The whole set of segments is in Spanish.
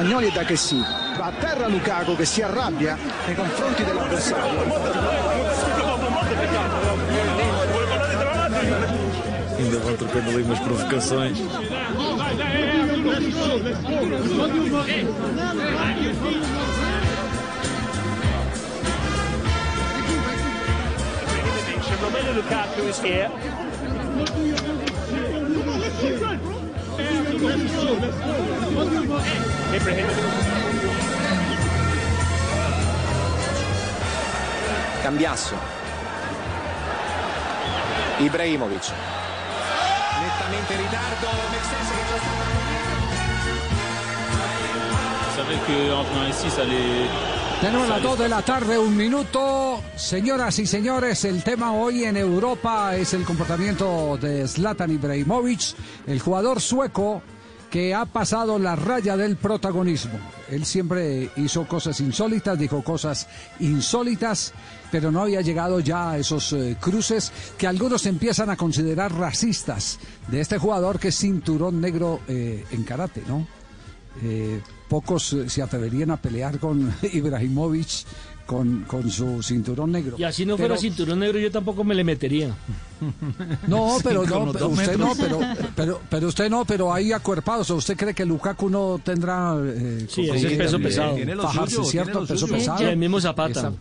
Romagnoli e da Chessy. Va a terra Lukaku che si arrabbia nei confronti dell'avversario. Ainda vão trocando ali umas provocações. Romelu Lukaku is here. Cambiasso. Ibrahimovic. Nettamente in ritardo. Mexense che già savais qu'en venant ici, ça allait. Tenemos las 2 de la tarde, un minuto. Señoras y señores, el tema hoy en Europa es el comportamiento de Zlatan Ibrahimovic, el jugador sueco que ha pasado la raya del protagonismo. Él siempre hizo cosas insólitas, dijo cosas insólitas, pero no había llegado ya a esos eh, cruces que algunos empiezan a considerar racistas de este jugador que es cinturón negro eh, en karate, ¿no? Eh, pocos se atreverían a pelear con Ibrahimovic con, con su cinturón negro. Y así no fuera cinturón negro, yo tampoco me le metería. No, pero Sí, no, usted no, pero, pero, pero usted no, pero ahí acuerpados. ¿O ¿Usted cree que Lukaku no tendrá eh, Sí, ese peso pesado. fajarse, ¿cierto? Peso pesado. Y el mismo Zapata. Esa-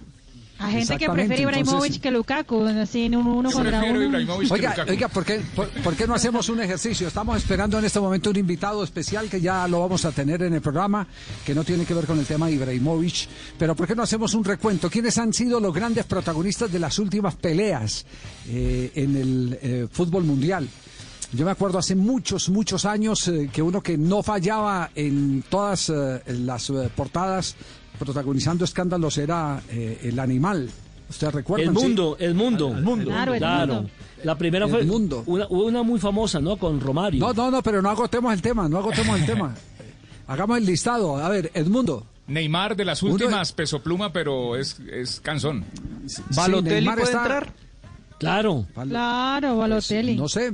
A gente que prefiere Ibrahimovic entonces- que Lukaku, así en un uno contra uno. Oiga, oiga ¿por, qué, por, por qué no hacemos un ejercicio? Estamos esperando en este momento un invitado especial que ya lo vamos a tener en el programa, que no tiene que ver con el tema de Ibrahimovic. Pero ¿por qué no hacemos un recuento? ¿Quiénes han sido los grandes protagonistas de las últimas peleas eh, en el eh, fútbol mundial? Yo me acuerdo hace muchos, muchos años eh, que uno que no fallaba en todas eh, las eh, portadas protagonizando escándalos era eh, el animal. ¿Usted recuerda? El mundo, el mundo. El mundo. Claro, el mundo. La primera El fue mundo. Una, una muy famosa, ¿no? Con Romario. No, no, no, pero no agotemos el tema, no agotemos el tema. Hagamos el listado. A ver, Edmundo. Neymar de las Uno- últimas, peso pluma, pero es, es canzón. ¿Balotelli Neymar puede está- entrar? Claro. Claro, Balotelli. No sé,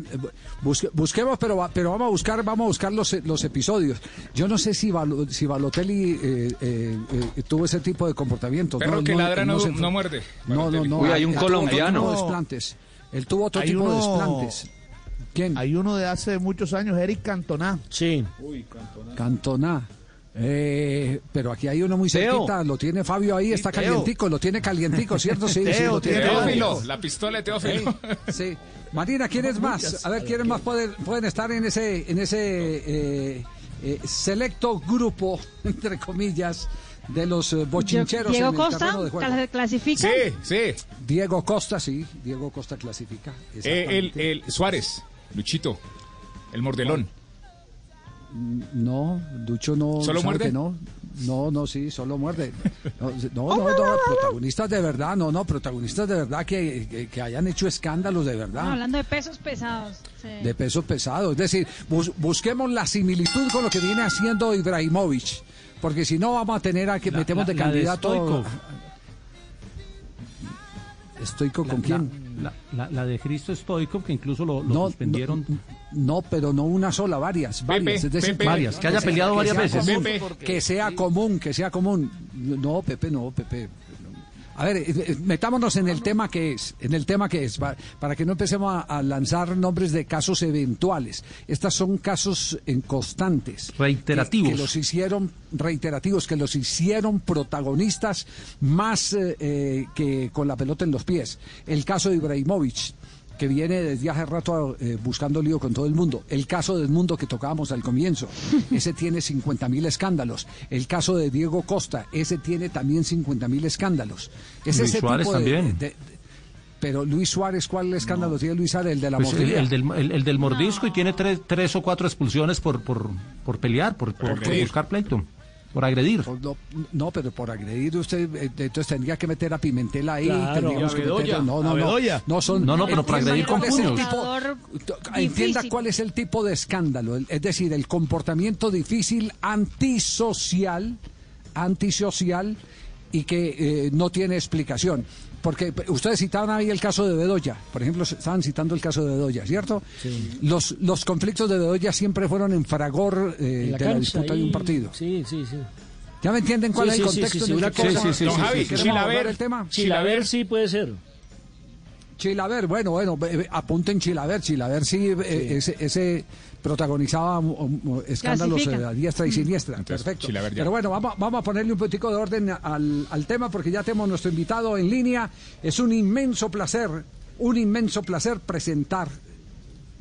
busque- busquemos, pero, va- pero vamos a buscar, vamos a buscar los, los episodios. Yo no sé si, Balo- si Balotelli eh, eh, eh, tuvo ese tipo de comportamiento. Perro que ladra no- no muerde. No, no, no. Uy, hay un colombiano. de desplantes. Él tuvo otro Hay tipo de uno- desplantes. ¿Quién? Hay uno de hace muchos años, Eric Cantona. Sí. Cantona. Eh, pero aquí hay uno muy Teo. cerquita, lo tiene Fabio ahí, está Teo. calientico, lo tiene calientico, ¿cierto? Sí, sí, lo tiene. Teófilo, la pistola de Teófilo. Sí. Marina, ¿quiénes más? A ver, ¿quiénes más pueden, pueden estar en ese, en ese eh, eh, selecto grupo, entre comillas, de los eh, bochincheros Diego en el Costa de juego? cla- clasifica. Sí, sí. Diego Costa, sí, Diego Costa clasifica. Eh, el, el Suárez, Luchito, el mordelón. No, Ducho no. ¿Solo muerde? que no. No, no, sí, solo muerde. No, no, no, no, protagonistas de verdad, no, no, protagonistas de verdad que, que, que hayan hecho escándalos de verdad. No, hablando de pesos pesados. sí. de peso pesado. Es decir, bus- busquemos la similitud con lo que viene haciendo Ibrahimovic. Porque si no, vamos a tener a que La- metemos la- de la de candidato. Stoichkov. ¿Stoico con La- quién? La, la- la de Cristo Stoikov, que incluso lo, lo No, suspendieron. No, pero no una sola, varias, varias. es decir, Pepe. Varias, que haya peleado varias sea veces. común, que sea común, que sea común. No, Pepe, no, Pepe. A ver, eh, eh, metámonos en el tema que es, en el tema que es, pa- para, que no empecemos a, a lanzar nombres de casos eventuales. Estos son casos en constantes. Reiterativos. Que, que los hicieron reiterativos, que los hicieron protagonistas más eh, eh, que con la pelota en los pies. El caso de Ibrahimovic que viene desde hace rato eh, buscando lío con todo el mundo. El caso del mundo que tocábamos al comienzo, ese tiene 50.000 escándalos. El caso de Diego Costa, ese tiene también 50.000 escándalos. Es Luis ese Suárez tipo de- también. de- de- pero Luis Suárez, ¿cuál escándalo tiene Luis Suárez? El de la Pues el, del, el- el del mordisco y tiene tres, tres o cuatro expulsiones por, por, por pelear, por, por- por buscar pleito, por agredir. No, no, pero por agredir usted, eh, entonces tendría que meter a Pimentel ahí. Claro. tendríamos Y a que meter- Bedoya, no, a no, no, Bedoya. no son. No, no, pero por agredir con cuál es el puños. tipo- entienda cuál es el tipo de escándalo, es decir, el comportamiento difícil antisocial, antisocial y que eh, no tiene explicación. Porque ustedes citaban ahí el caso de Bedoya, por ejemplo, estaban citando el caso de Bedoya, ¿cierto? Los, los conflictos de Bedoya siempre fueron en fragor eh, En la de la disputa de un partido. Sí, sí, sí. ¿Ya me entienden cuál Sí, es el sí, sí, contexto sí, sí, una cosa- queremos- Sí, sí, sí, Don sí, Javi, sí. ¿queremos Chilaver. el tema? Chilaver sí puede ser. Chilaver, bueno, bueno, ve- ve, apunten Chilaver. Chilaver sí, eh, ese, ese protagonizaba escándalos eh, Clasifica. a diestra y Mm. siniestra. Entonces, Perfecto. Chilaver. Pero bueno, vamos, vamos a ponerle un poquitico de orden al, al tema porque ya tenemos nuestro invitado en línea. Es un inmenso placer, un inmenso placer presentar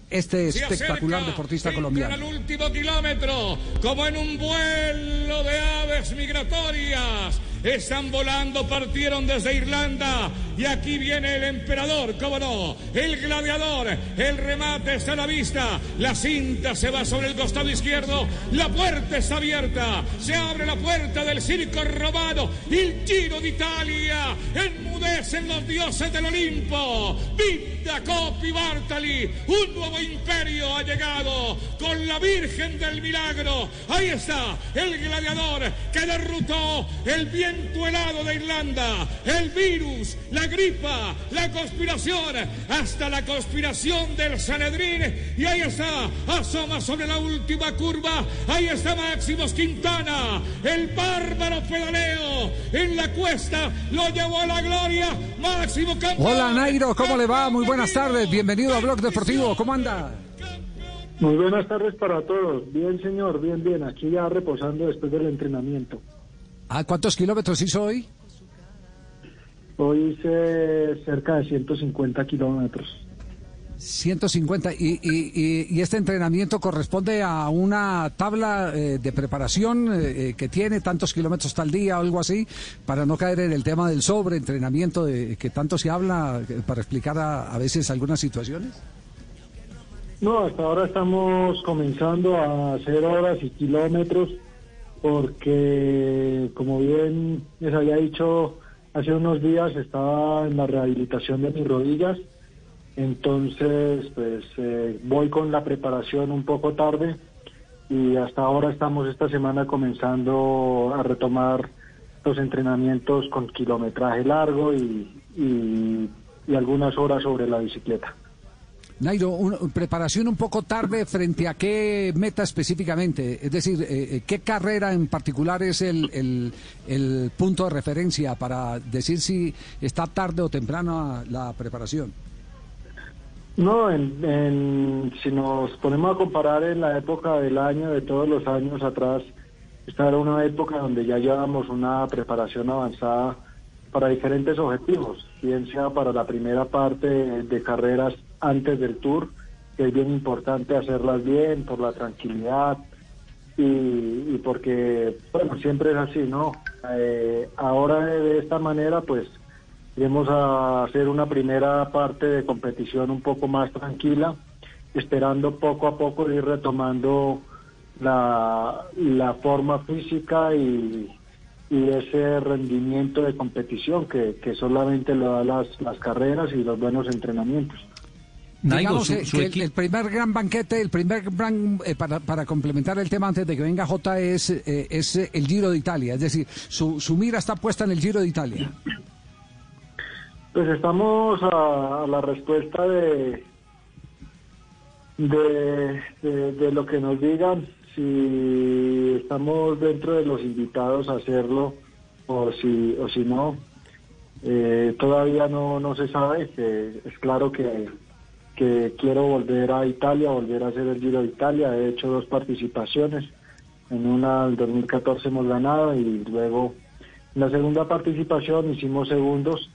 este espectacular acerca, deportista colombiano. al último kilómetro, como en un vuelo de aves migratorias. Están volando, partieron desde Irlanda. Y aquí viene el emperador, cómo no, el gladiador, el remate está a la vista, la cinta se va sobre el costado izquierdo, la puerta está abierta, se abre la puerta del circo romano, el Giro d'Italia, enmudecen los dioses del Olimpo, Vinda Copi Bartali, un nuevo imperio ha llegado con la Virgen del Milagro, ahí está el gladiador que derrotó el viento helado de Irlanda, el virus, la gripa, la conspiración, hasta la conspiración del Sanedrín. Y ahí está, asoma sobre la última curva. Ahí está Máximos Quintana, el bárbaro pedaleo en la cuesta, lo llevó a la gloria. Máximo campeón. Hola Nairo, ¿cómo le va? Muy buenas tardes, bienvenido a Blog Deportivo, ¿cómo anda? Muy buenas tardes para todos. Bien, señor, bien, bien. Aquí ya reposando después del entrenamiento. ¿A cuántos kilómetros hizo hoy? Hoy hice cerca de 150 kilómetros. 150. ¿Y, y, y, y este entrenamiento corresponde a una tabla eh, de preparación eh, eh, que tiene tantos kilómetros tal día o algo así, para no caer en el tema del sobreentrenamiento de, que tanto se habla, eh, para explicar a, a veces algunas situaciones? No, hasta ahora estamos comenzando a hacer horas y kilómetros porque, como bien les había dicho hace unos días, estaba en la rehabilitación de mis rodillas. Entonces, pues eh, voy con la preparación un poco tarde y hasta ahora estamos esta semana comenzando a retomar los entrenamientos con kilometraje largo y, y- y algunas horas sobre la bicicleta. Nairo, un- preparación un poco tarde frente a qué meta específicamente, es decir, eh, eh, qué carrera en particular es el, el- punto de referencia para decir si está tarde o temprano la preparación. No, en, en- si nos ponemos a comparar en la época del año, de todos los años atrás, esta era una época donde ya llevábamos una preparación avanzada para diferentes objetivos, bien sea para la primera parte de carreras antes del tour, que es bien importante hacerlas bien por la tranquilidad y, porque, bueno, siempre es así, ¿no? Eh, ahora de, esta manera, pues Iremos a hacer una primera parte de competición un poco más tranquila, esperando poco a poco ir retomando la, la forma física y, y ese rendimiento de competición que, que solamente lo dan las, las carreras y los buenos entrenamientos. Digamos eh, que el, el primer gran banquete, el primer gran, eh, para, para complementar el tema antes de que venga J, es, eh, es eh, el Giro de Italia. Es decir, su, su mira está puesta en el Giro de Italia. Pues estamos a, a la respuesta de, de, de, de lo que nos digan, si estamos dentro de los invitados a hacerlo o si, o si no. Eh, todavía no, no se sabe, es claro que, que quiero volver a Italia, volver a hacer el Giro de Italia. He hecho dos participaciones. En una, el 2014 hemos ganado y luego en la segunda participación hicimos segundos.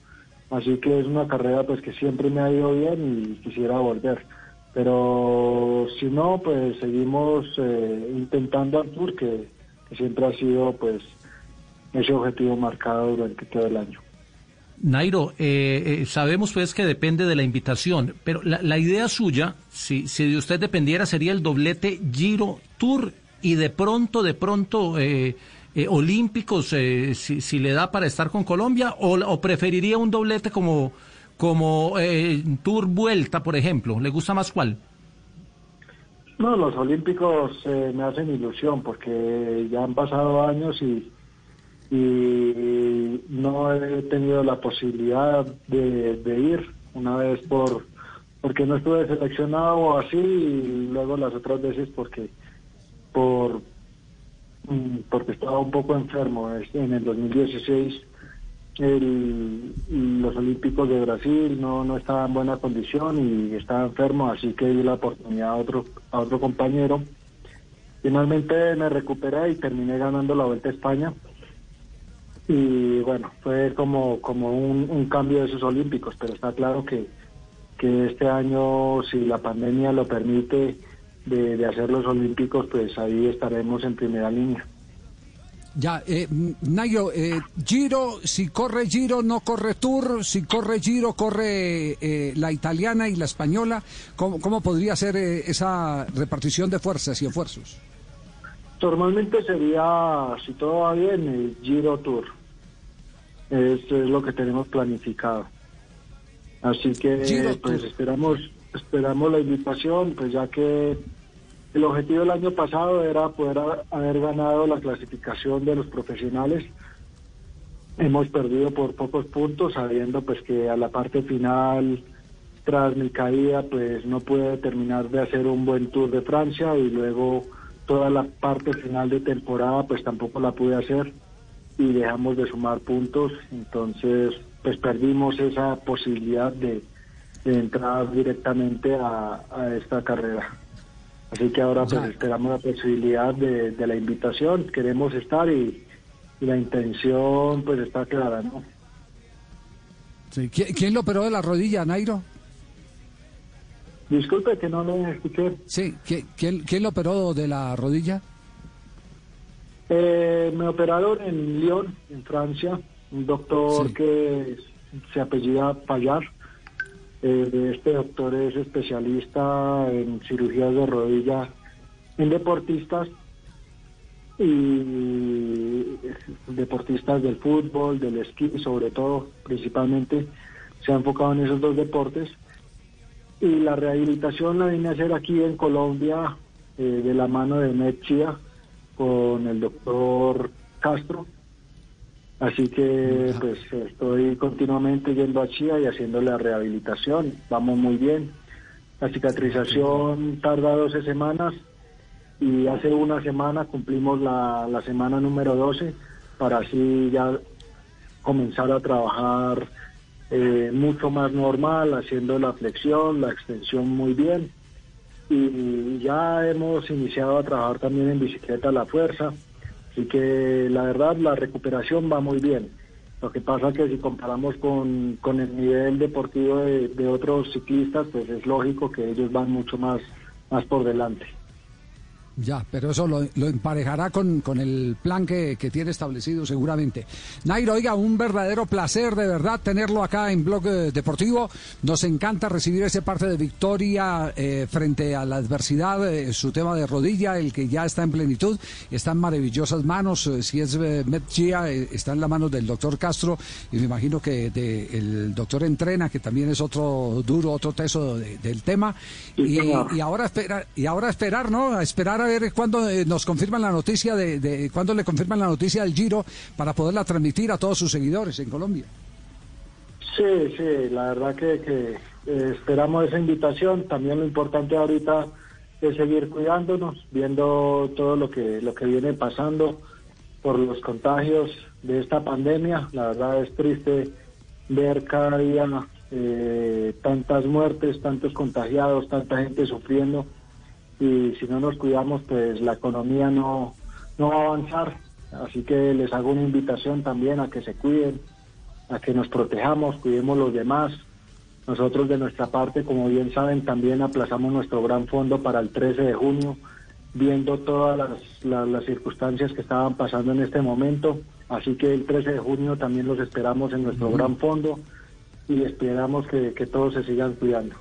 Así que es una carrera pues que siempre me ha ido bien y quisiera volver. Pero si no, pues seguimos eh, intentando al Tour, que, que siempre ha sido pues ese objetivo marcado durante todo el año. Nairo, eh, eh, sabemos pues que depende de la invitación, pero la, la idea suya, si, si de usted dependiera, sería el doblete Giro Tour y de pronto, de pronto, eh, eh, Olímpicos, eh, si, si le da para estar con Colombia, o, o preferiría un doblete como, como Tour Vuelta, por ejemplo. ¿Le gusta más cuál? No, los Olímpicos me hacen ilusión porque ya han pasado años y, y no he tenido la posibilidad de, ir una vez por porque no estuve seleccionado o así y luego las otras veces porque por mm, porque estaba un poco enfermo en el 2016 el- los Olímpicos de Brasil no, no estaba en buena condición y estaba enfermo, así que di la oportunidad a otro, a otro compañero. Finalmente me recuperé y terminé ganando la Vuelta a España. Y bueno, fue como, como un, un cambio de esos Olímpicos, pero está claro que, que este año, si la pandemia lo permite, de, de hacer los Olímpicos, pues ahí estaremos en primera línea. Ya, eh, mm, Nayo, eh, Giro, si corre Giro, no corre Tour, si corre Giro, corre eh, la italiana y la española. ¿Cómo, cómo podría ser eh, esa repartición de fuerzas y esfuerzos? Normalmente sería, si todo va bien, el Giro Tour. Eso es lo que tenemos planificado. Así que Giro pues esperamos esperamos la invitación, pues ya que el objetivo del año pasado era poder ha- haber ganado la clasificación de los profesionales. Hemos perdido por pocos puntos, sabiendo pues que a la parte final, tras mi caída, pues no pude terminar de hacer un buen Tour de Francia y luego toda la parte final de temporada pues tampoco la pude hacer y dejamos de sumar puntos, entonces pues perdimos esa posibilidad de, de entrar directamente a, a esta carrera. Así que ahora pues esperamos la posibilidad de, de la invitación, queremos estar y, y la intención pues está clara, ¿no? Sí, ¿Qui- ¿Quién lo operó de la rodilla, Nairo? Disculpe que no lo escuché. Sí, ¿qui- ¿quién, quién lo operó de la rodilla? Eh, me operaron en Lyon, en Francia, un doctor Sí. que se apellida Payar. Eh, este doctor es especialista en cirugías de rodilla en deportistas y deportistas del fútbol, del esquí, sobre todo, principalmente, se ha enfocado en esos dos deportes. Y la rehabilitación la vine a hacer aquí en Colombia eh, de la mano de Metchia con el doctor Castro. Así que pues estoy continuamente yendo a Chía y haciendo la rehabilitación. Vamos muy bien. La cicatrización tarda 12 semanas y hace una semana cumplimos la, la semana número 12 para así ya comenzar a trabajar eh, mucho más normal, haciendo la flexión, la extensión muy bien. Y ya hemos iniciado a trabajar también en bicicleta a la fuerza. Así que la verdad la recuperación va muy bien. Lo que pasa que si comparamos con, con el nivel deportivo de, de otros ciclistas, pues es lógico que ellos van mucho más, más por delante. Ya, pero eso lo, lo emparejará con, con el plan que, que tiene establecido seguramente. Nairo, oiga, un verdadero placer de verdad tenerlo acá en Blog eh, Deportivo. Nos encanta recibir ese parte de victoria eh, frente a la adversidad, eh, su tema de rodilla, el que ya está en plenitud, está en maravillosas manos. eh, si es eh, eh, está en las manos del doctor Castro y me imagino que de, el doctor Entrena, que también es otro duro, otro teso de- del tema. Sí, Y, ahora esperar, y ahora esperar, ¿no? A esperar a ver cuándo eh, nos confirman la noticia de, de cuándo le confirman la noticia del Giro para poderla transmitir a todos sus seguidores en Colombia. Sí, sí, la verdad que, que, eh, esperamos esa invitación. También lo importante ahorita es seguir cuidándonos, viendo todo lo que lo que viene pasando por los contagios de esta pandemia. La verdad es triste ver cada día eh, tantas muertes, tantos contagiados, tanta gente sufriendo y si no nos cuidamos pues la economía no, no va a avanzar. Así que les hago una invitación también a que se cuiden, a que nos protejamos, cuidemos los demás. Nosotros de nuestra parte, como bien saben, también aplazamos nuestro gran fondo para el 13 de junio, viendo todas las, las, las circunstancias que estaban pasando en este momento. Así que el 13 de junio también los esperamos en nuestro gran fondo y esperamos que, que todos se sigan cuidando.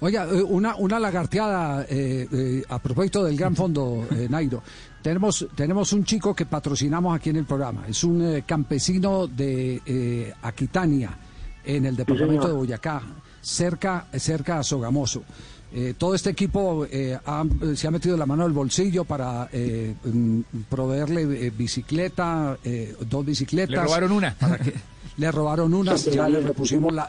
Oiga, eh, una, una lagarteada eh, eh, a propósito del Gran Fondo, eh, Nairo. Tenemos, tenemos un chico que patrocinamos aquí en el programa. Es un eh, campesino de Aquitania, en el departamento de Boyacá, cerca, cerca a Sogamoso. Todo este equipo eh, ha- se ha metido la mano al bolsillo para eh, mm, proveerle bicicleta, dos bicicletas. Le robaron una. para que- le robaron unas, ya le repusimos la,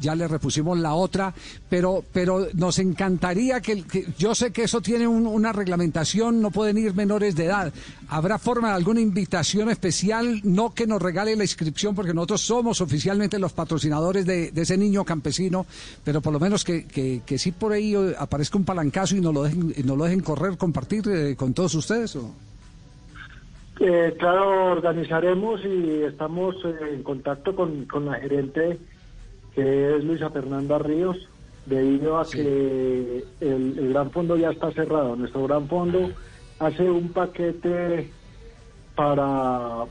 ya le repusimos la otra, pero pero nos encantaría que, que- yo sé que eso tiene un- una reglamentación, no pueden ir menores de edad. ¿Habrá forma de alguna invitación especial? No que nos regale la inscripción, porque nosotros somos oficialmente los patrocinadores de, ese niño campesino, pero por lo menos que, que, que sí por ahí aparezca un palancazo y nos lo dejen, nos lo dejen correr, compartir eh, con todos ustedes. ¿o? Eh, claro, organizaremos y estamos eh, en contacto con, con la gerente que es Luisa Fernanda Ríos, debido a que el, el Gran Fondo ya está cerrado. Nuestro Gran Fondo hace un paquete para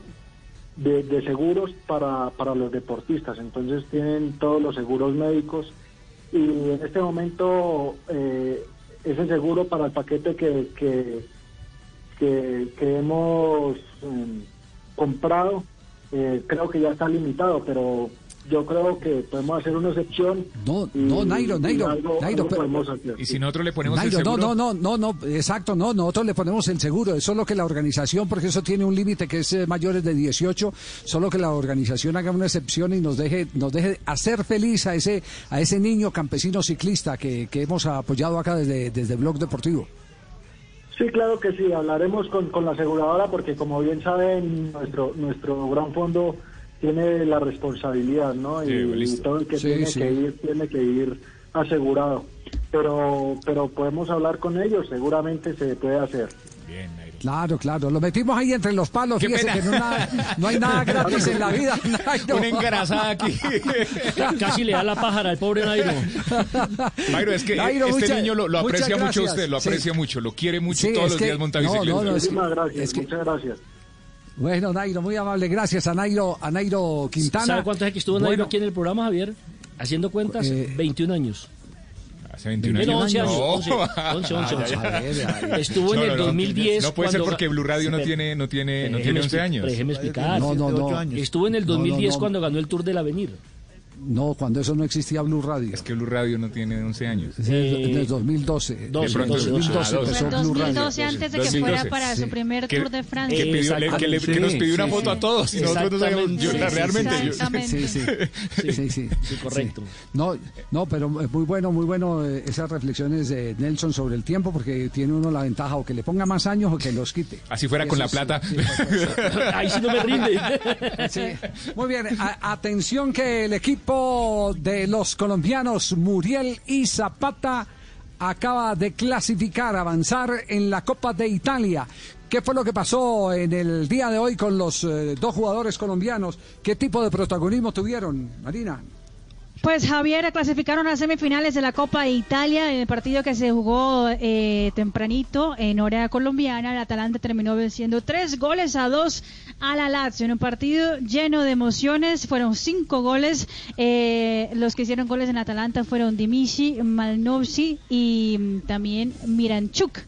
de, de seguros para, para los deportistas, entonces tienen todos los seguros médicos y en este momento eh, ese seguro para el paquete que, que, que, que hemos eh, comprado eh, creo que ya está limitado, pero yo creo que podemos hacer una excepción. No, y- no, Nairo, y Nairo, algo- Nairo, algo pero- podemos hacer. Y si nosotros le ponemos Nairo, el no, seguro. no, no, no, no, exacto, no, nosotros le ponemos el seguro, es solo que la organización, porque eso tiene un límite que es eh, mayores de 18, solo que la organización haga una excepción y nos deje, nos deje hacer feliz a ese, a ese niño campesino ciclista que, que hemos apoyado acá desde, desde Blog Deportivo. Sí, claro que sí, hablaremos con, con la aseguradora porque como bien saben, nuestro, nuestro gran fondo tiene la responsabilidad, ¿no? Sí, y, y todo el que Sí, tiene sí. que ir, tiene que ir asegurado. Pero, pero podemos hablar con ellos, seguramente se puede hacer. Bien. Claro, claro, lo metimos ahí entre los palos, Qué fíjese pena. que no, nada- no hay nada gratis en la vida. Nairo. Una engarazada aquí. Ca- Casi le da la pájara al pobre Nairo. Nairo, es que Nairo, este mucha- niño lo, lo aprecia mucho a usted, lo Sí. aprecia mucho, lo quiere mucho Sí, todos los que- días monta no, bicicleta. no, no, es que- Muchísimas gracias, es que- muchas gracias. Bueno, Nairo, muy amable, gracias a Nairo, a Nairo Quintana. ¿Sabe cuánto es que estuvo Nairo Bueno, aquí en el programa, Javier? Haciendo cuentas, Eh, 21 años. Hace 21 No, años. 11 años. No. 11, 11, 11, 11. A ver, a ver. Estuvo en el no, no. 2010. No puede ser cuando porque ga- Blue Radio no tiene, no tiene, no tiene 11 expli- años. Déjeme explicar. No, no, no. Estuvo en el No, no, 2010 no. cuando ganó el Tour del Avenir. No, cuando eso no existía Blue Radio. Es que Blue Radio no tiene 11 años. En el 2012. 12, En el 2012 12, empezó Fue en Blue Radio. 2012 antes de que 2012. fuera para Sí. su primer Tour de Francia. Que, pidió- le- que le- que nos pidió una Sí, foto sí. a todos y nosotros no sabíamos. Yo, realmente. yo-. Sí, sí, sí, sí, sí. Sí, correcto. No, no, pero es muy bueno, muy bueno eh, esas reflexiones de Nelson sobre el tiempo, porque tiene uno la ventaja o que le ponga más años o que los quite. Así fuera con la plata. sí, pues, pues, Ahí sí no me rinde. Sí. Muy bien, a- atención que el equipo de los colombianos Muriel y Zapata acaba de clasificar, avanzar en la Copa de Italia. ¿Qué fue lo que pasó en el día de hoy con los eh, dos jugadores colombianos? ¿Qué tipo de protagonismo tuvieron, Marina? Pues Javier clasificaron a semifinales de la Copa de Italia en el partido que se jugó eh, tempranito en hora colombiana. El Atalanta terminó venciendo tres goles a dos a la Lazio en un partido lleno de emociones. Fueron cinco goles. Eh, los que hicieron goles en Atalanta fueron Dimici, Malnovsi y mm, también Miranchuk.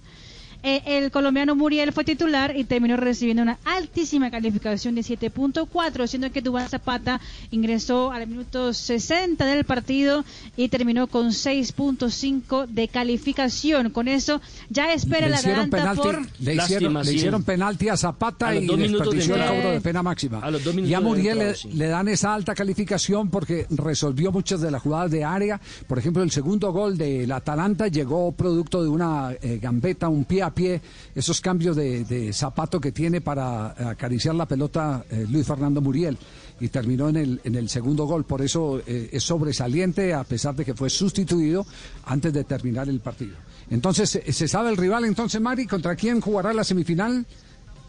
Eh, el colombiano Muriel fue titular y terminó recibiendo una altísima calificación de 7.4, siendo que Dubán Zapata ingresó al minuto 60 del partido y terminó con 6.5 de calificación. Con eso ya espera le la hicieron penalti, por... le hicieron, Lástima, le sí. hicieron penalti a Zapata A y desperdició de el cobro de pena máxima. A los dos y a Muriel le, sí. le dan esa alta calificación porque resolvió muchas de las jugadas de área. Por ejemplo, el segundo gol del Atalanta llegó producto de una eh, gambeta, un pie a pie esos cambios de, de zapato que tiene para acariciar la pelota eh, Luis Fernando Muriel y terminó en el, en el segundo gol. Por eso eh, es sobresaliente a pesar de que fue sustituido antes de terminar el partido. Entonces, ¿se sabe el rival entonces, Mari? ¿Contra quién jugará la semifinal?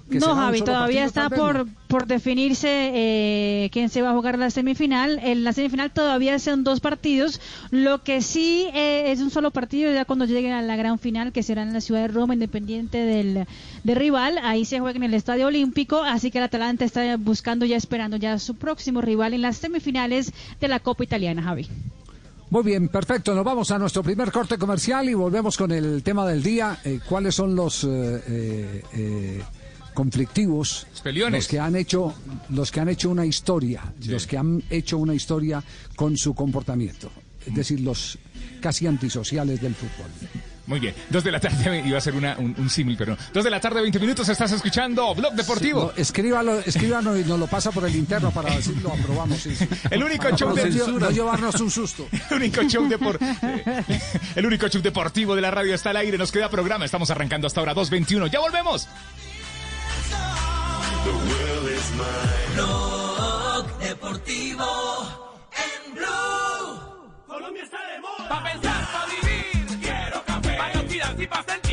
Que No, Javi, todavía está por, por definirse eh, quién se va a jugar la semifinal. En la semifinal todavía son dos partidos. Lo que sí eh, es un solo partido ya cuando lleguen a la gran final, que será en la ciudad de Roma, independiente del, del rival. Ahí se juega en el Estadio Olímpico, así que el Atalanta está buscando ya, esperando ya su próximo rival en las semifinales de la Copa Italiana, Javi. Muy bien, perfecto. Nos vamos a nuestro primer corte comercial y volvemos con el tema del día. Eh, ¿Cuáles son los eh, eh, conflictivos? Los que han hecho, los que han hecho una historia, los que han hecho una historia con su comportamiento. Es decir, los casi antisociales del fútbol. Muy bien, dos de la tarde, iba a ser una- un, un símil, pero dos de la tarde, 20 minutos, estás escuchando Blog Deportivo. No, escríbalo, escríbalo y nos lo pasa por el interno para decirlo, aprobamos. sí, sí. El único Para show no de No llevarnos un susto. El único show depor- el único show deportivo de la radio está al aire. Nos queda programa. Estamos arrancando hasta ahora 2.21. ¡Ya volvemos! Blog Deportivo en Blue. Colombia está de moda. Pa' pensar, pa' vivir. Quiero café. Para oxidarse y pa' sentir.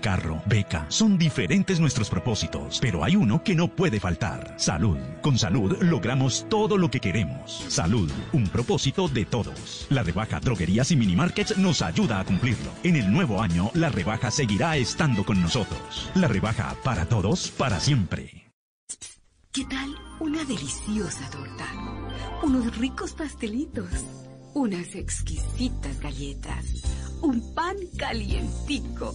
Carro, beca. Son diferentes nuestros propósitos, pero hay uno que no puede faltar. Salud. Con salud logramos todo lo que queremos. Salud, un propósito de todos. La rebaja Droguerías y Minimarkets nos ayuda a cumplirlo. En el nuevo año, la rebaja seguirá estando con nosotros. La rebaja para todos, para siempre. ¿Qué tal una deliciosa torta? Unos ricos pastelitos, unas exquisitas galletas, un pan calientico,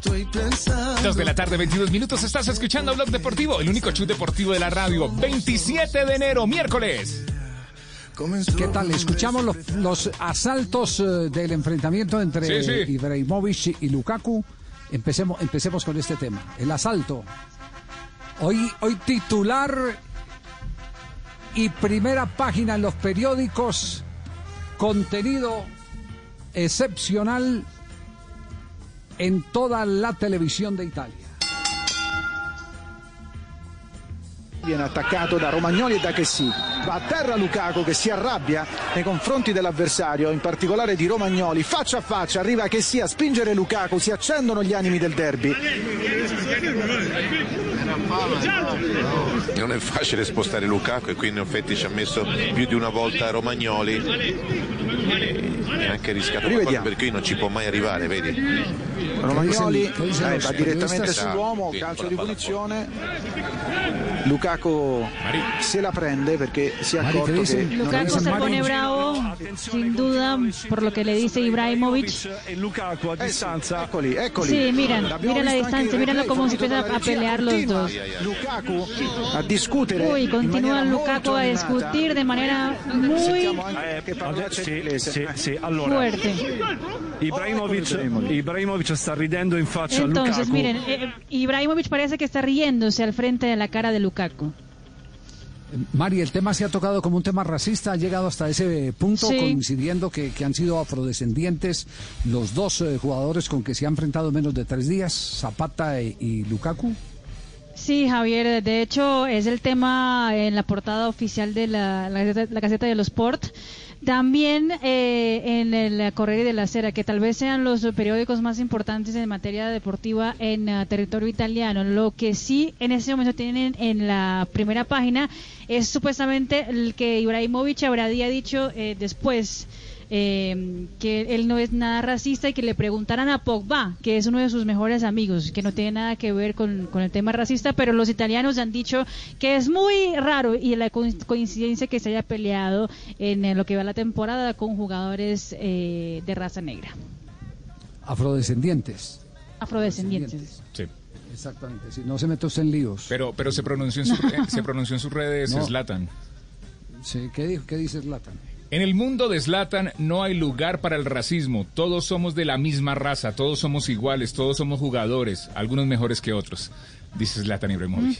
estoy pensando. Dos de la tarde, 22 minutos. Estás escuchando Blog Deportivo, el único show deportivo de la radio. 27 de enero, miércoles. ¿Qué tal? Escuchamos los, los asaltos eh, del enfrentamiento entre Sí, sí. Ibrahimovic y Lukaku. Empecemos, empecemos con este tema. El asalto. Hoy, hoy titular y primera página en los periódicos. Contenido excepcional en toda la televisión de Italia. Viene attaccato da Romagnoli e da Chessy. Va a terra Lukaku che si arrabbia nei confronti dell'avversario, in particolare di Romagnoli. Faccia a faccia arriva Chessy a spingere Lukaku, si accendono gli animi del derby. Non è facile spostare Lukaku e qui in effetti ci ha messo più di una volta Romagnoli e anche rischiato qualcosa Rivediamo. perché qui non ci può mai arrivare, vedi? Romagnoli Che dice- che eh, dice- va direttamente Esatto, sull'uomo, sì, calcio con di la palla punizione. Lukaku se la prende perché si è Mari, accorto ¿qué che dicen? non Lukaku riesce se a pone bravo, sin duda, por lo que le dice Ibrahimovic. E Lukaku a distanza. Eccoli, eccoli. Sí, miren, L'abbiamo miren la visto anche distancia, in mírenlo replay, cómo se fornito empieza dalla a regia, pelear los continua dos. Lukaku a discutere Uy, in continúa maniera Lukaku molto a animata. discutir de manera muy Eh, sì, sì, sì, allora. fuerte. Ibrahimovic, Ibrahimovic sta ridendo in faccia a Entonces, Lukaku. miren, eh, Ibrahimovic parece que está riéndose al frente de la cara de Lukaku. Mari, el tema se ha tocado como un tema racista, ha llegado hasta ese punto, Sí. coincidiendo que, que han sido afrodescendientes los dos eh, jugadores con que se ha enfrentado en menos de tres días, Zapata e- y Lukaku. Sí, Javier, de hecho es el tema en la portada oficial de la, la, Gaceta- la Gaceta de los Sport. También eh, en el Corriere de la Sera, que tal vez sean los periódicos más importantes en materia deportiva en eh, territorio italiano. Lo que sí en ese momento tienen en la primera página es supuestamente el que Ibrahimovic habría dicho eh, después eh, que él no es nada racista y que le preguntaran a Pogba, que es uno de sus mejores amigos, que no tiene nada que ver con, con el tema racista, pero los italianos han dicho que es muy raro y la co- coincidencia que se haya peleado en lo que va la temporada con jugadores eh, de raza negra, Afrodescendientes. afrodescendientes. Sí. Exactamente, no se mete usted en líos. Pero, pero se pronunció en, su- eh, se pronunció en sus redes No. Zlatan. Sí, ¿qué, dijo, ¿Qué dice Zlatan? En el mundo de Zlatan no hay lugar para el racismo. Todos somos de la misma raza, todos somos iguales, todos somos jugadores, algunos mejores que otros, dice Zlatan Ibrahimovic.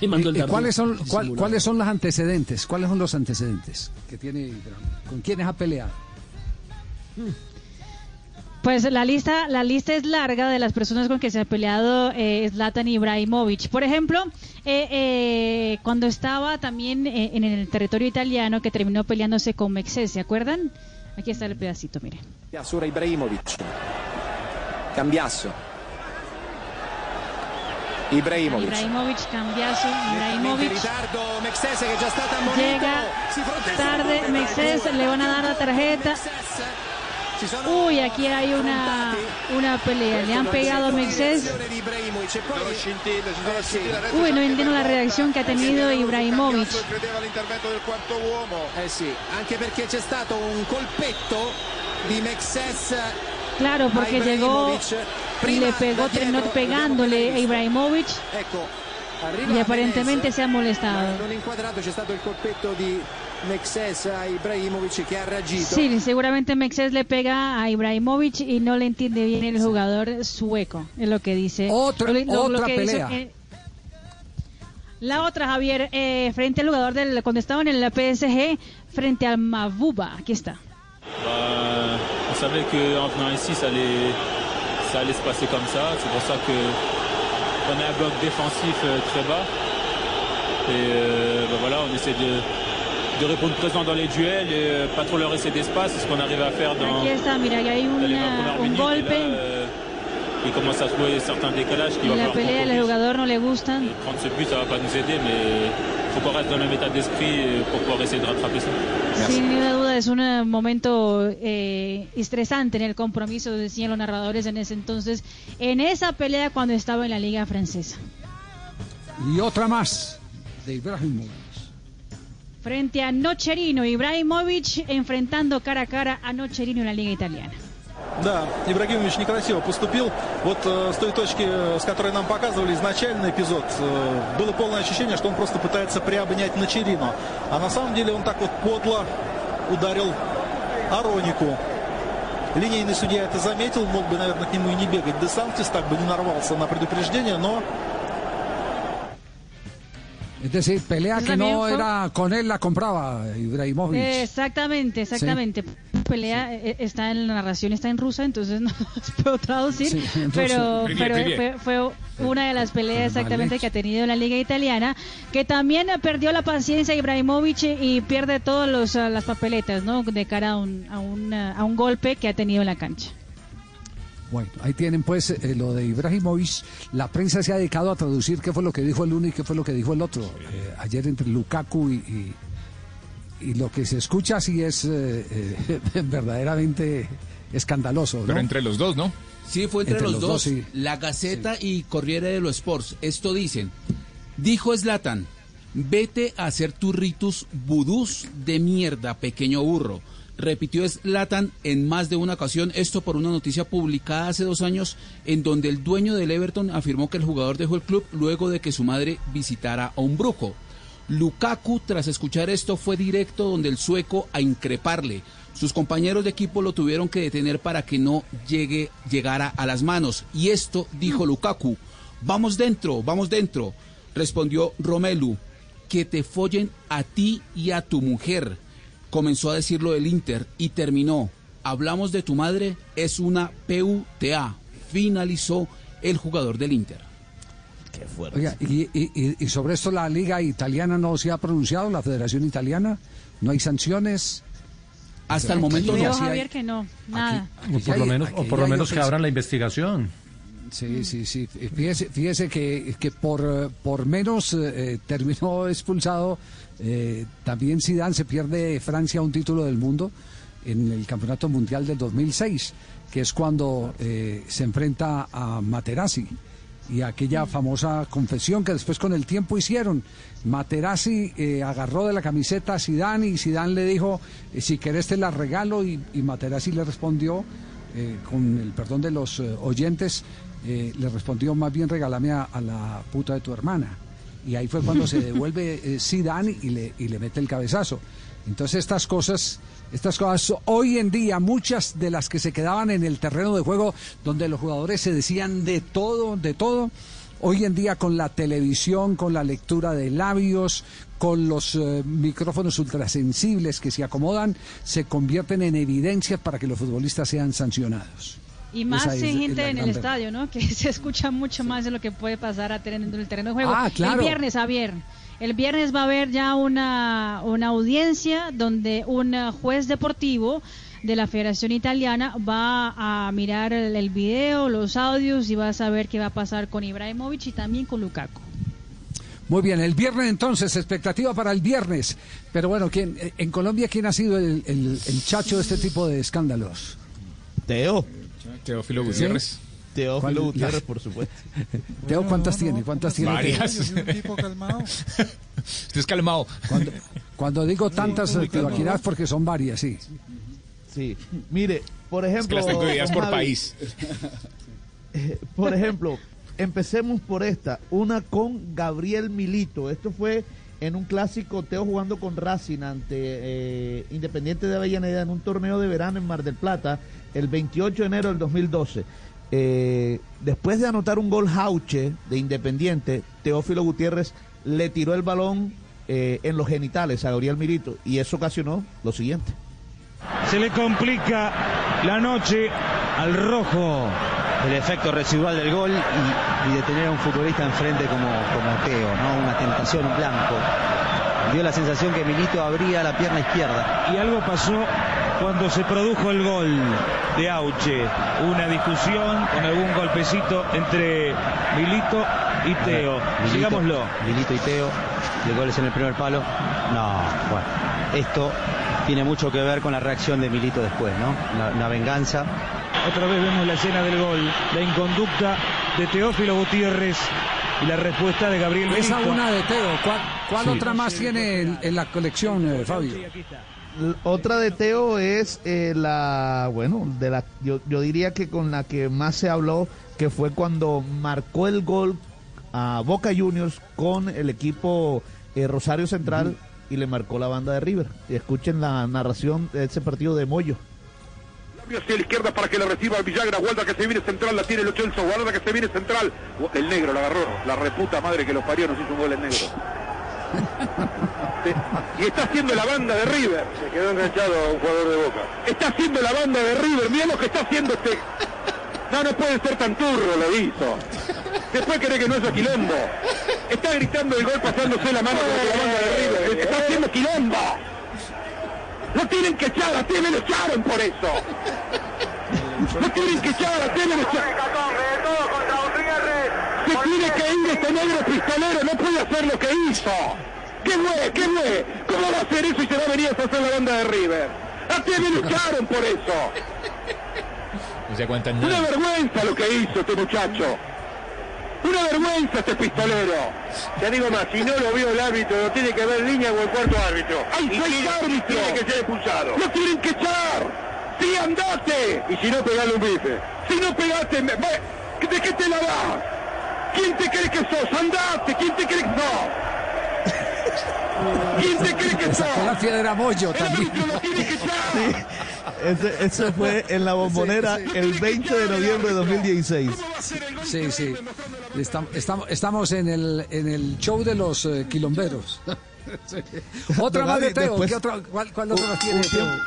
¿Y, y cuáles, son, cuál- ¿Cuáles son los antecedentes? ¿Cuáles son los antecedentes que tiene? ¿Con quiénes ha peleado? Pues la lista, la lista es larga de las personas con que se ha peleado eh, Zlatan Ibrahimovic. Por ejemplo, eh, eh, cuando estaba también eh, en el territorio italiano que terminó peleándose con Mexés, ¿se acuerdan? Aquí está el pedacito, mire. Sura Ibrahimovic. Cambiasso. Ibrahimovic. Ibrahimovic, cambiazo, Ibrahimovic. Llega tarde con Mexés, le van a dar la tarjeta. Uy, aquí hay una, una pelea. Le han pegado a Mexés. Uy, no entiendo la reacción que ha tenido Ibrahimovic. credeva all'intervento del quarto uomo. Eh sì, anche perché c'è stato un colpetto di Mexes Claro, porque llegó y le pegó, dietro, pegándole a Ibrahimovic y aparentemente se ha molestado. Mexes a Ibrahimovic che ha reagito. Sí, seguramente Mexés le pega a Ibrahimovic y no le entiende bien el jugador sueco, es lo que dice. Otra- Lo- lo otra que hizo, pelea. la otra, Javier, eh, frente al jugador del cuando estaban en la PSG, frente al Mavuba. Aquí está. Bah, on savait qu'en venant ici, ça allait, ça allait se passer comme ça. C'est pour ça que on a un bloc défensif euh, très bas. Et euh, bah voilà, on essaie de, de répondre présent dans les duels et pas trop leur laisser d'espace. C'est ce qu'on arrive à faire dans, Aquí está, mira, hay dans les 20 una- premières un golpe. euh, il commence à jouer certains décalages qui Y va la falloir qu'on pelea del corrige. jugador no le gustan. Prendre ce but, ça va pas nous aider, mais faut qu'on reste dans le même état d'esprit pour pouvoir essayer de rattraper ça. Sin ninguna duda es un eh, momento eh, estresante en el compromiso, decían los narradores en ese entonces, en esa pelea cuando estaba en la liga francesa. Y otra más de Ibrahimovic. Frente a Nocherino, Ibrahimovic enfrentando cara a cara a Nocherino en la liga italiana. Да, Ибрагимович некрасиво поступил. Вот э, с той точки, э, с которой нам показывали изначальный эпизод, э, было полное ощущение, что он просто пытается приобнять Начерину. А на самом деле он так вот подло ударил Аронику. Линейный судья это заметил, мог бы, наверное, к нему и не бегать. Десантис так бы не нарвался на предупреждение, но Es decir, pelea que no era con él, la compraba Ibrahimovic. Exactamente, exactamente. Pelea eh, eh, está en la narración, está en rusa, entonces no los puedo traducir. Sí, pero, pero. Fue, fue, una de las peleas exactamente que ha tenido la Liga Italiana, que también perdió la paciencia Ibrahimovic y pierde todas las papeletas ¿no? de cara a un, a, a un golpe que ha tenido en la cancha. Bueno, ahí tienen pues eh, lo de Ibrahimovic. La prensa se ha dedicado a traducir qué fue lo que dijo el uno y qué fue lo que dijo el otro. Eh, ayer entre Lukaku y, y, y lo que se escucha sí es eh, eh, verdaderamente escandaloso. ¿no? Pero entre los dos, ¿no? Sí, fue entre, Entre los, los dos. dos, sí. La Gaceta y Corriere de los Sports. Esto dicen. Dijo Zlatan, vete a hacer tus ritus vudús de mierda, pequeño burro. Repitió Zlatan en más de una ocasión esto por una noticia publicada hace dos años en donde el dueño del Everton afirmó que el jugador dejó el club luego de que su madre visitara a un brujo. Lukaku, tras escuchar esto, fue directo donde el sueco a increparle. Sus compañeros de equipo lo tuvieron que detener para que no llegue, llegara a las manos. Y esto dijo Lukaku, vamos dentro, vamos dentro. Respondió Romelu, que te follen a ti y a tu mujer. Comenzó a decirlo del Inter y terminó. Hablamos de tu madre, es una PUTA. Finalizó el jugador del Inter. Qué Oiga, y, y- y- y sobre esto la liga italiana no se ha pronunciado, la Federación Italiana, no hay sanciones. Hasta el momento no. Javier, que no, nada. O por lo menos, o por lo menos que abran la investigación. Sí, sí, sí. Fíjese, fíjese que, que por, eh, por menos eh, terminó expulsado. Eh, también Zidane se pierde Francia un título del mundo en el Campeonato Mundial del 2006, que es cuando eh, se enfrenta a Materazzi y aquella famosa confesión que después con el tiempo hicieron. Materazzi eh, agarró de la camiseta a Zidane y Zidane le dijo, eh, si querés te la regalo y, y Materazzi le respondió, eh, con el perdón de los oyentes, le respondió más bien regálame a, a la puta de tu hermana. Y ahí fue cuando se devuelve eh, Zidane y le, y le mete el cabezazo. Entonces estas cosas, estas cosas hoy en día, muchas de las que se quedaban en el terreno de juego, donde los jugadores se decían de todo, de todo, hoy en día con la televisión, con la lectura de labios, con los eh, micrófonos ultrasensibles que se acomodan, se convierten en evidencias para que los futbolistas sean sancionados. Y más Esa sin gente en el gran estadio, ¿no? Que se escucha mucho más de lo que puede pasar a tener dentro del terreno de juego. Ah, claro. El viernes, Javier. El viernes va a haber ya una, una audiencia donde un eh, juez deportivo de la Federación Italiana va a mirar el, el video, los audios y va a saber qué va a pasar con Ibrahimovic y también con Lukaku. Muy bien, el viernes entonces, expectativa para el viernes. Pero bueno, ¿quién, eh, en Colombia, ¿quién ha sido el, el- el chacho de este tipo de escándalos? Teo. Teófilo ¿Sí? Gutiérrez. Teófilo ¿Cuál- Gutiérrez, por supuesto. Teo, ¿cuántas tiene? ¿Cuántas tiene? Varias. Teo? Es un tipo calmado. Usted es calmado. Cuando, cuando digo tantas, muy te lo porque son varias, sí. Sí. Mire, por ejemplo. Es que las tengo don por Javi, país. eh, Por ejemplo, empecemos por esta. Una con Gabriel Milito. Esto fue en un clásico Teo jugando con Racing ante eh, Independiente de Avellaneda en un torneo de verano en Mar del Plata el 28 de enero del 2012. Eh, después de anotar un gol Jauche de Independiente, Teófilo Gutiérrez le tiró el balón eh, en los genitales a Gabriel Milito y eso ocasionó lo siguiente. Se le complica la noche al rojo. el efecto residual del gol y, y de tener a un futbolista enfrente como, como Teo, ¿no? Una tentación, un blanco. Dio la sensación que Milito abría la pierna izquierda. Y algo pasó cuando se produjo el gol de Auche. Una discusión con algún golpecito entre Milito y Teo. Sigámoslo. Milito y Teo, de goles en el primer palo. No, bueno, esto tiene mucho que ver con la reacción de Milito después, ¿no? Una, una venganza. Otra vez vemos la escena del gol, la inconducta de Teófilo Gutiérrez y la respuesta de Gabriel Esa Milito. una de Teo. ¿Cuál, cuál Sí. otra más tiene en, en la colección, eh, Fabio? Otra de Teo es eh, la, bueno, de la, yo, yo diría que con la que más se habló, que fue cuando marcó el gol a Boca Juniors con el equipo eh, Rosario Central y le marcó la banda de River. Escuchen la narración de ese partido de Moyo. hacia la izquierda para que la reciba Villagra, Guarda que se viene central, la tiene el Ochelso, Guarda que se viene central. El negro la agarró, la reputa madre que los parió, nos hizo un gol el negro. y está haciendo la banda de River. Se quedó enganchado un jugador de Boca. Está haciendo la banda de River, mira lo que está haciendo este. No, no puede ser tan turro, lo hizo. Después cree que no es quilombo. Está gritando el gol pasándose la mano con la banda de River. Está haciendo quilombo. Lo tienen que echar, a Tele lo echaron por eso. Lo tienen que echar, a Tele lo echaron. Se tiene que ir este negro pistolero, no puede hacer lo que hizo. ¿Qué fue? ¿Qué fue? ¿Cómo va a hacer eso y se va a venir a hacer la banda de River? A Tele lo echaron por eso. No se aguantan Una vergüenza lo que hizo este muchacho. Una vergüenza este pistolero. Te digo más, si no lo vio el árbitro, lo tiene que ver línea o el cuarto árbitro. ¡Hay seis árbitros! Tiene que ser expulsado. ¡Lo tienen que echar! ¡Sí, andate! Y si no, pegale un bife. Si no pegaste, me- va- ¿de qué te la das? ¿Quién te cree que sos? ¡Andate! ¿Quién te cree que sos? ¿Quién te cree que sos? Sacó la piedra Moyo también. Ese, eso fue en la bombonera el 20 de noviembre de 2016. Sí, sí. Estam- Estamos, estamos en el, en el show de los eh, quilomberos. Sí. Otra Don más de Teo. después- ¿Qué otra- cuál, cuál otra más tiene un Teo? tiempo-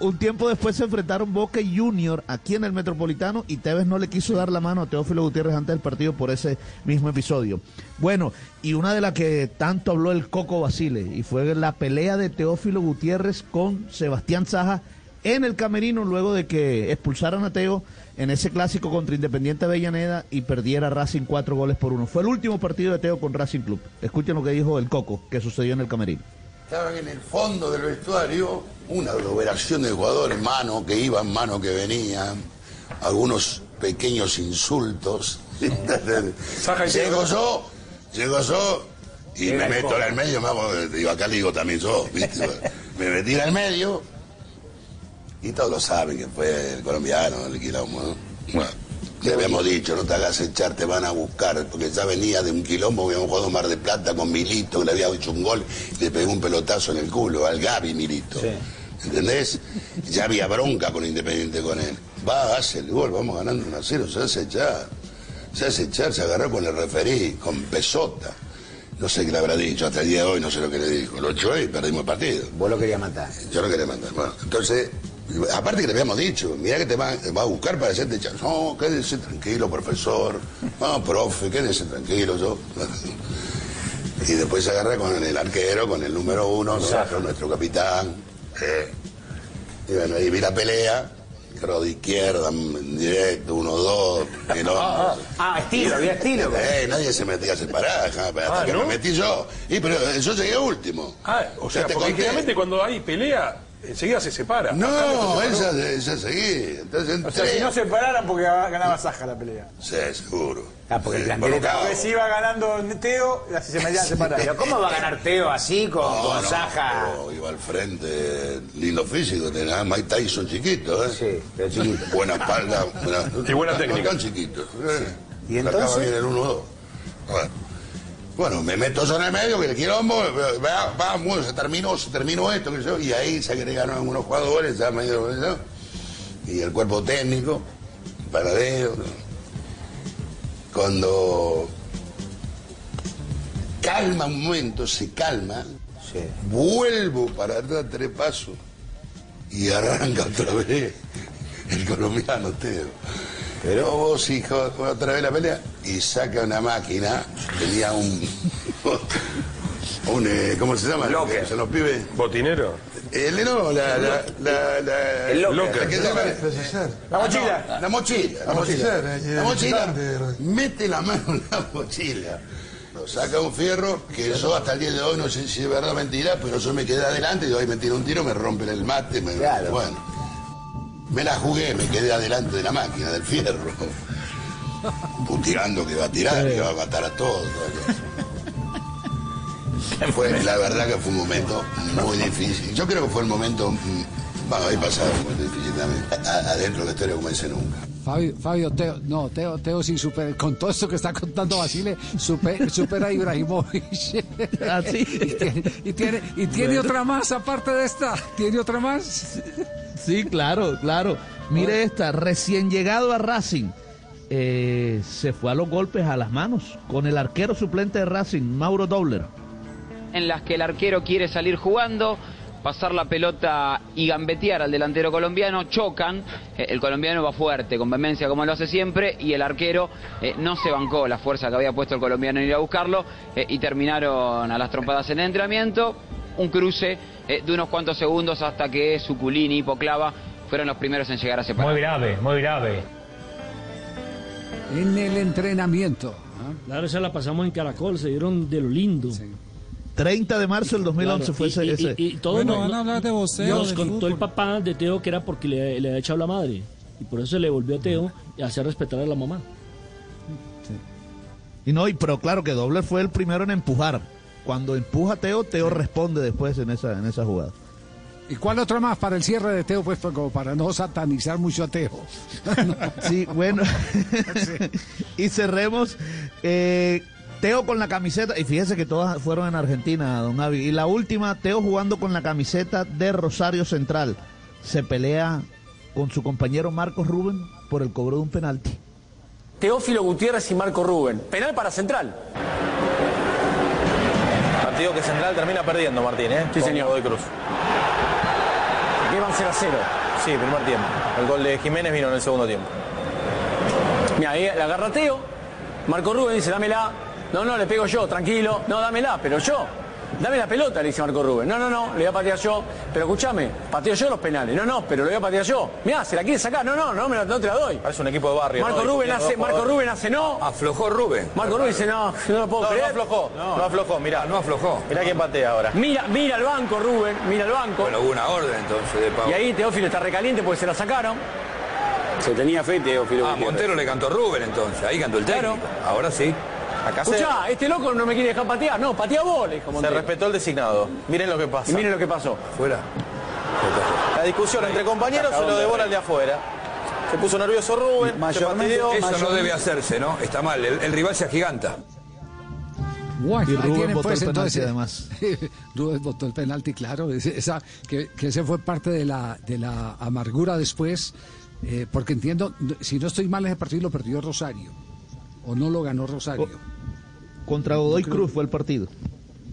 un tiempo después se enfrentaron Boca Junior aquí en el Metropolitano y Tevez no le quiso dar la mano a Teófilo Gutiérrez antes del partido por ese mismo episodio. Bueno, y una de las que tanto habló el Coco Basile y fue la pelea de Teófilo Gutiérrez con Sebastián Saja en el camerino luego de que expulsaran a Teo en ese clásico contra Independiente Avellaneda y perdiera Racing cuatro goles por uno. Fue el último partido de Teo con Racing Club. Escuchen lo que dijo el Coco, que sucedió en el camerino. Estaban en el fondo del vestuario una aglomeración de jugadores, mano que iban, mano que venían, algunos pequeños insultos. llego yo, llego yo y me meto en el medio, me hago, digo, acá le digo también yo, ¿viste? me metí en el medio y todos lo saben que fue el colombiano, el quilombo, ¿no? Bueno, le habíamos dicho, no te hagas echar, te van a buscar, porque ya venía de un quilombo, habíamos jugado Mar de Plata con Milito, que le había hecho un gol, y le pegó un pelotazo en el culo, al Gaby Milito. ¿Entendés? Ya había bronca con Independiente con él. Va, hace el gol, vamos ganando 1 a 0, se hace echar. Se hace echar, se agarró con el referí, con Pesota. No sé qué le habrá dicho, hasta el día de hoy no sé lo que le dijo. Lo echó y perdimos el partido. Vos lo querías matar. Yo lo quería matar. Bueno, entonces, aparte que le habíamos dicho, mirá que te va, va a buscar para hacerte echar. No, quédese tranquilo, profesor. No, profe, quédese tranquilo, yo. Y después se agarra con el arquero, con el número uno, nuestro, nuestro capitán. eh. Y bueno, ahí vi la pelea, creo de izquierda, en directo, uno, dos, no. Ah, ah, estilo, había estilo. Eh, nadie se metía a separar, hasta Ah, que ¿no? me metí yo. Y pero eh, yo llegué último. Ah, o sea, porque generalmente cuando hay pelea, enseguida se separa. No, Acá él se separó. ya, ya seguí. Entonces O sea, si no se pararan porque ganaba Saja la pelea. Sí, seguro. Ah, porque el Sí, porque si iba ganando Teo, así se metían separados. Pero ¿cómo va a ganar Teo así con, No, con no, Saja? pero iba al frente, lindo físico, tenía a Mike Tyson chiquito, ¿eh? Sí, pero chiquito. Buena espalda, buena, Y buena no técnica. tan chiquito. ¿eh? ¿Y entonces? bien el 1-2. Bueno. Bueno, me meto yo en el medio, que el quilombo, va, vamos, se terminó, se terminó esto, que yo, y ahí se agregaron algunos jugadores, ya medio, ¿no? y el cuerpo técnico, paradero. Cuando calma un momento, se calma, vuelvo para atrás tres pasos y arranca otra vez el colombiano Teo. Pero vos, hijo, otra vez la pelea y saca una máquina, tenía un. un eh, ¿Cómo se llama? Locker. ¿Son los pibes? ¿Botinero? El no, la. la, la, la El locker. ¿qué se llama? La mochila. Ah, no, la mochila. La mochila. La mochila. Mete la mano en la mochila. Lo saca un fierro que yo hasta el día de hoy no sé si es verdad o mentira, pero yo me quedé adelante y hoy me tira un tiro, me rompen el mate. Me, Claro. Bueno. Me la jugué, me quedé adelante de la máquina, del fierro. Puteando que va a tirar, que va a matar a todos. Fue, la verdad que fue un momento muy difícil. Yo creo que fue el momento, mm, bueno, ahí pasado un momento difícil también. Adentro de la historia como ese nunca. Fabio, Fabio, Teo, no, Teo, Teo sí supera, con todo esto que está contando Basile, supera, supera a Ibrahimovic. Ah, sí. y tiene, y tiene, y tiene Bueno. otra más aparte de esta. ¿Tiene otra más? Sí, claro, claro. Mire esta, recién llegado a Racing, eh, se fue a los golpes a las manos con el arquero suplente de Racing, Mauro Dobler. en las que el arquero quiere salir jugando, pasar la pelota y gambetear al delantero colombiano, chocan, eh, el colombiano va fuerte, con vehemencia como lo hace siempre, y el arquero eh, no se bancó la fuerza que había puesto el colombiano en ir a buscarlo, eh, y terminaron a las trompadas en el entrenamiento, un cruce eh, de unos cuantos segundos hasta que Suculini y Poclava fueron los primeros en llegar a separar. Muy grave, muy grave. En el entrenamiento. Claro, esa la pasamos en Caracol, se dieron de lo lindo. 30 de marzo del 2011 Claro, fue y- ese. y- ese- y- y todo Bueno, no- van a hablar de boxeo, Nos de contó el papá de Teo que era porque le, le había echado la madre. Y por eso se le volvió a Teo y hacer respetar a la mamá. Y no, y, pero claro que Dobler fue el primero en empujar. Cuando empuja a Teo, Teo responde después en esa, en esa jugada. ¿Y cuál otra más para el cierre de Teo? Pues como para no satanizar mucho a Teo. Sí, bueno. y cerremos. eh, Teo con la camiseta, y fíjese que todas fueron en Argentina, don Avi. Y la última, Teo jugando con la camiseta de Rosario Central. Se pelea con su compañero Marcos Rubén por el cobro de un penalti. Teófilo Gutiérrez y Marco Rubén. Penal para Central. Partido que Central termina perdiendo, Martín, ¿eh? Sí, Con señor. Godoy Cruz. Iban 0 a 0. Sí, primer tiempo. El gol de Jiménez vino en el segundo tiempo. Mira, ahí la agarra Teo. Marco Rubén dice, dámela. No, no, le pego yo, tranquilo. No, dámela, pero yo. Dame la pelota, le dice Marco Rubén. No, no, no, le voy a patear yo. Pero escúchame, pateo yo los penales. No, no, pero lo voy a patear yo. Mirá, se la quiere sacar. No, no, no, me la, no te la doy. Parece un equipo de barrio. Marco ¿no? Rubén hace, Marco. Rubén hace no. Aflojó Rubén. Marco Rubén dice, no, no lo puedo No, no creer. aflojó. No, aflojó, mirá. No aflojó. Mirá quién patea ahora. Mira, mira el banco, Rubén, mira el banco. Bueno, hubo una orden entonces de Pau. Y ahí Teófilo está recaliente porque se la sacaron. Se tenía fe, Teófilo. Ah, Montero le cantó Rubén entonces. Ahí cantó el técnico. Ahora sí. Acá se, Escuchá, este loco no me quiere dejar patear. No, patea vos, le dijo se respetó el designado. Miren lo que pasa. Y miren lo que pasó. Fuera. La discusión entre compañeros se lo devora el de afuera. Se puso nervioso Rubén, se fastidió. Eso no debe hacerse, ¿no? Está mal. El, el rival se agiganta. Bueno, Y ahí Rubén votó pues, el penalti, entonces, además. Rubén votó el penalti, claro. es- Esa, que, que ese fue parte de la, de la amargura después, eh, porque entiendo, si no estoy mal, ese partido lo perdió Rosario. O no lo ganó Rosario. Contra Godoy Cruz fue el partido.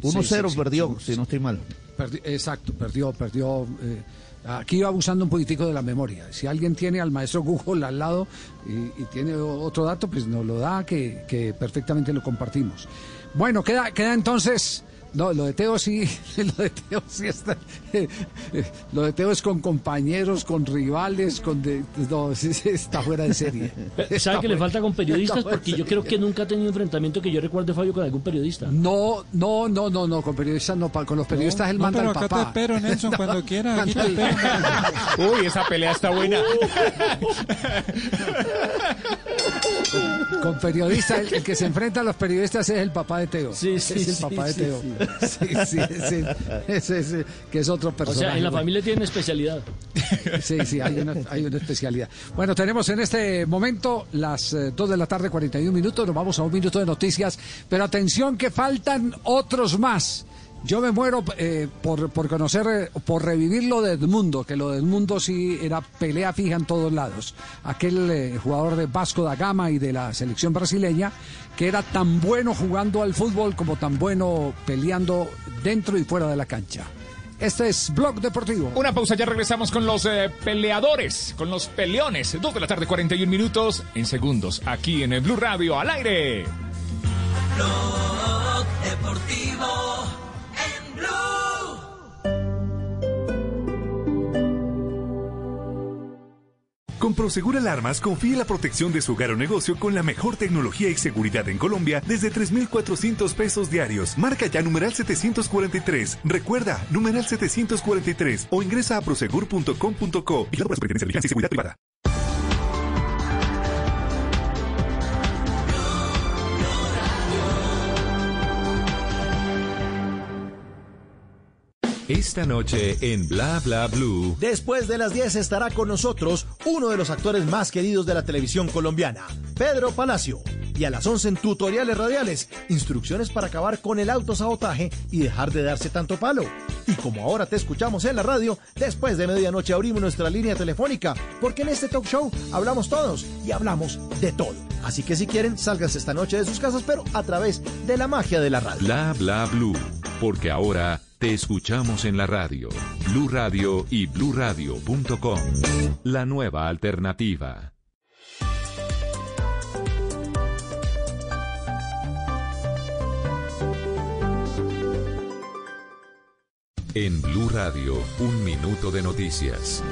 1-0 Sí, sí, sí, perdió, sí, si no estoy mal. Perdi- exacto, perdió, perdió. eh, aquí iba abusando un poquitico de la memoria. Si alguien tiene al maestro Google al lado y, y tiene otro dato, pues nos lo da, que, que perfectamente lo compartimos. Bueno, queda, queda entonces. No, lo de Teo sí, lo de Teo sí está. lo de Teo es con compañeros, con rivales, con. de- no, está fuera de serie. ¿Sabe Está que le falta con periodistas? Porque yo creo que nunca ha tenido enfrentamiento que yo recuerde Fabio con algún periodista. No, no, no, no, no, con periodistas no, con los periodistas él no, manda pero al acá papá. te espero, Nelson, cuando quiera, te. Uy, esa pelea está buena. Con periodistas, el, el que se enfrenta a los periodistas es el papá de Teo. Sí, sí, es el sí, papá de sí, Teo. Sí, sí, ese, ese- ese- que es otro O personaje. sea, en la familia tienen especialidad. Sí, sí, hay una, hay una especialidad. Bueno, tenemos en este momento las eh, 2 de la tarde, 41 minutos. Nos vamos a un minuto de noticias. Pero atención que faltan otros más. Yo me muero eh, por, por conocer, eh, por revivir lo de Edmundo, que lo de Edmundo sí era pelea fija en todos lados. Aquel eh, jugador de Vasco da Gama y de la selección brasileña, que era tan bueno jugando al fútbol como tan bueno peleando dentro y fuera de la cancha. Este es Blog Deportivo. Una pausa, ya regresamos con los eh, peleadores, con los peleones. 2 de la tarde, 41 minutos en segundos, aquí en el Blue Radio, al aire. Blog Deportivo. Con Prosegur Alarmas confíe la protección de su hogar o negocio con la mejor tecnología y seguridad en Colombia desde 3,400 pesos diarios. Marca ya numeral 743. Recuerda, numeral 743 o ingresa a prosegur.com.co. Por la Superintendencia de Vigilancia y Seguridad Privada. Esta noche en Bla Bla Blue. Después de las 10 estará con nosotros uno de los actores más queridos de la televisión colombiana, Pedro Palacio. Y a las 11 en tutoriales radiales, instrucciones para acabar con el autosabotaje y dejar de darse tanto palo. Y como ahora te escuchamos en la radio, después de medianoche abrimos nuestra línea telefónica, porque en este talk show hablamos todos y hablamos de todo. Así que si quieren, sálganse esta noche de sus casas, pero a través de la magia de la radio. Bla Bla Blue. Porque ahora te escuchamos en la radio. Blue Radio y bluradio.com. La nueva alternativa. En Blue Radio, un minuto de noticias.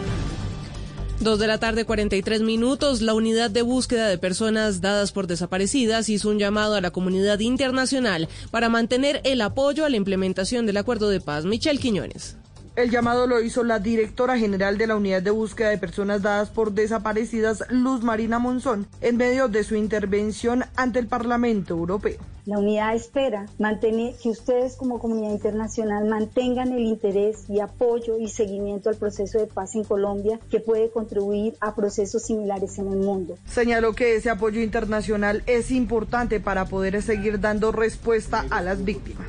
Dos de la tarde, 43 minutos. La unidad de búsqueda de personas dadas por desaparecidas hizo un llamado a la comunidad internacional para mantener el apoyo a la implementación del acuerdo de paz. Michelle Quiñones. El llamado lo hizo la directora general de la Unidad de Búsqueda de Personas Dadas por Desaparecidas, Luz Marina Monzón, en medio de su intervención ante el Parlamento Europeo. La unidad espera mantener que ustedes como comunidad internacional mantengan el interés y apoyo y seguimiento al proceso de paz en Colombia que puede contribuir a procesos similares en el mundo. Señaló que ese apoyo internacional es importante para poder seguir dando respuesta a las víctimas.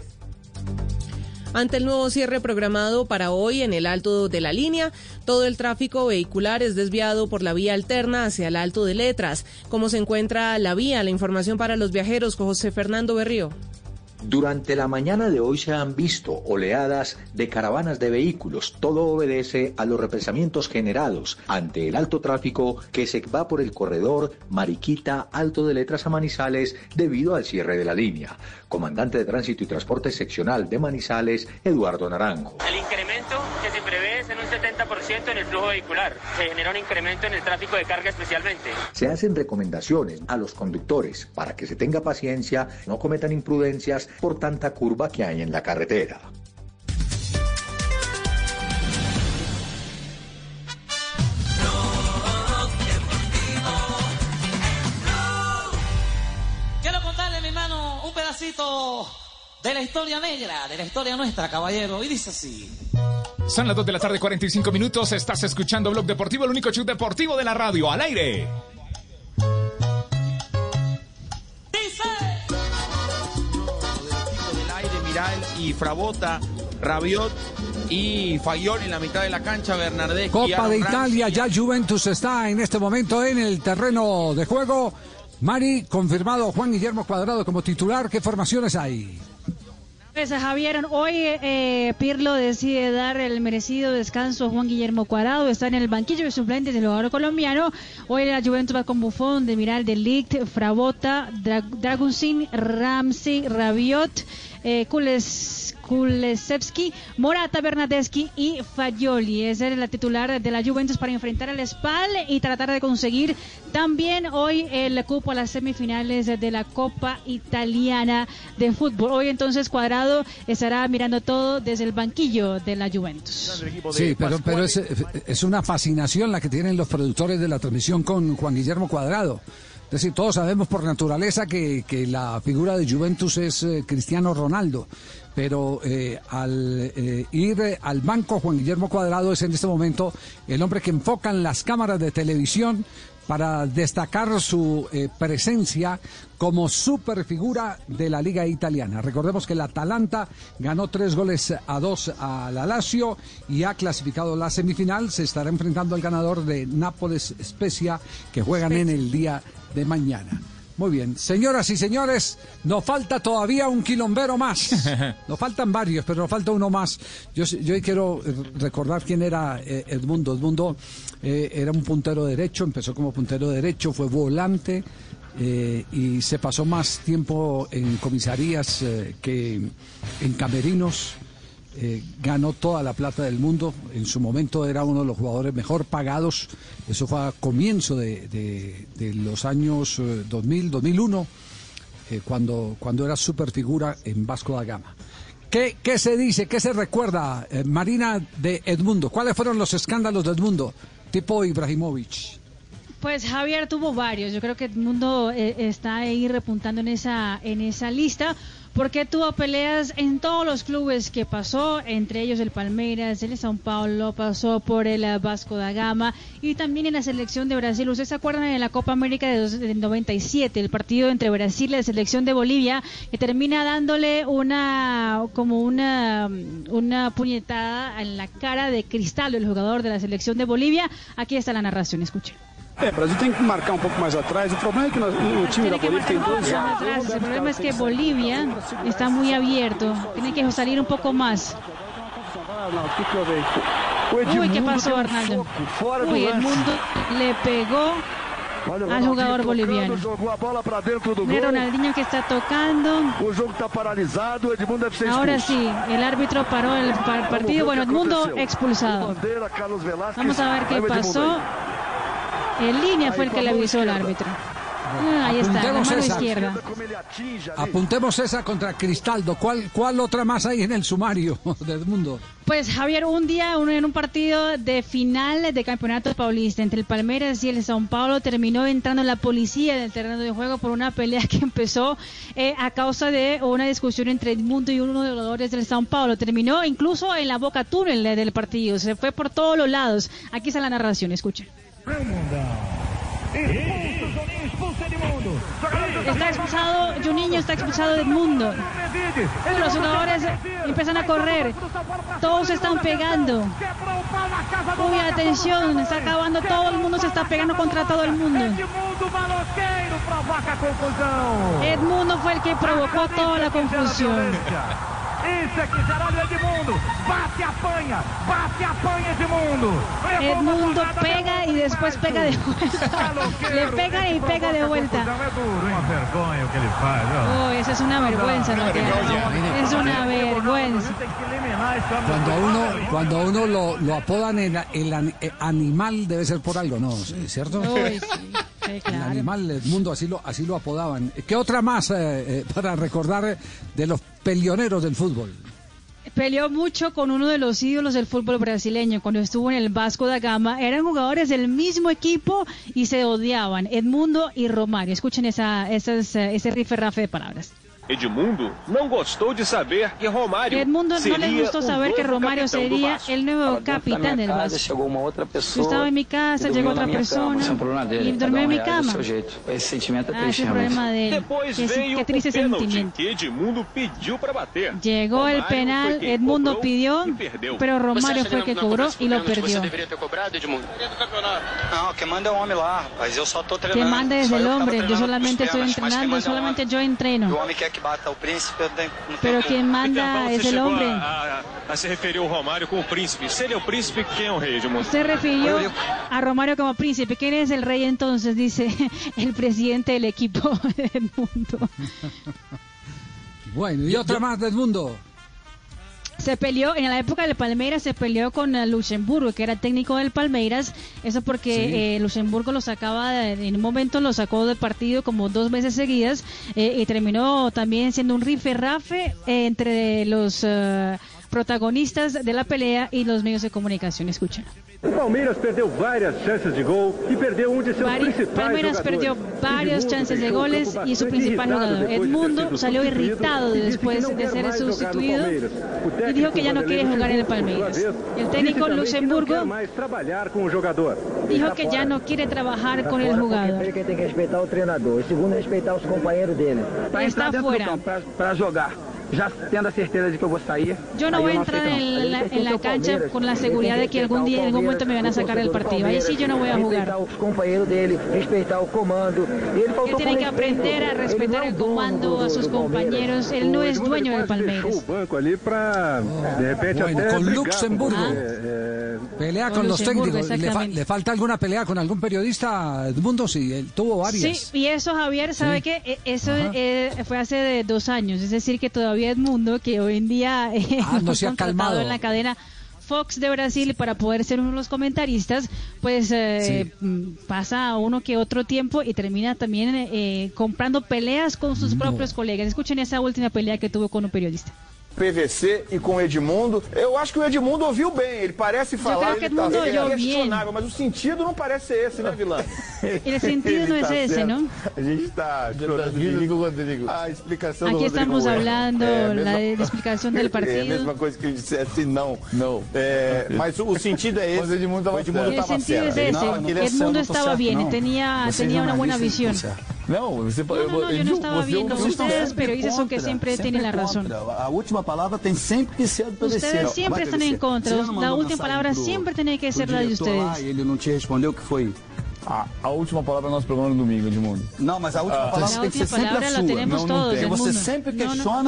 Ante el nuevo cierre programado para hoy en el Alto de la Línea, todo el tráfico vehicular es desviado por la vía alterna hacia el Alto de Letras. ¿Cómo se encuentra la vía? La información para los viajeros con José Fernando Berrío. Durante la mañana de hoy se han visto oleadas de caravanas de vehículos. Todo obedece a los represamientos generados ante el alto tráfico que se va por el corredor Mariquita Alto de Letras a Manizales debido al cierre de la línea. Comandante de Tránsito y Transporte Seccional de Manizales, Eduardo Naranjo. El incremento que se prevé es en un 70% en el flujo vehicular. Se genera un incremento en el tráfico de carga especialmente. Se hacen recomendaciones a los conductores para que se tenga paciencia, no cometan imprudencias por tanta curva que hay en la carretera. De la historia negra, de la historia nuestra, caballero. Y dice así. Son las 2 de la tarde, 45 minutos. Estás escuchando Blog Deportivo, el único show deportivo de la radio, al aire. del aire, Miral y Frabota, Rabiot y Fayol en la mitad de la cancha, Bernardeschi. Copa de. Italia, ya Juventus está en este momento en el terreno de juego. Mari, confirmado Juan Guillermo Cuadrado como titular. ¿Qué formaciones hay? Pues Javier, hoy eh, Pirlo decide dar el merecido descanso a Juan Guillermo Cuadrado, está en el banquillo de suplentes del jugador colombiano. Hoy la Juventus va con Buffon, de Miral, de Ligt, Frabota, Dra Dragusin, Ramsey, Rabiot, eh, Kules, Kulesevski, Morata, Bernadeschi y Fagioli. Esa es la titular de la Juventus para enfrentar al Spal y tratar de conseguir también hoy el cupo a las semifinales de la Copa Italiana de Fútbol. Hoy entonces Cuadrado estará mirando todo desde el banquillo de la Juventus. Sí, pero, pero es, es una fascinación la que tienen los productores de la transmisión con Juan Guillermo Cuadrado. Es decir, todos sabemos por naturaleza que, que la figura de Juventus es eh, Cristiano Ronaldo, pero eh, al eh, ir al banco Juan Guillermo Cuadrado es en este momento el hombre que enfocan las cámaras de televisión para destacar su eh, presencia como superfigura de la liga italiana. Recordemos que el Atalanta ganó tres goles a dos a la Lazio y ha clasificado la semifinal. Se estará enfrentando al ganador de Nápoles Spezia que juegan en el día de mañana. Muy bien, señoras y señores, nos falta todavía un quilombero más. Nos faltan varios, pero nos falta uno más. Yo, yo quiero recordar quién era eh, Edmundo. Edmundo eh, era un puntero derecho, empezó como puntero derecho, fue volante eh, y se pasó más tiempo en comisarías eh, que en camerinos. Ganó toda la plata del mundo. En su momento era uno de los jugadores mejor pagados. Eso fue a comienzo de, los años eh, 2000, 2001, eh, cuando, cuando era superfigura en Vasco da Gama. ¿Qué, qué se dice, qué se recuerda, Marina, de Edmundo? ¿Cuáles fueron los escándalos de Edmundo? Tipo Ibrahimovic. Pues Javier tuvo varios. Yo creo que el mundo eh, está ahí repuntando en esa en esa lista porque tuvo peleas en todos los clubes que pasó, entre ellos el Palmeiras, el São Paulo, pasó por el Vasco da Gama y también en la selección de Brasil. ¿Ustedes se acuerdan de la Copa América del 97, el partido entre Brasil y la selección de Bolivia que termina dándole una como una una puñetada en la cara de Cristal, el jugador de la selección de Bolivia? Aquí está la narración, escuchen. É, o Brasil tem que marcar um pouco mais atrás. O problema é que nós- o time da Bolívia tem dois atrás. El problema es que Bolivia está muy abierto. Tiene que salir un poco más. Não, o que que eu vejo? O Uy, ¿qué Edmundo pasó, um Arnaldo? Uy, el mundo le pegó o al jugador boliviano. Mira. Ronaldinho que está tocando. O. O Edmundo Ahora sí, el árbitro paró el pa- partido. Bueno, el mundo expulsado. Vamos a ver qué o Edmundo pasó. En línea fue el que le avisó el árbitro. Ah, ahí está, la mano esa. izquierda. Apuntemos esa contra Cristaldo. ¿Cuál, ¿Cuál otra más hay en el sumario de Edmundo? Pues Javier, un día uno en un partido de final de campeonato paulista entre el Palmeiras y el São Paulo terminó entrando la policía en el terreno de juego por una pelea que empezó eh, a causa de una discusión entre Edmundo y uno de los jugadores del São Paulo. Terminó incluso en la boca túnel eh, del partido, se fue por todos los lados. Aquí está la narración, escuchen. Está expulsado, Juninho está expulsado del mundo. Los jugadores empiezan a correr. Todos se están pegando. Uy, atención, está acabando. Todo el mundo se está pegando contra todo el mundo. Edmundo fue el que provocó toda la confusión. Isso aqui, Geraldo Edmundo. Bate, apanha. Bate, apanha Edmundo. Edmundo pega y después pega de vuelta. Le pega y pega de vuelta. Uma vergonha o que ele faz. ó. Uy, esa es una vergüenza. Es una vergüenza. Cuando a uno, cuando a uno lo, lo apodan el, eh, animal debe ser por algo, ¿no? ¿Cierto? Uy, sí. Sí, El animal, el mundo, así lo, así lo apodaban. ¿Qué otra más eh, eh, para recordar de los peleoneros del fútbol? Peleó mucho con uno de los ídolos del fútbol brasileño cuando estuvo en el Vasco da Gama. Eran jugadores del mismo equipo y se odiaban, Edmundo y Romario. Escuchen esa, esas, eh, ese rifirrafe de palabras. Edmundo não gostou de saber que Romário Edmundo no le seria gustó o saber que novo Romario capitão do sería Vasco. el nuevo capitán del Vasco. chegou uma outra Yo pessoa. estaba en mi casa, e llegó dormiu otra minha persona Esse é um problema dele. y Cada dormió um en mi reage do cama. seu jeito. Esse sentimento é Ah, triste, problema de él. Depois Qué, veio qué triste o pênalti sentimiento. que Edmundo pediu para bater. Llegó el Romário penal, foi Edmundo cobrou pidió, e perdeu. pero Romario fue el que cobró y lo perdió. ter cobrado, Edmundo? Não, quem manda é o homem lá, rapaz. Eu só tô Que treinando. manda eu solamente estoy pênaltis, mas quem entrenando, manda é o solamente homem. yo E entreno. o homem quer que bata o príncipe, eu tenho- não Pero quien manda es você el hombre. a, a, a se Romário como príncipe. Se ele é o príncipe, quem é o rei, Edmundo? Se refirió a Romario como príncipe. ¿Quién es el rey entonces? Dice el presidente del equipo del mundo. Bueno, y otra más del mundo. Se peleó, en la época del Palmeiras se peleó con eh, Luxemburgo, que era técnico del Palmeiras. Eso porque Sí. eh, Luxemburgo lo sacaba, de- en un momento lo sacó del partido como dos veces seguidas eh, y terminó también siendo un rife-rafe eh, entre los eh, protagonistas de la pelea y los medios de comunicación. Escuchen. O Palmeiras perdeu várias chances de gol e perdeu um de seus Vari- principais Palmeiras jogadores. perdió varias chances de goles y su principal irritado jugador, depois de ter Edmundo, salió substituído irritado e disse que después não de ser mais jogar no sustituido Palmeiras. O y técnico dijo que ya no quiere jugar en el Palmeiras. El disse técnico Luxemburgo quer mais trabalhar com o jogador. dijo que ya no quiere trabajar con el jugador. Ele tem que respeitar o treinador. E segundo, respeitar os companheiros dele. Pra Está fuera. pra jogar. Já tendo a certeza de que eu vou sair. Yo no voy a eu entrar en la, en la cancha Palmeiras. con la seguridad de que algún día, en algún momento me van a Palmeiras, sacar del partido. Ahí sí yo no voy a jugar. Respeitar os companheiros dele, respeitar o comando. Ele Él tiene que aprender a respetar el comando do- a sus Palmeiras. compañeros. Él no es dueño Palmeiras. de repente, Bueno, con Luxemburgo. Pelea Con con, los técnicos. ¿Le, fa- le falta alguna pelea con algún periodista, Edmundo? Sí, él tuvo varias. Sí, y eso Javier, ¿sabe Sí. qué? E- Eso eh, fue hace de dos años, es decir, que todavía Edmundo, que hoy en día eh, Ah, no se ha calmado. en la cadena Fox de Brasil para poder ser uno de los comentaristas, pues eh, mm, pasa uno que otro tiempo y termina también eh, comprando peleas con sus propios colegas. Escuchen esa última pelea que tuvo con un periodista. PVC e com o Edmundo. Eu acho que o Edmundo ouviu bem. Ele parece falar. creo que ele tá- Edmundo ele é oyó bien. questionável, mas o sentido não parece ser esse, né, Vilã? El sentido no Ele es tá ese, certo. ¿no? A gente está chorando de com o Rodrigo. A explicação do Aquí Rodrigo estamos é- hablando é a la, mesma- la explicación del É a partido. mesma coisa que eu dissesse não. Não. É, mas o, o sentido é esse. O Edmundo El estava sentido es ese. Edmundo estaba bien, tenía, tenía una buena visión. Não, você No, no, no, yo no estaba bien como ustedes, ellos son que siempre tienen la razón. A última palavra tem sempre que ser. Ustedes siempre están en contra. La mandou última palabra siempre tiene que ser la de ustedes. e ele não te respondeu que foi? A, a última palavra nosso programa no domingo, Edmundo. Não, mas a última Ah. palavra tem que ser última sempre a sua. você sempre questiona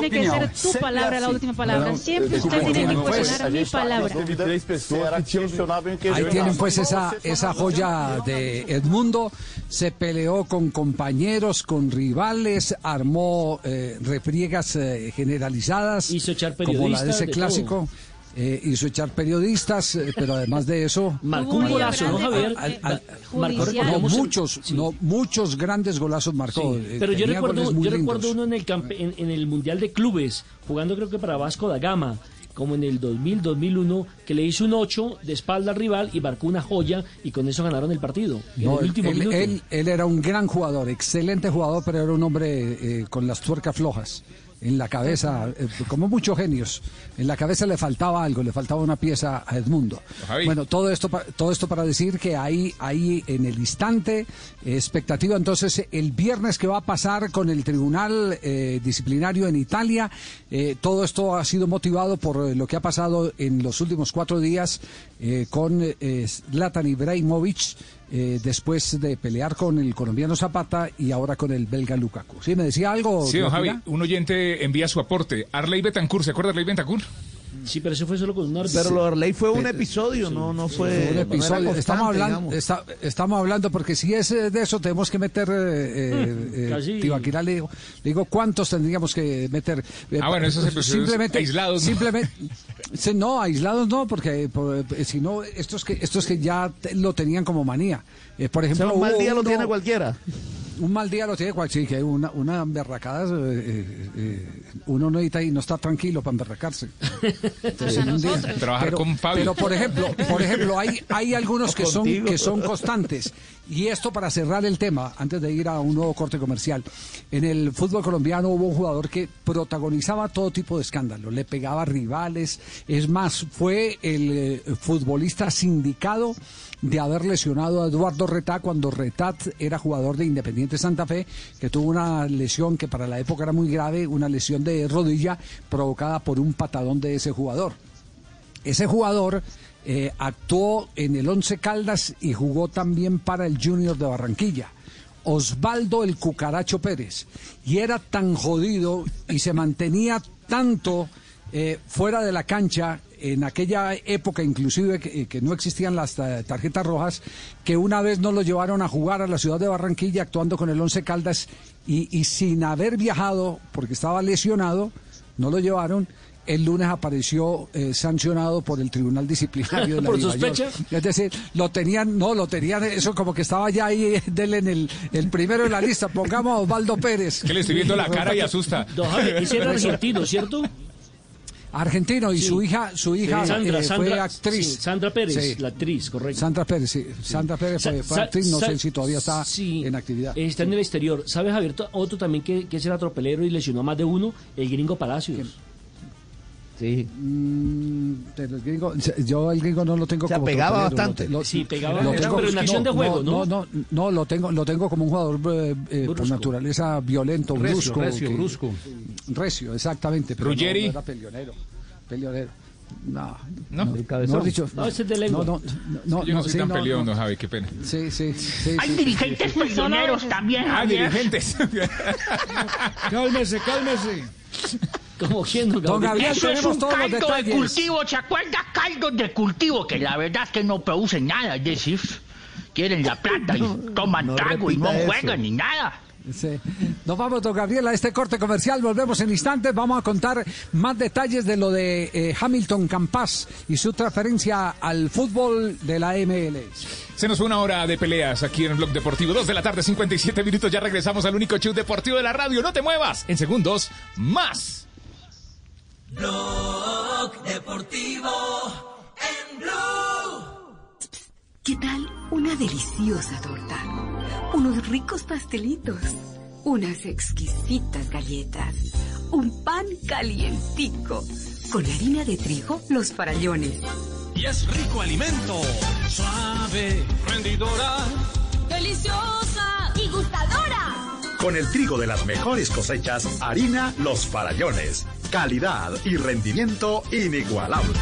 que opinião. ser tu Sempre palabra la assim. última Siempre desculpa, usted tiene que cuestionar a mi palabra. Teve três pessoas que questionavam que Ahí tienen pues esa, esa joya de Edmundo. Se peleó con compañeros, con rivales, armó eh, refriegas eh, generalizadas. Hizo echar Como la de ese clásico. Eh, hizo echar periodistas, eh, pero además de eso... Marcó un golazo, ¿no, Javier? Al- al- Marcó, no, muchos, no, muchos grandes golazos marcó. Sí, Eh, pero yo recuerdo, yo recuerdo uno en el, campe- en, en el Mundial de Clubes, jugando creo que para Vasco da Gama, como en el 2000, 2001, que le hizo un 8 de espalda al rival y marcó una joya y con eso ganaron el partido. En el último él, minuto. él- él era un gran jugador, excelente jugador, pero era un hombre eh, con las tuercas flojas. En la cabeza, eh, como muchos genios, en la cabeza le faltaba algo, le faltaba una pieza a Edmundo. Javi. Bueno, todo esto, todo esto para decir que hay, hay en el instante expectativa entonces el viernes que va a pasar con el Tribunal eh, Disciplinario en Italia. Eh, todo esto ha sido motivado por eh, lo que ha pasado en los últimos cuatro días con eh, Zlatan Ibrahimovic. Eh, después de pelear con el colombiano Zapata y ahora con el belga Lukaku. ¿Sí me decía algo? Sí, don Javi, un oyente envía su aporte. Arley Betancourt, ¿se acuerda de Arley Betancourt? Sí, pero eso fue solo con un árbitro. Pero lo de Arley fue un episodio, no, no fue. un episodio. estamos, hablando, está- estamos hablando, porque si es eh, de eso, tenemos que meter. Eh, eh, Casi. Tibaquirá, le digo, le digo, ¿cuántos tendríamos que meter? Eh, Ah, bueno, esos episodios simplemente, aislados, ¿no? Simplemente, no, aislados no, porque por- eh, si no, estos que, estos que ya te- lo tenían como manía. Eh, por O sea, ejemplo, un mal día lo tiene cualquiera. Un mal día lo tiene cualquiera, sí, que una, una emberracada, eh, eh, eh, uno no necesita y no está tranquilo para emberracarse. Entonces, Hasta un día- nosotros. Trabajar pero, con Fabio. pero, por ejemplo, por ejemplo, hay, hay algunos que son, que son constantes. Y esto para cerrar el tema, antes de ir a un nuevo corte comercial. En el fútbol colombiano hubo un jugador que protagonizaba todo tipo de escándalos, le pegaba a rivales. Es más, fue el eh, futbolista sindicado de haber lesionado a Eduardo Retá cuando Retat era jugador de Independiente Santa Fe, que tuvo una lesión que para la época era muy grave, una lesión de rodilla provocada por un patadón de ese jugador. Ese jugador eh, actuó en el Once Caldas y jugó también para el Junior de Barranquilla. Osvaldo el Cucaracho Pérez. Y era tan jodido y se mantenía tanto eh, fuera de la cancha en aquella época inclusive que, que no existían las ta- tarjetas rojas, que una vez no lo llevaron a jugar a la ciudad de Barranquilla actuando con el Once Caldas y, y sin haber viajado, porque estaba lesionado, no lo llevaron. El lunes apareció eh, sancionado por el Tribunal Disciplinario de la ¿Por sospecha? Es decir, lo tenían, no, lo tenían, eso como que estaba ya ahí, eh, del en el, el primero de la lista. Pongamos a Osvaldo Pérez. Que le estoy viendo la cara y asusta. Don Javi, ese era argentino, ¿cierto? Argentino y Sí. su hija, su hija Sandra, eh, fue Sandra, actriz. sí, Sandra Pérez, Sí. la actriz, correcto. Sandra Pérez, sí. Sandra Pérez fue, fue actriz, no sé si todavía está sí, en actividad. Está en el exterior. ¿Sabes, Javier? Otro también que, que es el atropelero y lesionó a más de uno, el gringo Palacios. Sí. Mm, pero el gringo, yo el gringo no lo tengo Se como tropelero, bastante. lo- lo- Sí, pegaba, lo tengo- pero en acción de juego, no, ¿no? no, no, lo tengo, lo tengo como un jugador eh, eh, por naturaleza violento, Recio, brusco. recio, que- brusco. Recio, exactamente. Pero no, Ruggeri. no era peleonero. Peleonero. No, ¿No? no, mejor dicho, No, ese es de lengua. No, no, no, Yo no soy sí, tan no, peleón, no. Javi, qué pena. Sí, sí, sí. Hay sí. dirigentes peleoneros también, Ah, Javier. dirigentes. Cálmese, cálmese. Como don Don Gabriel. Eso es un todos los caldo de detalles. cultivo, ¿se acuerda? Caldo de cultivo, que la verdad es que no producen nada, es decir, quieren la plata y toman no trago y no eso. juegan ni nada. Sí. Nos vamos, don Gabriel, a este corte comercial. Volvemos en instantes. Vamos a contar más detalles de lo de eh, Hamilton Campas y su transferencia al fútbol de la MLS. Se nos fue una hora de peleas aquí en el Blog Deportivo. Dos de la tarde, 57 minutos. Ya regresamos al único show deportivo de la radio. No te muevas. En segundos, más. Blog Deportivo en Blue. ¿Qué tal una deliciosa torta? Unos ricos pastelitos, unas exquisitas galletas, un pan calientico, con harina de trigo, los farallones. Y es rico alimento, suave, rendidora, deliciosa y gustadora. Con el trigo de las mejores cosechas, harina Los Farallones. Calidad y rendimiento inigualable.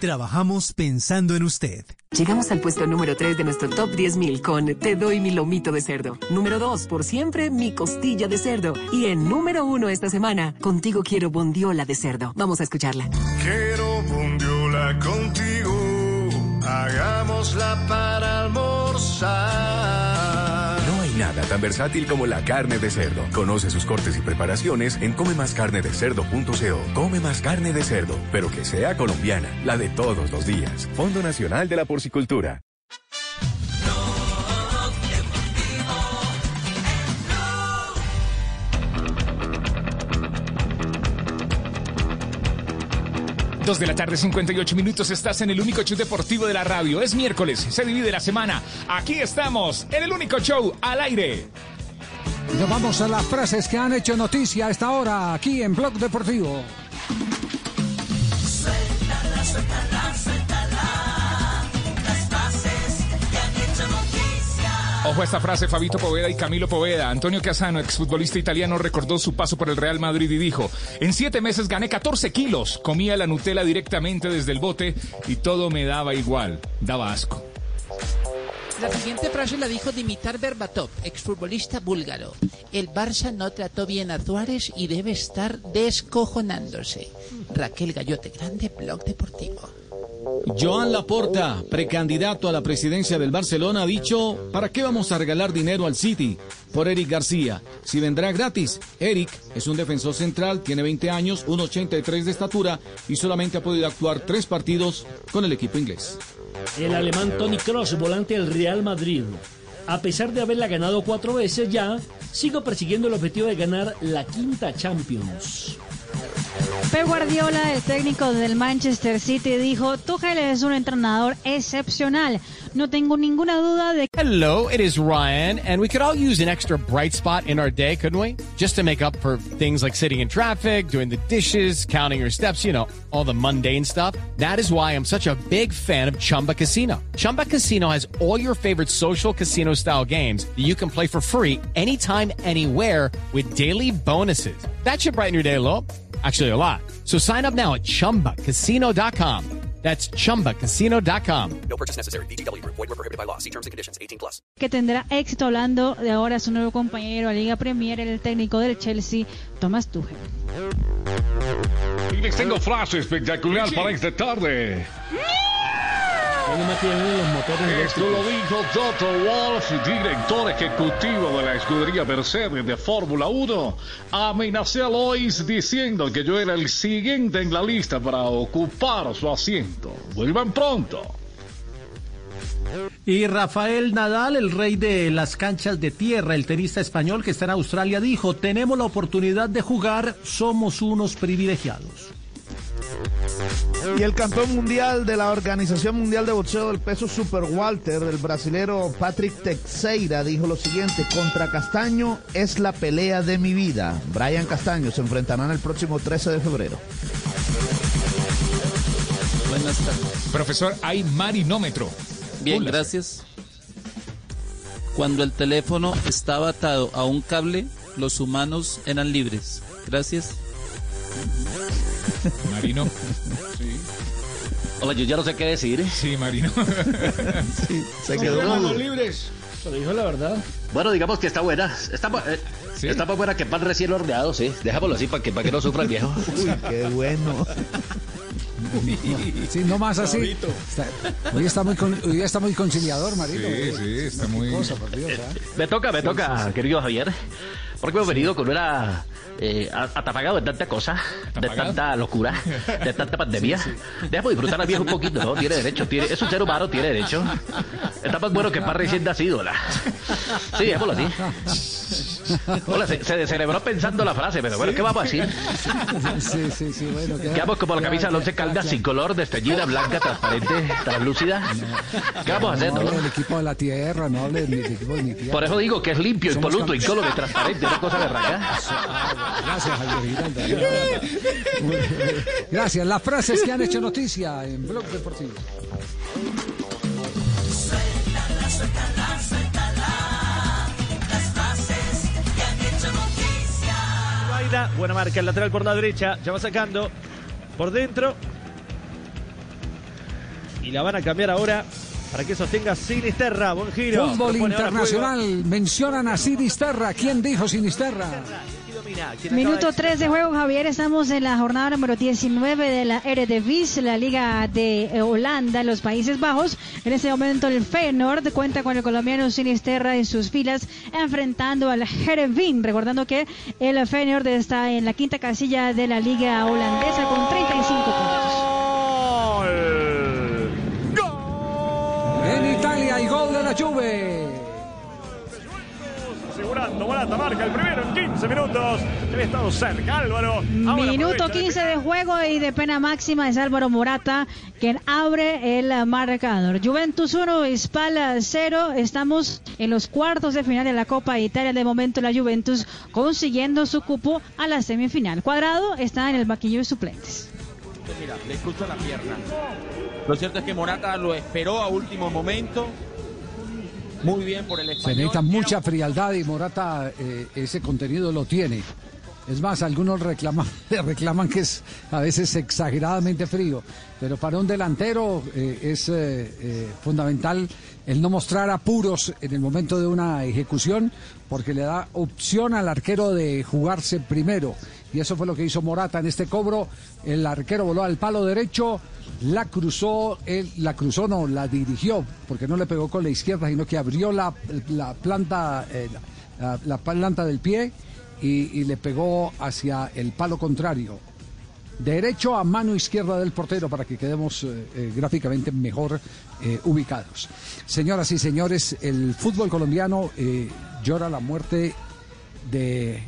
Trabajamos pensando en usted. Llegamos al puesto número 3 de nuestro top 10.000 con Te doy mi lomito de cerdo. Número 2, por siempre, mi costilla de cerdo. Y en número 1 esta semana, contigo quiero bondiola de cerdo. Vamos a escucharla. Quiero bondiola contigo, hagámosla para almorzar. Nada tan versátil como la carne de cerdo. Conoce sus cortes y preparaciones en comemascarnedecerdo.co. Come más carne de cerdo, pero que sea colombiana, la de todos los días. Fondo Nacional de la Porcicultura. Dos de la tarde, 58 minutos. Estás en el único show deportivo de la radio. Es miércoles, se divide la semana. Aquí estamos, en el único show al aire. nos vamos a las frases que han hecho noticia a esta hora aquí en Blog Deportivo. Ojo esta frase, Fabito Poveda y Camilo Poveda. Antonio Casano, exfutbolista italiano, recordó su paso por el Real Madrid y dijo, en siete meses gané 14 kilos, comía la Nutella directamente desde el bote y todo me daba igual, daba asco. La siguiente frase la dijo Dimitar Berbatov, exfutbolista búlgaro. El Barça no trató bien a Suárez y debe estar descojonándose. Raquel Gallote Grande, Blog Deportivo. Joan Laporta, precandidato a la presidencia del Barcelona, ha dicho, ¿para qué vamos a regalar dinero al City? Por Eric García. Si vendrá gratis. Eric es un defensor central, tiene 20 años, 1,83 de estatura y solamente ha podido actuar tres partidos con el equipo inglés. El alemán Tony Cross, volante del Real Madrid. A pesar de haberla ganado cuatro veces ya, sigo persiguiendo el objetivo de ganar la quinta Champions. Pep Guardiola, el técnico del Manchester City, dijo, Tuchel es un entrenador excepcional. No tengo ninguna duda de. Hello, it is Ryan, and we could all use an extra bright spot in our day, couldn't we? Just to make up for things like sitting in traffic, doing the dishes, counting your steps, you know, all the mundane stuff. That is why I'm such a big fan of Chumba Casino. Chumba Casino has all your favorite social casino style games that you can play for free anytime, anywhere with daily bonuses. That should brighten your day a little. Actually, a lot. So sign up now at chumbacasino.com. That's chumbacasino.com. No purchase necessary. VGW Group. Void were prohibited by law. See terms and conditions. 18 plus. que tendrá éxito hablando de ahora su nuevo compañero a Liga Premier, el técnico del Chelsea, Thomas Tuchel. Y les tengo frase espectacular para esta tarde. Esto lo dijo Toto Wolff, director ejecutivo de la escudería Mercedes de Fórmula 1. Amenacé a Lois diciendo que yo era el siguiente en la lista para ocupar su asiento. Vuelvan pronto. Y Rafael Nadal, el rey de las canchas de tierra, el tenista español que está en Australia, dijo, tenemos la oportunidad de jugar, somos unos privilegiados. Y el campeón mundial de la Organización Mundial de Boxeo del Peso Super Walter, el brasilero Patrick Teixeira, dijo lo siguiente, contra Castaño es la pelea de mi vida. Brian Castaño se enfrentarán el próximo 13 de febrero. Buenas tardes. Profesor, hay marinómetro. Bien, gracias. Cuando el teléfono estaba atado a un cable, los humanos eran libres. Gracias. Marino. Sí. Hola, yo ya no sé qué decir. Sí, Marino. sí, se quedó libres. Pero dijo la verdad. Bueno, digamos que está buena. Está, eh, está más buena que pan recién horneado, sí. Dejámoslo así para que, para que no sufra el viejo. Uy, qué bueno. Sí, no más así. Está- hoy, está muy con- hoy está muy conciliador, Marino. Sí, sí, está muy... Cosa, por Dios, ¿ah? Me toca, me Sí, toca, sí, sí. querido Javier. Porque hemos venido con una. Eh, atapagado de tanta cosa, de tanta locura, de tanta pandemia. Déjame disfrutar al viejo un poquito, ¿no? Tiene derecho, tiene, es un ser humano, tiene derecho. Está más bueno que pan recién nacido, ¿la? Sí, déjalo así. Hola, se, se celebró pensando la frase, pero bueno, ¿qué vamos a decir? Sí, sí, sí, bueno. queda- Quedamos como la camisa del once caldas sin color, desteñida, blanca, transparente, translúcida. ¿Qué vamos a hacer, No no? hable del equipo de la tierra, no hable del equipo de mi tierra. Por eso digo que es limpio, impoluto, incólume, transparente, una cosa de raca. Gracias, Javier. Gracias. Las frases que han hecho noticia en Blog Deportivo. Suéltala, suéltala, suéltala. Las frases que han hecho noticia. Buena marca, el lateral por la derecha, ya va sacando por dentro. Y la van a cambiar ahora para que sostenga Sinisterra. Buen giro. Fútbol internacional. Mencionan a Sinisterra. ¿Quién dijo Sinisterra? Minuto 3 de juego, Javier. Estamos en la jornada número 19 de la Eredivisie, la Liga de eh, Holanda, los Países Bajos. En este momento el Feyenoord cuenta con el colombiano Sinisterra en sus filas, enfrentando al Heerenveen. Recordando que el Feyenoord está en la quinta casilla de la Liga holandesa con 35 puntos. La Juve. Asegurando, Morata marca el primero, el 15 minutos. Se había estado cerca, Álvaro. Ahora Minuto aprovecha 15 de juego y de pena máxima es Álvaro Morata quien abre el marcador. Juventus 1, Spal 0. Estamos en los cuartos de final de la Copa de Italia. De momento la Juventus consiguiendo su cupo a la semifinal. Cuadrado está en el banquillo de suplentes. Mira, le cruza la pierna. Lo cierto es que Morata lo esperó a último momento. Muy bien por el Se español. necesita mucha frialdad y Morata eh, ese contenido lo tiene. Es más, algunos reclaman, que es a veces exageradamente frío, pero para un delantero eh, es eh, eh, fundamental el no mostrar apuros en el momento de una ejecución, porque le da opción al arquero de jugarse primero. Y eso fue lo que hizo Morata en este cobro. El arquero voló al palo derecho, la cruzó, él la cruzó, no, la dirigió, porque no le pegó con la izquierda, sino que abrió la, la planta, la, la planta del pie y, y le pegó hacia el palo contrario. Derecho a mano izquierda del portero para que quedemos eh, eh, gráficamente mejor eh, ubicados. Señoras y señores, el fútbol colombiano eh, llora la muerte de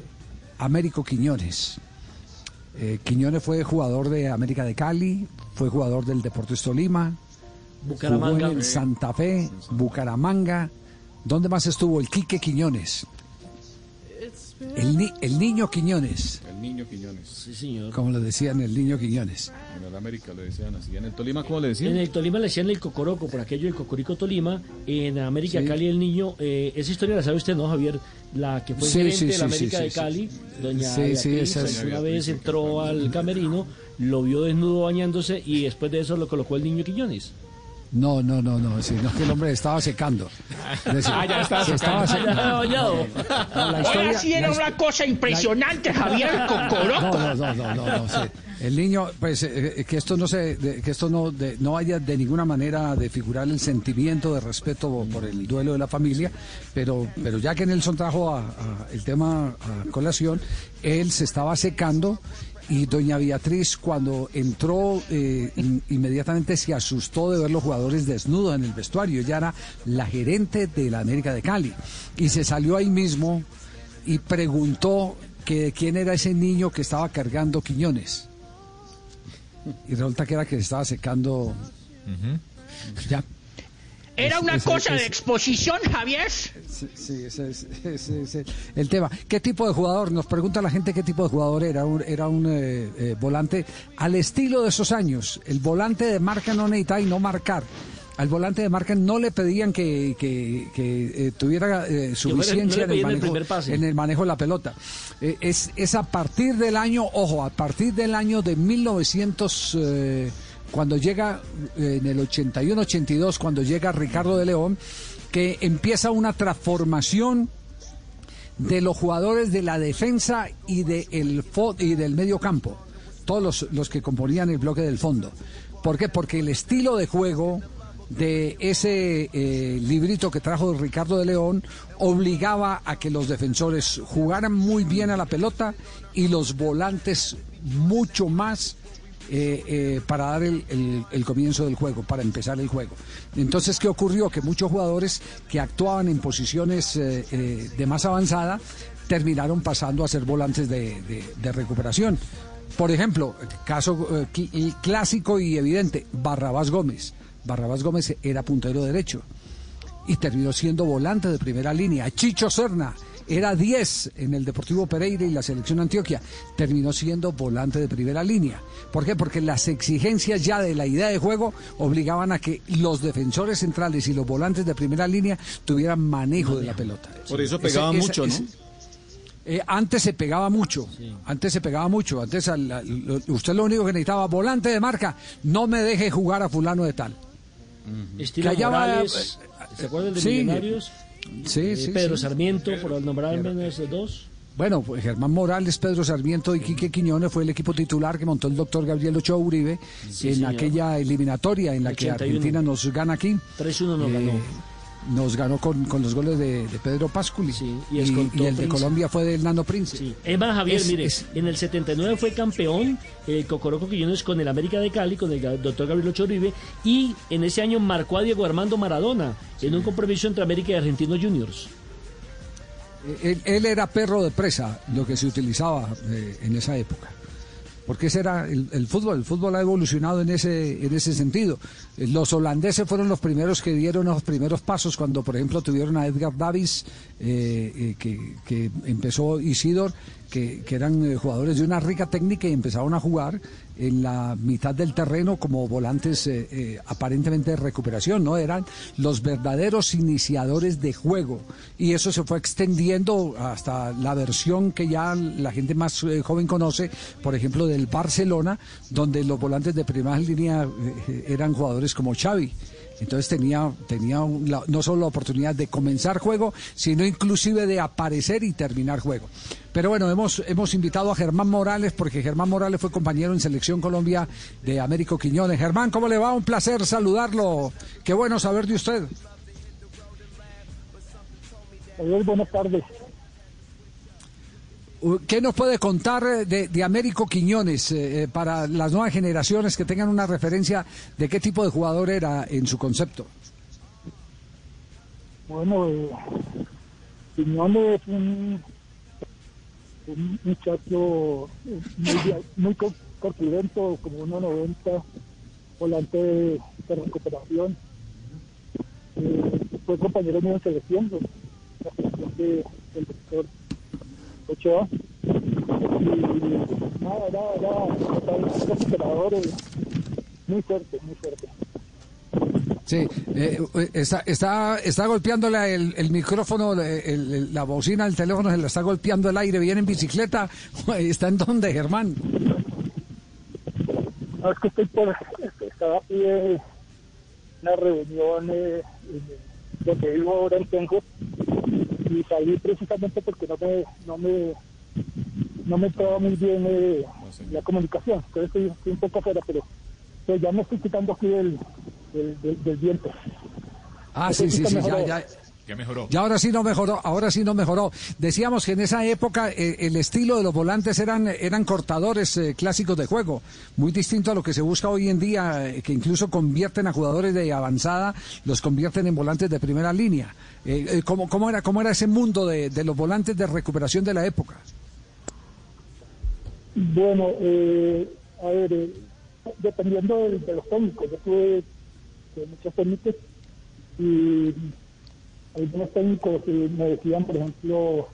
Américo Quiñones. Quiñones fue jugador de América de Cali, fue jugador del Deportes Tolima, Bucaramanga. jugó en el Santa Fe, Bucaramanga. ¿Dónde más estuvo? El Quique Quiñones. El, ni- el niño Quiñones, El niño Quiñones. Sí, señor. como le decían, el niño Quiñones. En el América le decían así. En el Tolima, ¿cómo le decían? En el Tolima le decían el Cocoroco, por aquello del Cocorico Tolima. En América Sí. Cali el niño, eh, esa historia la sabe usted, ¿no, Javier? La que fue Sí, gerente sí, de la América sí, de Cali, sí. doña Sí, sí, Beatriz, esa es- una vez entró al camerino, lo vio desnudo bañándose y después de eso lo colocó el niño Quiñones. No, no, no, no, sino que el hombre estaba secando. Decir, Ah, ya estaba se secando. bañado. No, historia- Ahora sí era una cosa impresionante, Javier Cocoroco. No, no, no, no, no, no, sí. El niño, pues eh, eh, que esto no se, de- que esto no, de- no haya de ninguna manera de figurar el sentimiento de respeto por el duelo de la familia, pero, pero ya que Nelson trajo a- a el tema a colación, él se estaba secando y doña Beatriz cuando entró eh, in- inmediatamente se asustó de ver los jugadores desnudos en el vestuario. Ella era la gerente de la América de Cali y se salió ahí mismo y preguntó que de quién era ese niño que estaba cargando Quiñones. Y resulta que era que se estaba secando. Ya. Era una ese- cosa de exposición, Javier. Sí, sí, ese es el tema. ¿Qué tipo de jugador? Nos pregunta la gente qué tipo de jugador era. Un- era un eh, eh, volante al estilo de esos años. El volante de marca no necesitaba y no marcar. Al volante de marca no le pedían que, que- que, eh, tuviera eh, suficiencia no le en, el manejo, en el manejo de la pelota. Eh, es, es a partir del año, ojo, a partir del año de 1900, eh, cuando llega, eh, en el 81-82, cuando llega Ricardo de León, que empieza una transformación de los jugadores de la defensa y, de el y del medio campo, todos los, los que componían el bloque del fondo. ¿Por qué? Porque el estilo de juego de ese eh, librito que trajo Ricardo de León obligaba a que los defensores jugaran muy bien a la pelota y los volantes mucho más eh, eh, para dar el, el- comienzo del juego, para empezar el juego. Entonces, ¿qué ocurrió? Que muchos jugadores que actuaban en posiciones eh, de más avanzada terminaron pasando a ser volantes de, de- recuperación. Por ejemplo, caso cl- clásico y evidente, Barrabás Gómez. Barrabás Gómez era puntero derecho y terminó siendo volante de primera línea. Chicho Serna era 10 en el Deportivo Pereira y la selección Antioquia. Terminó siendo volante de primera línea. ¿Por qué? Porque las exigencias ya de la idea de juego obligaban a que los defensores centrales y los volantes de primera línea tuvieran manejo de la pelota. Por eso pegaba ese- mucho, ¿no? ese- eh, antes se pegaba mucho, antes se pegaba mucho, antes al- al- lo- usted lo único que necesitaba, volante de marca, no me deje jugar a fulano de tal. Morales, ¿se acuerdan de Sí. Millonarios? Sí, Eh, sí, Pedro sí. Sarmiento, por nombrar al menos esos dos. Bueno, pues Germán Morales, Pedro Sarmiento y Quique Quiñones fue el equipo titular que montó el doctor Gabriel Ochoa Uribe Sí, en señor. aquella eliminatoria en la que 81. Argentina nos gana aquí. 3-1 nos Eh, ganó. Nos ganó con, con los goles de, de Pedro Pasculi. y y, escoltó y el de. Colombia fue del Nano Prince. Es más, Javier, Es- mire, es- en el 79 fue campeón el Cocoroco Quillones con el América de Cali, con el doctor Gabriel Ochoa Uribe, y en ese año marcó a Diego Armando Maradona en un compromiso entre América y Argentinos Juniors. Él, él era perro de presa, lo que se utilizaba eh, en esa época. Porque ese era el, fútbol, el fútbol ha evolucionado en ese, en ese sentido. Eh, Los holandeses fueron los primeros que dieron los primeros pasos cuando, por ejemplo, tuvieron a Edgar Davis, eh, eh, que, que empezó Isidor, que, eran eh, jugadores de una rica técnica y empezaron a jugar en la mitad del terreno como volantes eh, eh, aparentemente de recuperación, ¿no? Eran los verdaderos iniciadores de juego. Y eso se fue extendiendo hasta la versión que ya la gente más joven conoce, por ejemplo, del Barcelona, donde los volantes de primera línea eran jugadores como Xavi. Entonces tenía, tenía un- no solo la oportunidad de comenzar juego, sino inclusive de aparecer y terminar juego. Pero bueno, hemos, hemos invitado a Germán Morales, porque Germán Morales fue compañero en Selección Colombia de Américo Quiñones. Germán, ¿cómo le va? Un placer saludarlo. Qué bueno saber de usted. Buenas tardes. ¿Qué nos puede contar eh, de, de Américo Quiñones eh, eh, para las nuevas generaciones que tengan una referencia de qué tipo de jugador era en su concepto? Bueno, eh, Quiñones es un, muchacho muy, muy co- corpulento, como 1.90, volante de, recuperación. Eh, fue compañero mío en selección, del doctor Ochoa. Y nada, era, era, era un recuperador eh, muy fuerte, muy fuerte. Sí, eh, eh, está, está, está golpeándole el, el micrófono, el- el- la bocina del teléfono se la está golpeando el aire, viene en bicicleta, ¿está en dónde, Germán? No, es que estoy por. Estaba aquí en una reunión eh, en- donde vivo ahora en Tenjo y salí precisamente porque no me. No me no me entraba muy bien eh, la comunicación, entonces estoy, estoy un poco afuera, pero, ya me estoy quitando aquí del, del, del- del viento. Ah, sí, sí, sí, ya, ya. Ya mejoró. Ya ahora sí no mejoró, ahora sí no mejoró. Decíamos que en esa época eh, el estilo de los volantes eran, eran cortadores eh, clásicos de juego, muy distinto a lo que se busca hoy en día, eh, que incluso convierten a jugadores de avanzada, los convierten en volantes de primera línea. Eh, eh, ¿cómo, cómo era, ¿Cómo era ese mundo de, de los volantes de recuperación de la época? Bueno, eh, a ver, eh, dependiendo de, los técnicos, yo tuve eh, muchos técnicos y algunos técnicos me decían, por ejemplo,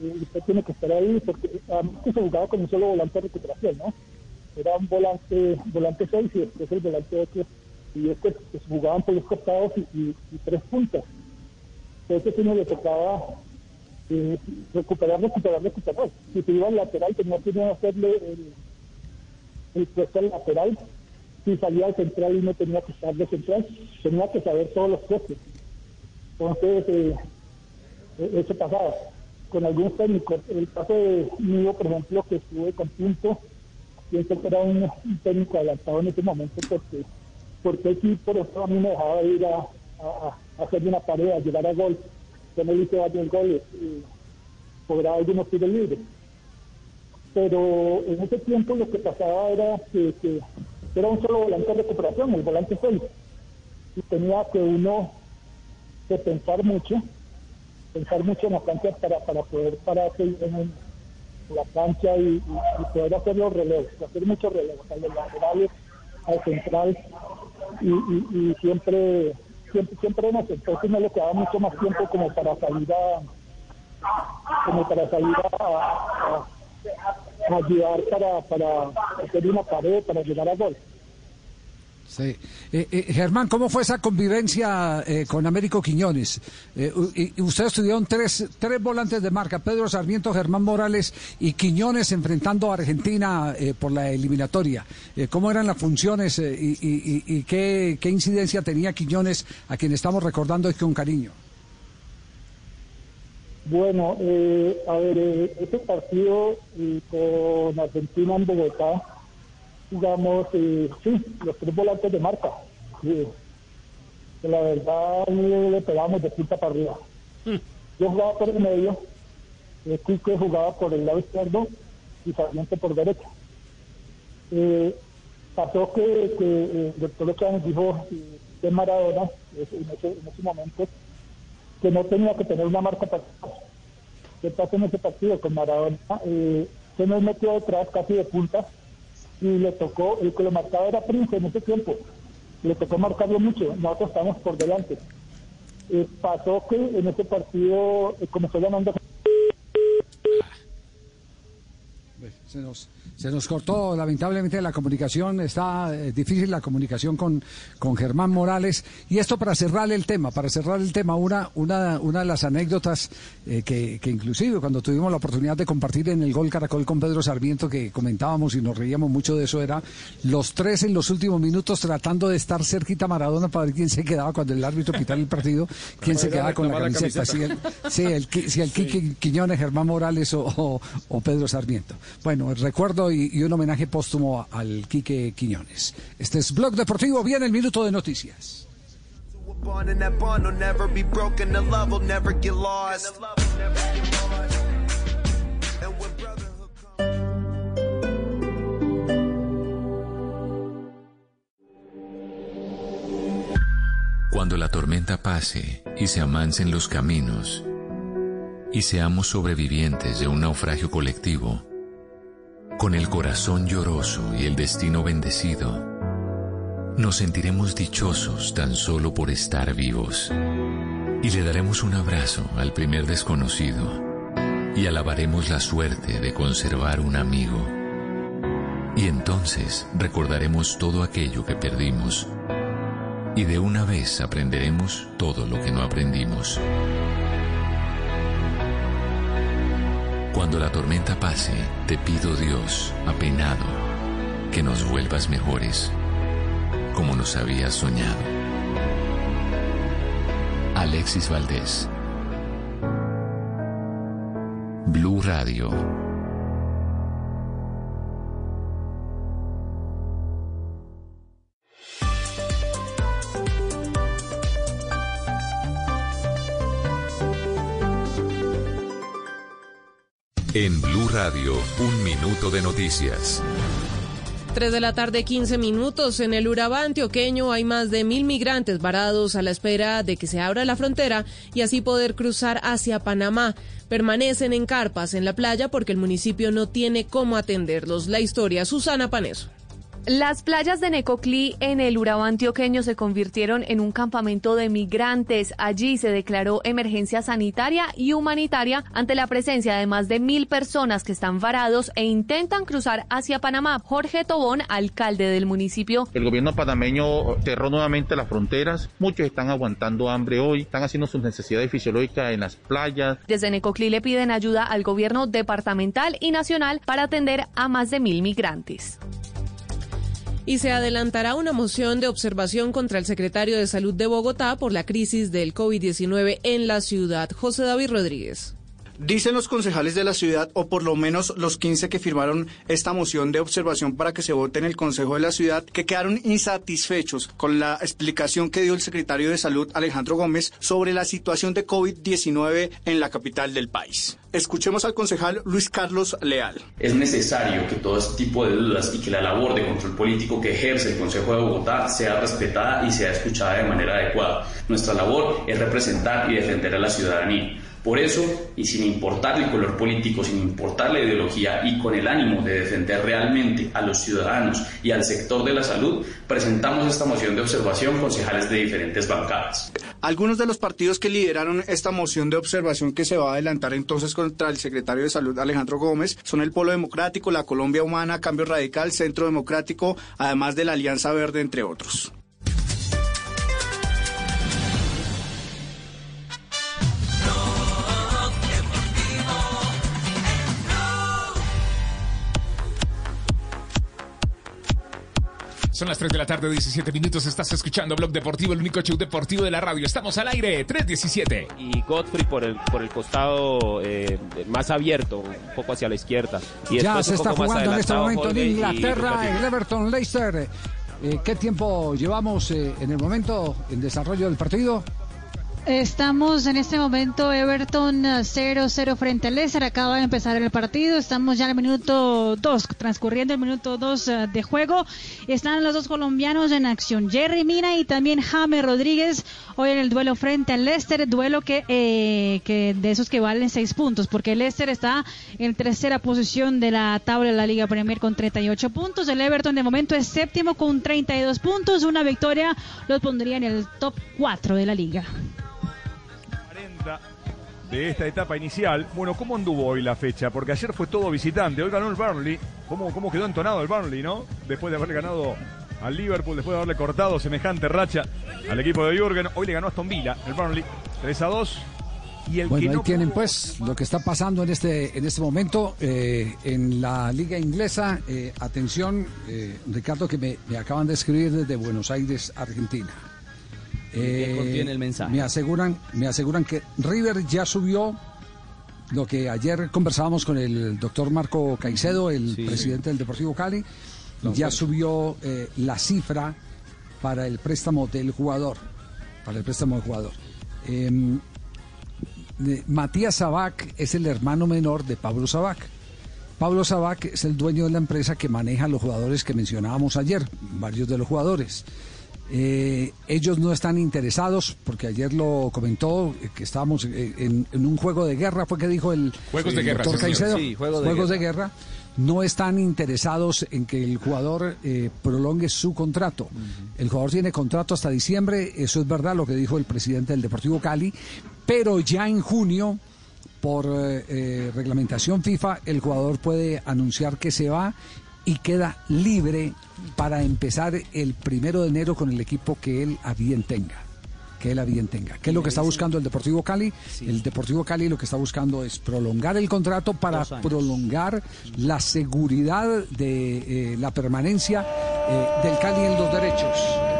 eh, usted tiene que estar ahí porque además que se jugaba con un solo volante de recuperación, ¿no? Era un volante, volante 6 y después el volante 8 y este pues, jugaban por los costados y, y- y tres puntas. Entonces uno le tocaba eh, recuperar, recuperar, recuperar. Si se iba al lateral tenía que hacerle el, el puesto al lateral. Si salía al central y no tenía que estar de central, tenía que saber todos los puestos. Entonces, eh, eh, eso pasaba. Con algunos técnicos, el caso de mío, por ejemplo, que estuve con Pinto, pienso que era un, técnico adelantado en ese momento porque porque sí, por ejemplo, a mí me dejaba ir a hacer una pared, a llegar a gol. Yo me hice varios goles, y cobraba algunos tiros libres. Pero en ese tiempo lo que pasaba era que, que era un solo volante de recuperación, el volante 6. Y tenía que uno que pensar mucho, pensar mucho en la cancha para, para poder pararse en, la cancha y, y- poder hacer los relevos, hacer muchos relevos, a los laterales, al central y siempre siempre siempre ese entonces no le quedaba mucho más tiempo como para salir a como para salir a ayudar para, para hacer una pared, para llegar a gol. Sí. Eh, eh, Germán, ¿cómo fue esa convivencia eh, con Américo Quiñones? Eh, ustedes tuvieron tres, tres volantes de marca, Pedro Sarmiento, Germán Morales y Quiñones enfrentando a Argentina eh, por la eliminatoria. ¿Cómo eran las funciones y, y- qué, qué incidencia tenía Quiñones a quien estamos recordando hoy con cariño? Bueno, a ver, ese partido con Argentina en Bogotá, jugamos, eh, sí, los tres volantes de marca. Que la verdad eh, le pegamos de punta para arriba. Yo jugaba por el medio, eh, Quique jugaba por el lado izquierdo y Sarmiento por derecha. Eh, pasó que, que eh, el doctor nos dijo de Maradona, en ese, en ese momento, que no tenía que tener una marca para qué pasó en ese partido con Maradona. Eh, se nos metió detrás casi de punta y le tocó, el que lo marcaba era Prince en ese tiempo, le tocó marcarlo mucho, nosotros estamos por delante. Eh, pasó que en ese partido eh, comenzó ganando Se nos, se nos cortó lamentablemente la comunicación, está eh, difícil la comunicación con, con Germán Morales. Y esto para cerrar el tema, para cerrar el tema, una, una, una de las anécdotas eh, que, que inclusive cuando tuvimos la oportunidad de compartir en el Gol Caracol con Pedro Sarmiento, que comentábamos y nos reíamos mucho de eso, era los tres en los últimos minutos tratando de estar cerquita a Maradona para ver quién se quedaba cuando el árbitro pitara el partido, quién se quedaba con la reclamar la camiseta, si el, sí, el, si el Quique Quiñones, Germán Morales o, o- o Pedro Sarmiento. Bueno, el recuerdo y, un homenaje póstumo al Quique Quiñones. Este es Blog Deportivo, viene el minuto de noticias. Cuando la tormenta pase y se amancen los caminos y seamos sobrevivientes de un naufragio colectivo, con el corazón lloroso y el destino bendecido, nos sentiremos dichosos tan solo por estar vivos y le daremos un abrazo al primer desconocido y alabaremos la suerte de conservar un amigo. Y entonces recordaremos todo aquello que perdimos y de una vez aprenderemos todo lo que no aprendimos. Cuando la tormenta pase, te pido Dios, apenado, que nos vuelvas mejores, como nos habías soñado. Alexis Valdés. Blue Radio. En Blue Radio, un minuto de noticias. 3 de la tarde, 15 minutos. En el Urabá antioqueño hay más de mil migrantes varados a la espera de que se abra la frontera y así poder cruzar hacia Panamá. Permanecen en carpas en la playa porque el municipio no tiene cómo atenderlos. La historia, Susana Paneso. Las playas de Necoclí en el Urabá antioqueño se convirtieron en un campamento de migrantes. Allí se declaró emergencia sanitaria y humanitaria ante la presencia de más de mil personas que están varados e intentan cruzar hacia Panamá. Jorge Tobón, alcalde del municipio, El gobierno panameño cerró nuevamente las fronteras. Muchos están aguantando hambre hoy, están haciendo sus necesidades fisiológicas en las playas. desde Necoclí le piden ayuda al gobierno departamental y nacional para atender a más de mil migrantes. Y se adelantará una moción de observación contra el secretario de Salud de Bogotá por la crisis del COVID-19 en la ciudad. José David Rodríguez. Dicen los concejales de la ciudad, o por lo menos los 15 que firmaron esta moción de observación para que se vote en el Consejo de la Ciudad, que quedaron insatisfechos con la explicación que dio el secretario de Salud, Alejandro Gómez, sobre la situación de COVID-19 en la capital del país. Escuchemos al concejal Luis Carlos Leal. Es necesario que todo este tipo de dudas y que la labor de control político que ejerce el Consejo de Bogotá sea respetada y sea escuchada de manera adecuada. Nuestra labor es representar y defender a la ciudadanía. Por eso, y sin importar el color político, sin importar la ideología y con el ánimo de defender realmente a los ciudadanos y al sector de la salud, presentamos esta moción de observación concejales de diferentes bancadas. Algunos de los partidos que lideraron esta moción de observación que se va a adelantar entonces contra el secretario de Salud Alejandro Gómez son el Polo Democrático, la Colombia Humana, Cambio Radical, Centro Democrático, además de la Alianza Verde, entre otros. Son las 3 de la tarde, 17 minutos. Estás escuchando Blog Deportivo, el único show deportivo de la radio. Estamos al aire, 317. y Godfrey por el por el costado eh, más abierto, un poco hacia la izquierda. Y ya se está jugando en este momento en Inglaterra, el Everton Leicester. Eh, ¿Qué tiempo llevamos eh, en el momento en desarrollo del partido? Estamos en este momento Everton eh, 0-0 frente al Leicester. Acaba de empezar el partido. Estamos ya en el minuto 2, transcurriendo el minuto 2 eh, de juego. Están los dos colombianos en acción. Jerry Mina y también James Rodríguez hoy en el duelo frente al Leicester. Duelo que, eh, que de esos que valen 6 puntos, porque el Leicester está en tercera posición de la tabla de la Liga Premier con 38 puntos. El Everton de momento es séptimo con 32 puntos. Una victoria los pondría en el top 4 de la liga. 40 de esta etapa inicial. Bueno, ¿cómo anduvo hoy la fecha? Porque ayer fue todo visitante. Hoy ganó el Burnley. ¿Cómo, cómo quedó entonado el Burnley, no? Después de haberle ganado al Liverpool, después de haberle cortado semejante racha al equipo de Jürgen. Hoy le ganó a Aston Villa, el Burnley, 3 a 2. Y el Bueno, que ahí tienen pues lo que está pasando en este en este momento eh, en la liga inglesa. Eh, atención, eh, Ricardo, que me, me acaban de escribir desde Buenos Aires, Argentina. Eh, ¿Qué contiene el mensaje? Me aseguran, me aseguran que River ya subió lo que ayer conversábamos con el doctor Marco Caicedo, el presidente del Deportivo Cali, ya subió eh, la cifra para el préstamo del jugador, para el préstamo del jugador. Em, Matías Sabac es el hermano menor de Pablo Sabac. Pablo Sabac es el dueño de la empresa que maneja los jugadores que mencionábamos ayer, varios de los jugadores. Eh, ellos no están interesados, porque ayer lo comentó, eh, que estábamos eh, en, en un juego de guerra, fue que dijo el, Juegos de el guerra, doctor. Caicedo. Sí, juegos de Juegos guerra. de guerra. No están interesados en que el jugador eh, prolongue su contrato. El jugador tiene contrato hasta diciembre, eso es verdad lo que dijo el presidente del Deportivo Cali, pero ya en junio, por eh, eh, reglamentación FIFA, el jugador puede anunciar que se va y queda libre para empezar el primero de enero con el equipo que él a bien tenga. Que él a bien tenga. ¿Qué es lo que está buscando el Deportivo Cali? El Deportivo Cali lo que está buscando es prolongar el contrato para prolongar la seguridad de eh, la permanencia eh, del Cali en los derechos.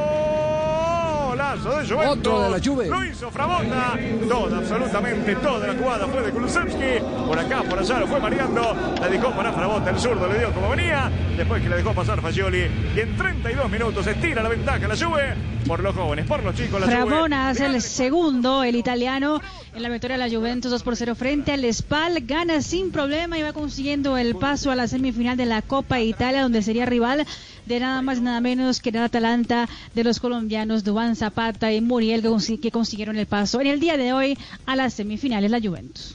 Golazo de Juventus. Otro de la Juve. Lo hizo Framonda. Toda, absolutamente toda la jugada fue de Kulusevski. Por acá, por allá lo fue mareando. La dejó para Framonda. El zurdo le dio como venía. Después que le dejó pasar Fagioli. Y en 32 minutos estira la ventaja la Juve. Por los jóvenes, por los chicos, la hace el segundo, el italiano, en la victoria de la Juventus 2 por 0 frente al Spal. Gana sin problema y va consiguiendo el paso a la semifinal de la Copa Italia, donde sería rival de nada más y nada menos que el Atalanta de los colombianos Duván Zapata y Muriel, que, consi- que consiguieron el paso en el día de hoy a las semifinales la Juventus.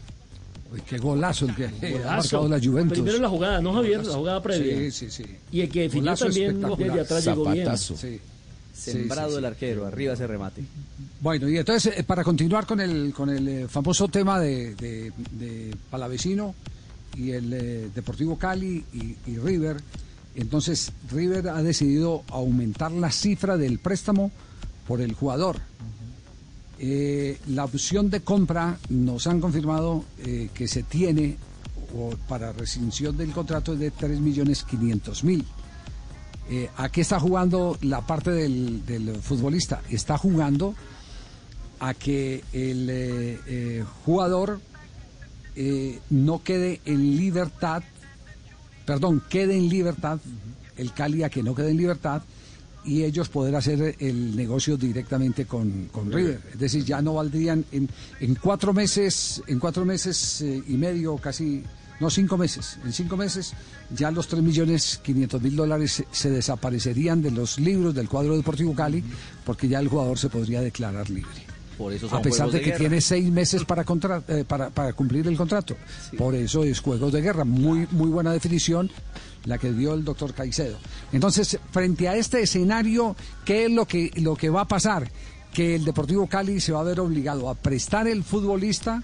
Uy, qué golazo el que eh, ha Golazo. marcado la Juventus. Primero la jugada, ¿no, Javier? La jugada previa. Sí, sí, sí. Y el que definió Golazo también espectacular. desde atrás llegó bien. Sí. Sembrado sí, sí. el arquero, arriba ese remate. Bueno, y entonces, eh, para continuar con el, con el eh, famoso tema de, de, de Palavecino y el eh, Deportivo Cali y, y River, entonces River ha decidido aumentar la cifra del préstamo por el jugador. Eh, la opción de compra nos han confirmado eh, que se tiene o para rescisión del contrato es de 3.500.000. Eh, ¿A qué está jugando la parte del, del futbolista? Está jugando a que el eh, eh, jugador eh, no quede en libertad, perdón, quede en libertad, el Cali a que no quede en libertad y ellos poder hacer el negocio directamente con, con River. Es decir, ya no valdrían en, en cuatro meses, en cuatro meses eh, y medio, casi, no cinco meses, en cinco meses ya los tres millones quinientos mil dólares se, desaparecerían de los libros del cuadro deportivo Cali porque ya el jugador se podría declarar libre. Por eso A pesar de que tiene seis meses para, contra- eh, para, para cumplir el contrato. Por eso es juegos de guerra. Muy, muy buena definición la que dio el doctor Caicedo. Entonces, frente a este escenario, ¿qué es lo que, lo que va a pasar? Que el Deportivo Cali se va a ver obligado a prestar el futbolista.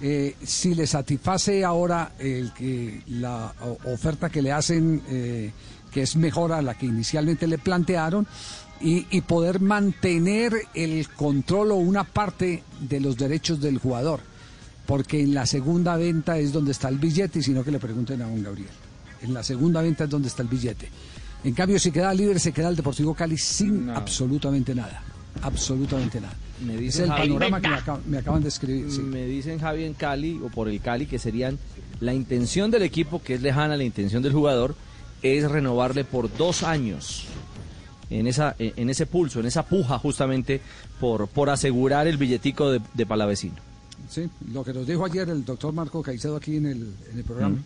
Eh, si le satisface ahora el que la oferta que le hacen, eh, que es mejor a la que inicialmente le plantearon, y, y poder mantener el control o una parte de los derechos del jugador. Porque en la segunda venta es donde está el billete, y si no que le pregunten a don Gabriel. En la segunda venta es donde está el billete. En cambio, si queda libre, se queda el Deportivo Cali sin absolutamente nada. Absolutamente nada. Me es dicen el panorama que me, acab- me acaban de escribir. sí. Me dicen Javi en Cali o por el Cali que serían la intención del equipo, que es lejana a la intención del jugador, es renovarle por dos años. en esa en ese pulso, en esa puja justamente por por asegurar el billetico de, de Palavecino. Sí, lo que nos dijo ayer el doctor Marco Caicedo aquí en el, en el programa.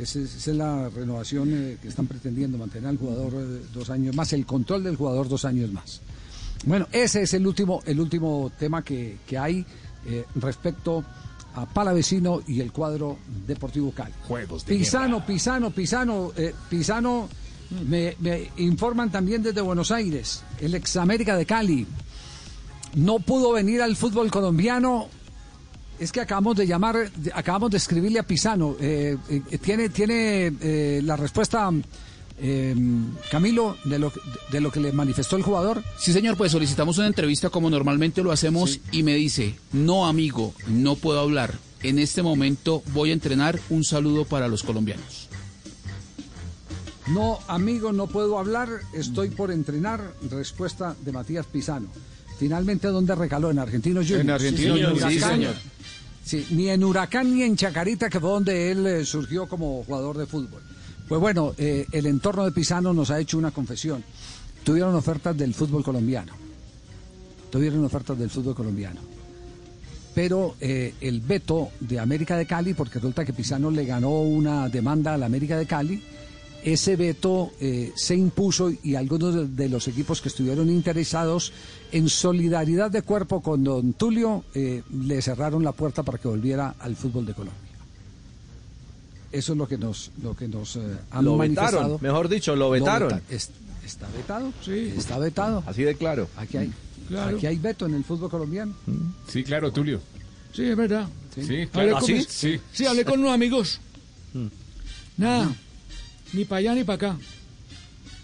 Esa es, esa es la renovación eh, que están pretendiendo mantener al jugador eh, dos años más, el control del jugador dos años más. Bueno, ese es el último, el último tema que, que hay eh, respecto a Palavecino y el cuadro Deportivo Cali. Juegos de Pisano, Pisano, Pisano, eh, Pisano, me, me informan también desde Buenos Aires, el ex América de Cali. No pudo venir al fútbol colombiano. Es que acabamos de llamar, acabamos de escribirle a Pisano. Eh, eh, tiene tiene eh, la respuesta, eh, Camilo, de lo, de lo que le manifestó el jugador. Sí, señor, pues solicitamos una entrevista como normalmente lo hacemos y me dice, no amigo, no puedo hablar. En este momento voy a entrenar un saludo para los colombianos. No, amigo, no puedo hablar, estoy por entrenar. Respuesta de Matías Pisano. Finalmente, ¿dónde recaló? En Argentinos Juniors. En Argentinos Sí, señor. Juniors, sí, Huracán. señor. Sí, ni en Huracán ni en Chacarita, que fue donde él eh, surgió como jugador de fútbol. Pues bueno, eh, el entorno de Pisano nos ha hecho una confesión. Tuvieron ofertas del fútbol colombiano. Tuvieron ofertas del fútbol colombiano. Pero eh, el veto de América de Cali, porque resulta que Pisano le ganó una demanda a la América de Cali, ese veto eh, se impuso y algunos de, los equipos que estuvieron interesados en solidaridad de cuerpo con don Tulio le cerraron la puerta para que volviera al fútbol de Colombia. Eso es lo que nos, lo que nos eh, han Lo manifestado. vetaron, mejor dicho, lo vetaron. veta- es- está vetado, sí. Está vetado. Así de claro. Aquí hay, Claro. aquí hay veto en el fútbol colombiano. Sí, claro, Tulio. Sí, es verdad. Sí, Hablé claro. con ¿Ah, mis- sí? sí, hablé con unos amigos. Nada, ni para allá ni para acá.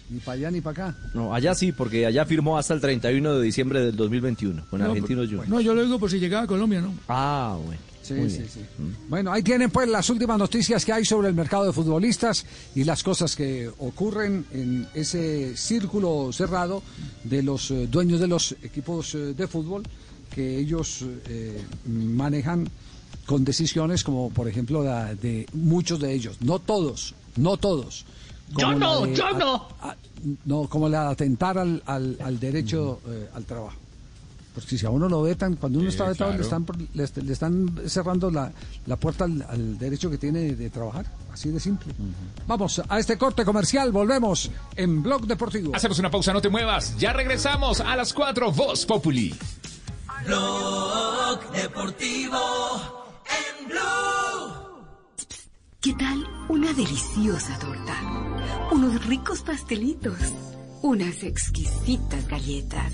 Ni para allá ni para acá. No, allá sí, porque allá firmó hasta el 31 de diciembre del 2021 con No, Argentinos Juniors. No, yo lo digo por si llegaba a Colombia, ¿no? Ah, bueno. Sí, sí, sí. Bueno, ahí tienen pues las últimas noticias que hay sobre el mercado de futbolistas y las cosas que ocurren en ese círculo cerrado de los eh, dueños de los equipos eh, de fútbol que ellos eh, manejan con decisiones como por ejemplo la de muchos de ellos, no todos, no todos. Yo como no, de yo a- no. a- no, como la de atentar al, al, al derecho eh, al trabajo. Porque si a uno lo vetan, cuando uno Sí, está vetado, le, están, le, est- le están cerrando la, la puerta al, al derecho que tiene de, de trabajar. Así de simple. Vamos a este corte comercial. Volvemos en Blog Deportivo. Hacemos una pausa, no te muevas. Ya regresamos a las 4, Voz Populi. Blog Deportivo en Blue. ¿Qué tal una deliciosa torta? Unos ricos pastelitos, unas exquisitas galletas,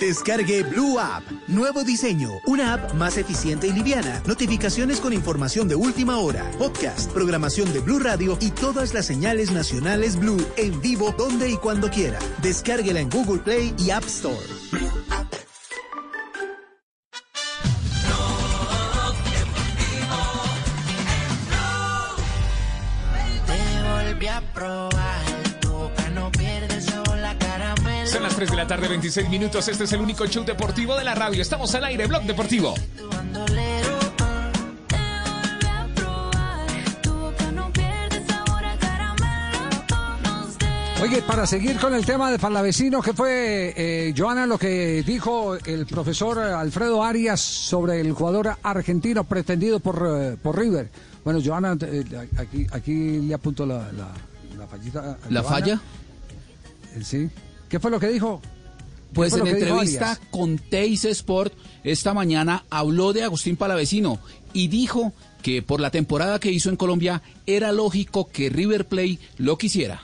Descargue Blue App. Nuevo diseño. Una app más eficiente y liviana. Notificaciones con información de última hora. Podcast, programación de Blue Radio y todas las señales nacionales Blue en vivo donde y cuando quiera. Descárguela en Google Play y App Store. Tarde, 26 minutos. Este es el único show deportivo de la radio. Estamos al aire, Blog Deportivo. Oye, para seguir con el tema de Palavecino, ¿qué fue, eh, Joana, lo que dijo el profesor Alfredo Arias sobre el jugador argentino pretendido por, eh, por River? Bueno, Joana, eh, aquí, aquí le apunto la, la, la fallita. a ¿La Joana. falla? Eh, Sí. ¿Qué fue lo que dijo? ¿Qué Pues en entrevista con Teis Sport esta mañana habló de Agustín Palavecino y dijo que por la temporada que hizo en Colombia era lógico que River Plate lo quisiera.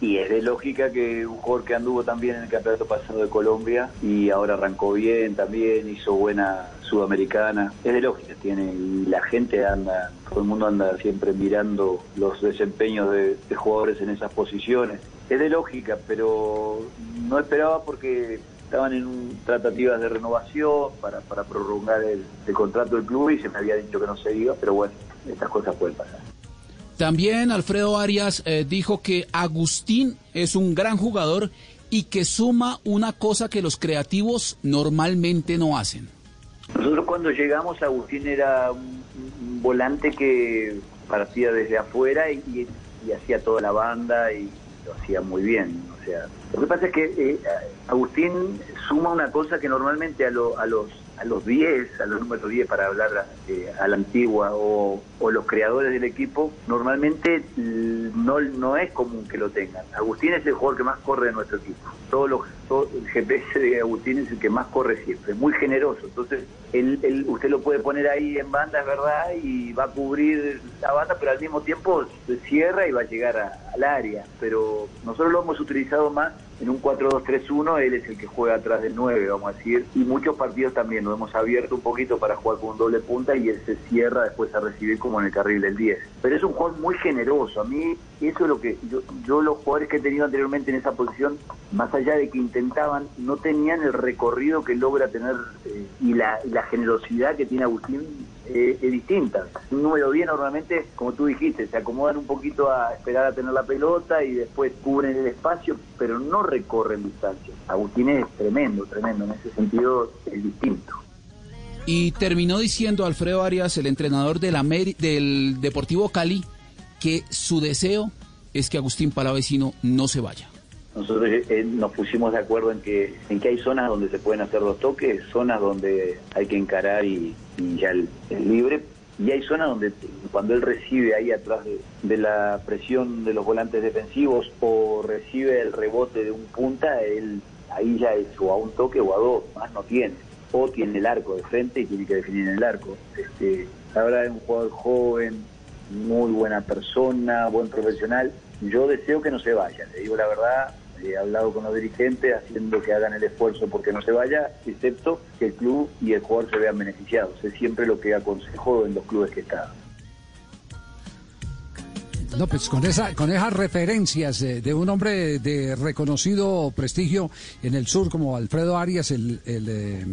Y es de lógica que un jugador que anduvo también en el campeonato pasado de Colombia y ahora arrancó bien también, hizo buena sudamericana, es de lógica, tiene y la gente anda, todo el mundo anda siempre mirando los desempeños de, de jugadores en esas posiciones. Es de lógica, pero no esperaba porque estaban en un- tratativas de renovación para, para prolongar el, el contrato del club y se me había dicho que no se iba, pero bueno, estas cosas pueden pasar. También Alfredo Arias eh, dijo que Agustín es un gran jugador y que suma una cosa que los creativos normalmente no hacen. Nosotros cuando llegamos, Agustín era un, un volante que partía desde afuera y, y- y hacía toda la banda y lo hacía muy bien. O sea, lo que pasa es que eh, Agustín suma una cosa que normalmente a, lo- a los a los 10, a los números 10 para hablar eh, a la antigua o, los creadores del equipo, normalmente no, no es común que lo tengan. Agustín es el jugador que más corre de nuestro equipo. Todos los, el GPS de Agustín es el que más corre siempre, muy generoso. Entonces, él, él- usted lo puede poner ahí en banda, es verdad, y va a cubrir la banda, pero al mismo tiempo se cierra y va a llegar al área. Pero nosotros lo hemos utilizado más en un 4-2-3-1, él es el que juega atrás del 9, vamos a decir, y muchos partidos también lo hemos abierto un poquito para jugar con un doble punta y él se cierra después a recibir como en el carril del 10. Pero es un jugador muy generoso, a mí eso es lo que yo, yo los jugadores que he tenido anteriormente en esa posición, más allá de que intentaban, no tenían el recorrido que logra tener eh, y, la, la generosidad que tiene Agustín eh, es distinta. Un número 10 normalmente, como tú dijiste, se acomodan un poquito a esperar a tener la pelota y después cubren el espacio, pero no recorren distancia. Agustín es tremendo, tremendo, en ese sentido es distinto. Y terminó diciendo Alfredo Arias, el entrenador del, del Deportivo Cali, que su deseo es que Agustín Palavecino no se vaya. Nosotros eh, nos pusimos de acuerdo en que en que hay zonas donde se pueden hacer los toques, zonas donde hay que encarar y, ya el- es libre, y hay zonas donde cuando él recibe ahí atrás de, la presión de los volantes defensivos o recibe el rebote de un punta, él ahí ya es o a un toque o a dos, más no tiene. O tiene el arco de frente y tiene que definir el arco. Este, la verdad un jugador joven, muy buena persona, buen profesional. Yo deseo que no se vaya, le digo la verdad, he hablado con los dirigentes haciendo que hagan el esfuerzo porque no se vaya, excepto que el club y el jugador se vean beneficiados. Es siempre lo que aconsejo en los clubes que está. No, pues con, esa, con esas referencias de, de un hombre de reconocido prestigio en el sur como Alfredo Arias, el, el, eh,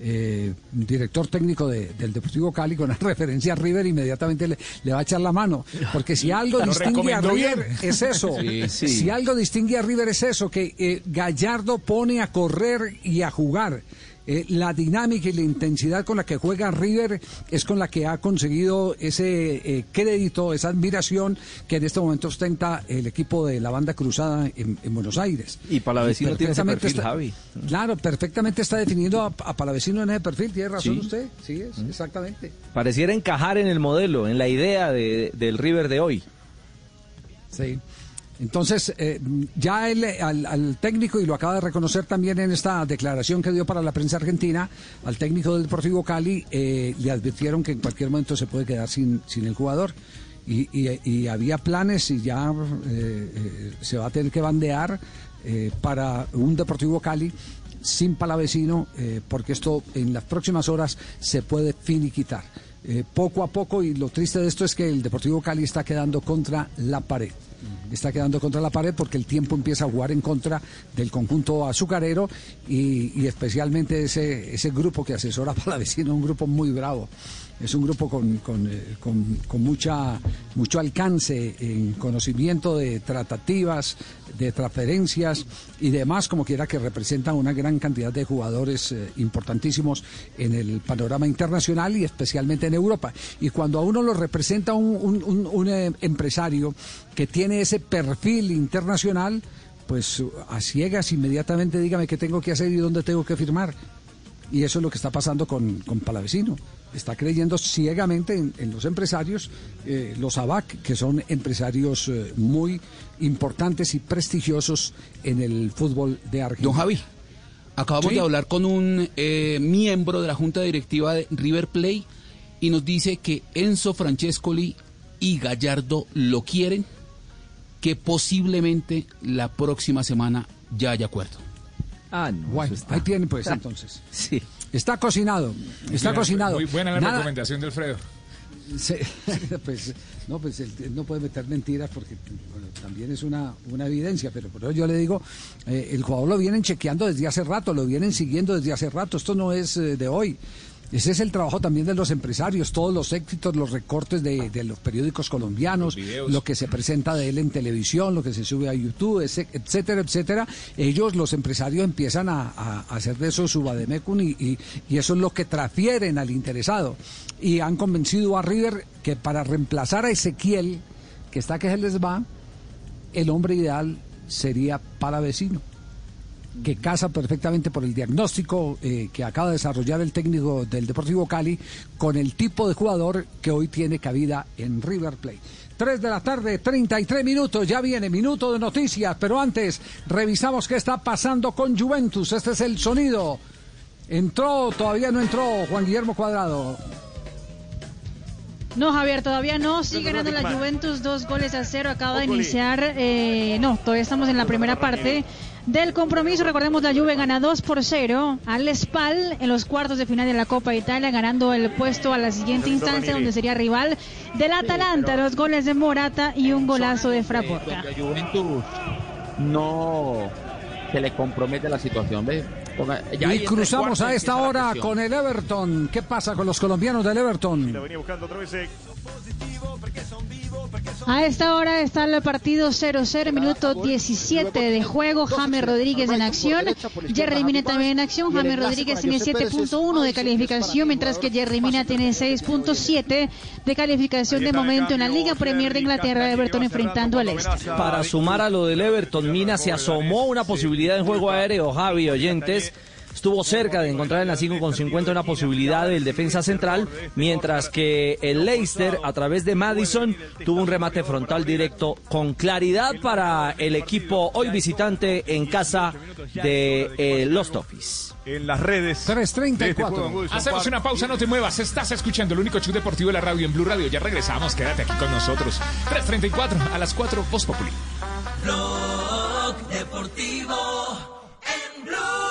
eh, director técnico de- del Deportivo Cali, con la referencia a River, inmediatamente le, le va a echar la mano. Porque si algo Lo distingue a River bien. es eso. Sí, sí. Si algo distingue a River es eso, que eh, Gallardo pone a correr y a jugar. Eh, la dinámica y la intensidad con la que juega River es con la que ha conseguido ese eh, crédito, esa admiración que en este momento ostenta el equipo de la banda cruzada en, en Buenos Aires. Y Palavecino tiene ese Perfectamente perfil, está- Javi. Claro, perfectamente está definiendo a, a Palavecino en ese perfil, tiene razón Sí. usted. Sí, es, exactamente. Pareciera encajar en el modelo, en la idea de- del River de hoy. Sí. Entonces, eh, ya él, al, al técnico, y lo acaba de reconocer también en esta declaración que dio para la prensa argentina, al técnico del Deportivo Cali, eh, le advirtieron que en cualquier momento se puede quedar sin, sin el jugador. Y, y- había planes y ya eh, eh, se va a tener que bandear eh, para un Deportivo Cali sin palavecino, eh, porque esto en las próximas horas se puede finiquitar. Eh, poco a poco, y lo triste de esto es que el Deportivo Cali está quedando contra la pared. Está quedando contra la pared porque el tiempo empieza a jugar en contra del conjunto azucarero y, especialmente ese, ese grupo que asesora a Palavecino, un grupo muy bravo. Es un grupo con, con, eh, con- con mucha, mucho alcance en conocimiento de tratativas, de transferencias y demás, como quiera que representan una gran cantidad de jugadores eh, importantísimos en el panorama internacional y especialmente en Europa. Y cuando a uno lo representa un, un- un- un, eh, empresario que tiene ese perfil internacional, pues a ciegas inmediatamente dígame qué tengo que hacer y dónde tengo que firmar. Y eso es lo que está pasando con, con Palavecino. Está creyendo ciegamente en, en los empresarios, eh, los ABAC, que son empresarios eh, muy importantes y prestigiosos en el fútbol de Argentina. Don Javi, acabamos Sí. de hablar con un eh, miembro de la junta directiva de River Play y nos dice que Enzo Francescoli y Gallardo lo quieren, que posiblemente la próxima semana ya haya acuerdo. Ah, no. Bueno, ahí tiene pues entonces. Sí. Está cocinado, está cocinado. Muy buena la Nada- recomendación de Alfredo. Sí, pues, no, pues él no puede meter mentiras porque bueno, también es una, una evidencia, pero por eso yo le digo, eh, el jugador lo vienen chequeando desde hace rato, lo vienen siguiendo desde hace rato, esto no es eh, de hoy. Ese es el trabajo también de los empresarios, todos los éxitos, los recortes de, de los periódicos colombianos, lo que se presenta de él en televisión, lo que se sube a YouTube, ese- etcétera, etcétera. Ellos, los empresarios, empiezan a, a- a hacer de eso su vademecum y, y- y eso es lo que transfieren al interesado. Y han convencido a River que para reemplazar a Ezequiel, que está que se les va, el hombre ideal sería para vecino que casa perfectamente por el diagnóstico eh, que acaba de desarrollar el técnico del Deportivo Cali con el tipo de jugador que hoy tiene cabida en River Plate. 3 de la tarde, 33 minutos, ya viene minuto de noticias, pero antes revisamos qué está pasando con Juventus. Este es el sonido. Entró, todavía no entró Juan Guillermo Cuadrado. No, Javier, todavía no. Sigue ganando la Juventus dos goles a cero. Acaba de iniciar. eh, no, todavía estamos en la primera parte del compromiso. Recordemos, la Juve gana 2 por 0 al Spal en los cuartos de final de la Copa de Italia, ganando el puesto a la siguiente instancia, donde sería rival del Atalanta. Los goles de Morata y un golazo de Fraporta. No se le compromete la situación, ¿ves? Y cruzamos a esta hora con el Everton. ¿Qué pasa con los colombianos del Everton? A esta hora está el partido 0-0, minuto 17 de juego. James Rodríguez en acción. Jerry Mina también en acción. James Rodríguez tiene 7.1 de calificación, mientras que Jerry Mina tiene 6.7 de calificación de momento en la Liga Premier de Inglaterra. Everton enfrentando al Este. Para sumar a lo del Everton, Mina se asomó una posibilidad en juego aéreo, Javi, oyentes. Estuvo cerca de encontrar en la 5 con 50 una posibilidad del defensa central, mientras que el Leicester, a través de Madison, tuvo un remate frontal directo con claridad para el equipo hoy visitante en casa de eh, Lost Office. En las redes. 334. Hacemos una pausa, no te muevas. Estás escuchando el único show deportivo de la radio en Blue Radio. Ya regresamos, quédate aquí con nosotros. 3.34 a las 4, Voz Populi. Blog Deportivo en Blue.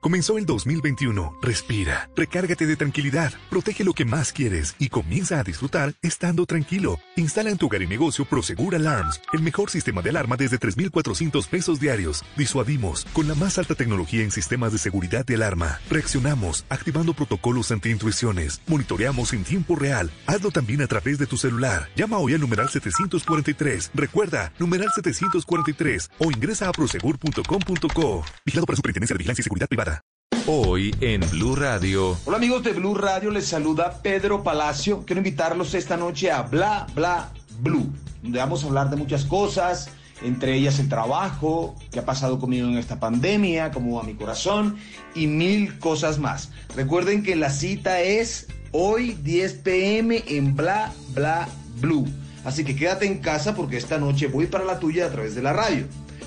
Comenzó el 2021. Respira, recárgate de tranquilidad, protege lo que más quieres y comienza a disfrutar estando tranquilo. Instala en tu hogar y negocio Prosegur Alarms, el mejor sistema de alarma desde 3,400 pesos diarios. Disuadimos con la más alta tecnología en sistemas de seguridad de alarma. Reaccionamos activando protocolos anti-intrusiones. Monitoreamos en tiempo real. Hazlo también a través de tu celular. Llama hoy al numeral 743. Recuerda, numeral 743 o ingresa a prosegur.com.co. Vigilado por la Superintendencia de Vigilancia y Seguridad Privada. Hoy en Blue Radio. Hola amigos de Blue Radio, les saluda Pedro Palacio. Quiero invitarlos esta noche a Bla Bla Blue, donde vamos a hablar de muchas cosas, entre ellas el trabajo, qué ha pasado conmigo en esta pandemia, cómo va mi corazón y mil cosas más. Recuerden que la cita es hoy 10 pm en Bla Bla Blue. Así que quédate en casa porque esta noche voy para la tuya a través de la radio.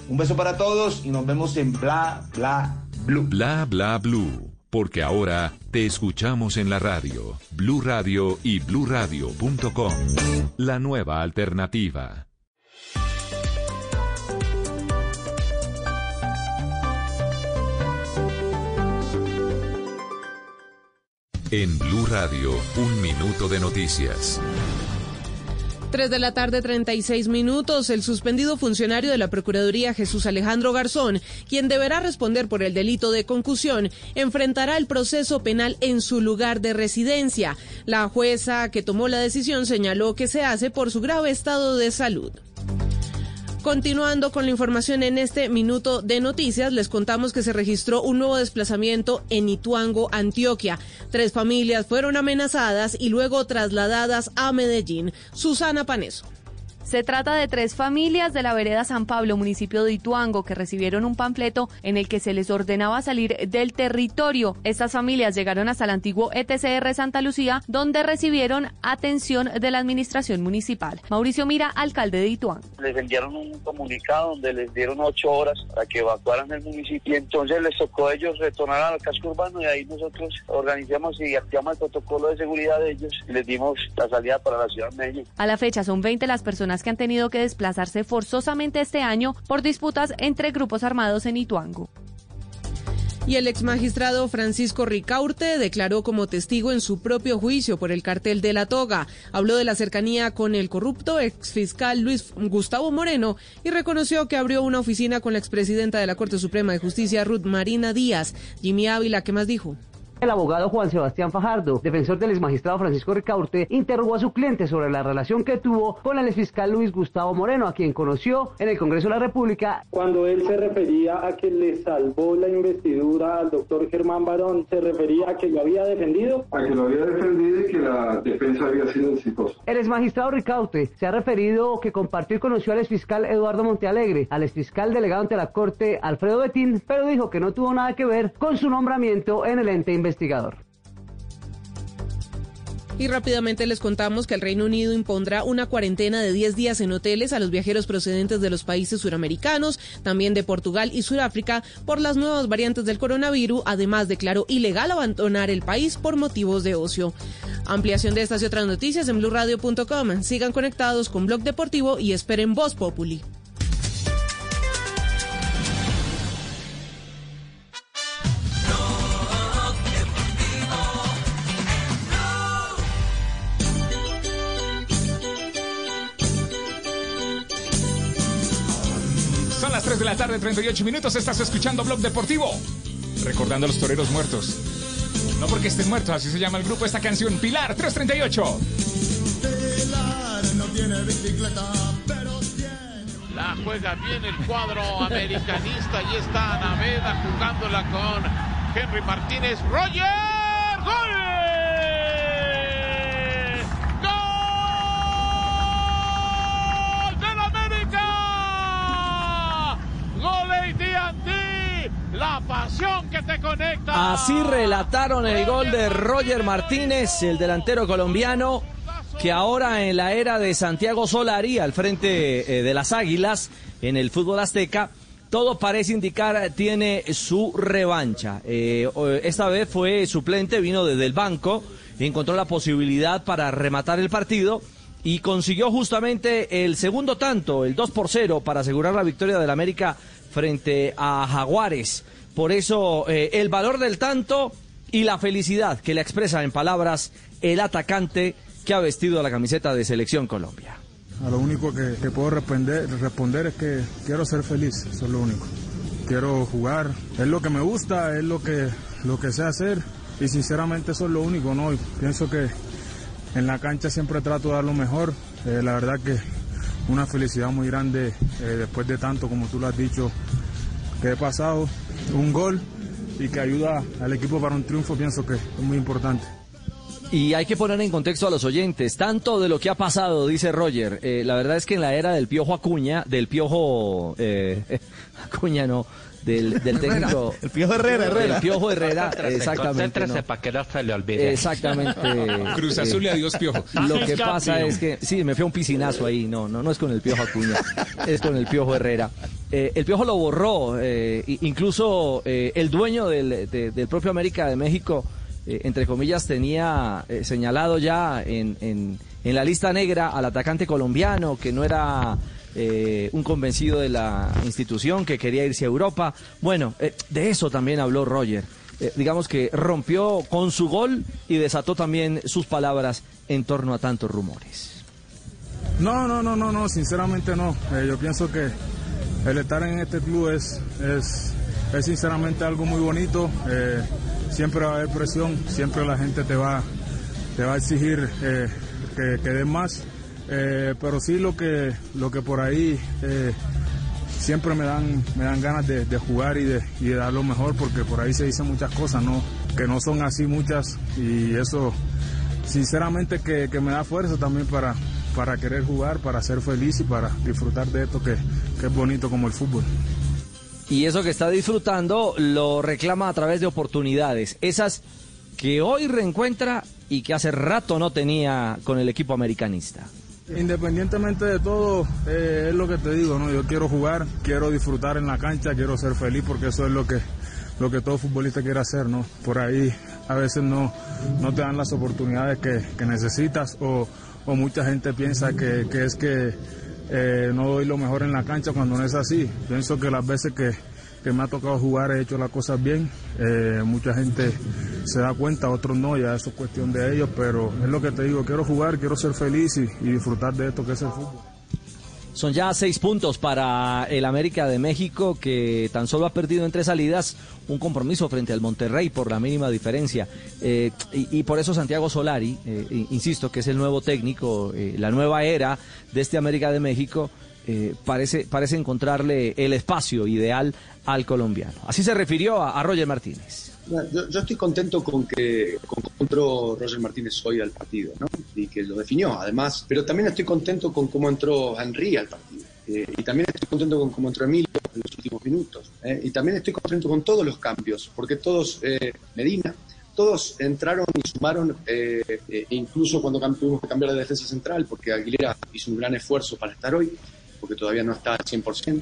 Un beso para todos y nos vemos en Bla Bla Blue. Bla bla blue. Porque ahora te escuchamos en la radio. Blue Radio y bluradio.com. La nueva alternativa. En Blue Radio, un minuto de noticias. 3 de la tarde, 36 minutos. El suspendido funcionario de la Procuraduría, Jesús Alejandro Garzón, quien deberá responder por el delito de concusión, enfrentará el proceso penal en su lugar de residencia. La jueza que tomó la decisión señaló que se hace por su grave estado de salud. Continuando con la información en este minuto de noticias, les contamos que se registró un nuevo desplazamiento en Ituango, Antioquia. Tres familias fueron amenazadas y luego trasladadas a Medellín. Susana Paneso. Se trata de tres familias de la vereda San Pablo, municipio de Ituango, que recibieron un panfleto en el que se les ordenaba salir del territorio. Estas familias llegaron hasta el antiguo ETCR Santa Lucía, donde recibieron atención de la administración municipal. Mauricio Mira, alcalde de Ituango. les enviaron un comunicado donde les dieron ocho horas para que evacuaran el municipio y entonces les tocó a ellos retornar al casco urbano y ahí nosotros organizamos y activamos el protocolo de seguridad de ellos y les dimos la salida para la ciudad de Medellín. A la fecha son 20 las personas que han tenido que desplazarse forzosamente este año por disputas entre grupos armados en Ituango. Y el ex magistrado Francisco Ricaurte declaró como testigo en su propio juicio por el cartel de la toga. Habló de la cercanía con el corrupto ex fiscal Luis Gustavo Moreno y reconoció que abrió una oficina con la expresidenta de la Corte Suprema de Justicia, Ruth Marina Díaz. Jimmy Ávila, ¿qué más dijo? El abogado Juan Sebastián Fajardo, defensor del exmagistrado Francisco Ricaurte, interrogó a su cliente sobre la relación que tuvo con el exfiscal Luis Gustavo Moreno, a quien conoció en el Congreso de la República. Cuando él se refería a que le salvó la investidura al doctor Germán Barón, ¿se refería a que lo había defendido? A que lo había defendido y que la defensa había sido exitosa. El exmagistrado Ricaurte se ha referido que compartió y conoció al exfiscal Eduardo Montealegre, al exfiscal delegado ante la Corte Alfredo Betín, pero dijo que no tuvo nada que ver con su nombramiento en el ente Y rápidamente les contamos que el Reino Unido impondrá una cuarentena de 10 días en hoteles a los viajeros procedentes de los países suramericanos, también de Portugal y Sudáfrica, por las nuevas variantes del coronavirus. Además, declaró ilegal abandonar el país por motivos de ocio. Ampliación de estas y otras noticias en blurradio.com. Sigan conectados con Blog Deportivo y esperen Voz Populi. Tarde, 38 minutos. Estás escuchando Blog Deportivo. Recordando a los toreros muertos. No porque estén muertos, así se llama el grupo esta canción. Pilar 338. Pilar no tiene bicicleta, pero La juega bien el cuadro americanista. Y está Naveda jugándola con Henry Martínez. Roger. ¡Gol Así relataron el gol de Roger Martínez, el delantero colombiano, que ahora en la era de Santiago Solari, al frente eh, de las Águilas, en el fútbol azteca, todo parece indicar tiene su revancha. Eh, esta vez fue suplente, vino desde el banco, encontró la posibilidad para rematar el partido y consiguió justamente el segundo tanto, el 2 por 0, para asegurar la victoria del América frente a Jaguares. Por eso eh, el valor del tanto y la felicidad que le expresa en palabras el atacante que ha vestido la camiseta de Selección Colombia. A lo único que, puedo responder, responder es que quiero ser feliz, eso es lo único. Quiero jugar, es lo que me gusta, es lo que, lo que sé hacer y sinceramente eso es lo único, ¿no? Y pienso que en la cancha siempre trato de dar lo mejor, eh, la verdad que una felicidad muy grande eh, después de tanto, como tú lo has dicho, que he pasado, un gol y que ayuda al equipo para un triunfo, pienso que es muy importante. Y hay que poner en contexto a los oyentes, tanto de lo que ha pasado, dice Roger. eh, la verdad es que en la era del Piojo Acuña, del Piojo eh, Acuña no, del, del técnico... El Piojo Herrera, Herrera. El Piojo Herrera, Concéntrese, exactamente. concéntrese no. para que no se le olvide. Exactamente. Cruz Azul y adiós, Piojo. Lo que pasa es que, sí, me fue un piscinazo ahí. No, no, no es con el Piojo Acuña, es con el Piojo Herrera. Eh, el Piojo lo borró, eh, incluso eh, el dueño del, de- del propio América de México, eh, entre comillas, tenía eh, señalado ya en, en, en la lista negra al atacante colombiano, que no era eh, un convencido de la institución, que quería irse a Europa. Bueno, eh, de eso también habló Roger. Eh, digamos que rompió con su gol y desató también sus palabras en torno a tantos rumores. No, no, no, no, no, sinceramente no. Yo pienso que el estar en este club es, es, sinceramente algo muy bonito. Siempre va a haber presión, siempre la gente te va, te va a exigir que, que des más. Eh, pero sí lo que, lo que por ahí eh, siempre me dan, me dan ganas de, jugar y de, dar lo mejor porque por ahí se dicen muchas cosas, ¿no? Que no son así muchas y eso sinceramente que, me da fuerza también para, para querer jugar, para ser feliz y para disfrutar de esto que es bonito como el fútbol. Y eso que está disfrutando lo reclama a través de oportunidades, esas que hoy reencuentra y que hace rato no tenía con el equipo americanista. Independientemente de todo, eh, es lo que te digo, ¿no? Yo quiero jugar, quiero disfrutar en la cancha, quiero ser feliz porque eso es lo que, lo que todo futbolista quiere hacer, ¿no? Por ahí a veces no, no te dan las oportunidades que, que necesitas o, o mucha gente piensa que, que es que eh, no doy lo mejor en la cancha cuando no es así. Pienso que las veces que, que me ha tocado jugar he hecho las cosas bien. Eh, mucha gente se da cuenta, otros no, ya eso es cuestión de ellos, pero es lo que te digo, quiero jugar, quiero ser feliz y, disfrutar de esto que es el fútbol. Son ya seis puntos para el América de México que tan solo ha perdido en tres salidas un compromiso frente al Monterrey por la mínima diferencia. Eh, y, por eso Santiago Solari, eh, insisto que es el nuevo técnico, la nueva era de este América de México, eh, parece, parece encontrarle el espacio ideal al colombiano. Así se refirió a, a Roger Martínez. Yo, yo estoy contento con que con entró Roger Martínez hoy al partido, ¿no? Y que lo definió, además. Pero también estoy contento con cómo entró Henry al partido. Eh, y también estoy contento con cómo entró Emilio en los últimos minutos. ¿eh? Y también estoy contento con todos los cambios, porque todos, eh, Medina, todos entraron y sumaron, eh, eh, incluso cuando tuvimos que cambiar de defensa central, porque Aguilera hizo un gran esfuerzo para estar hoy, porque todavía no está al 100%.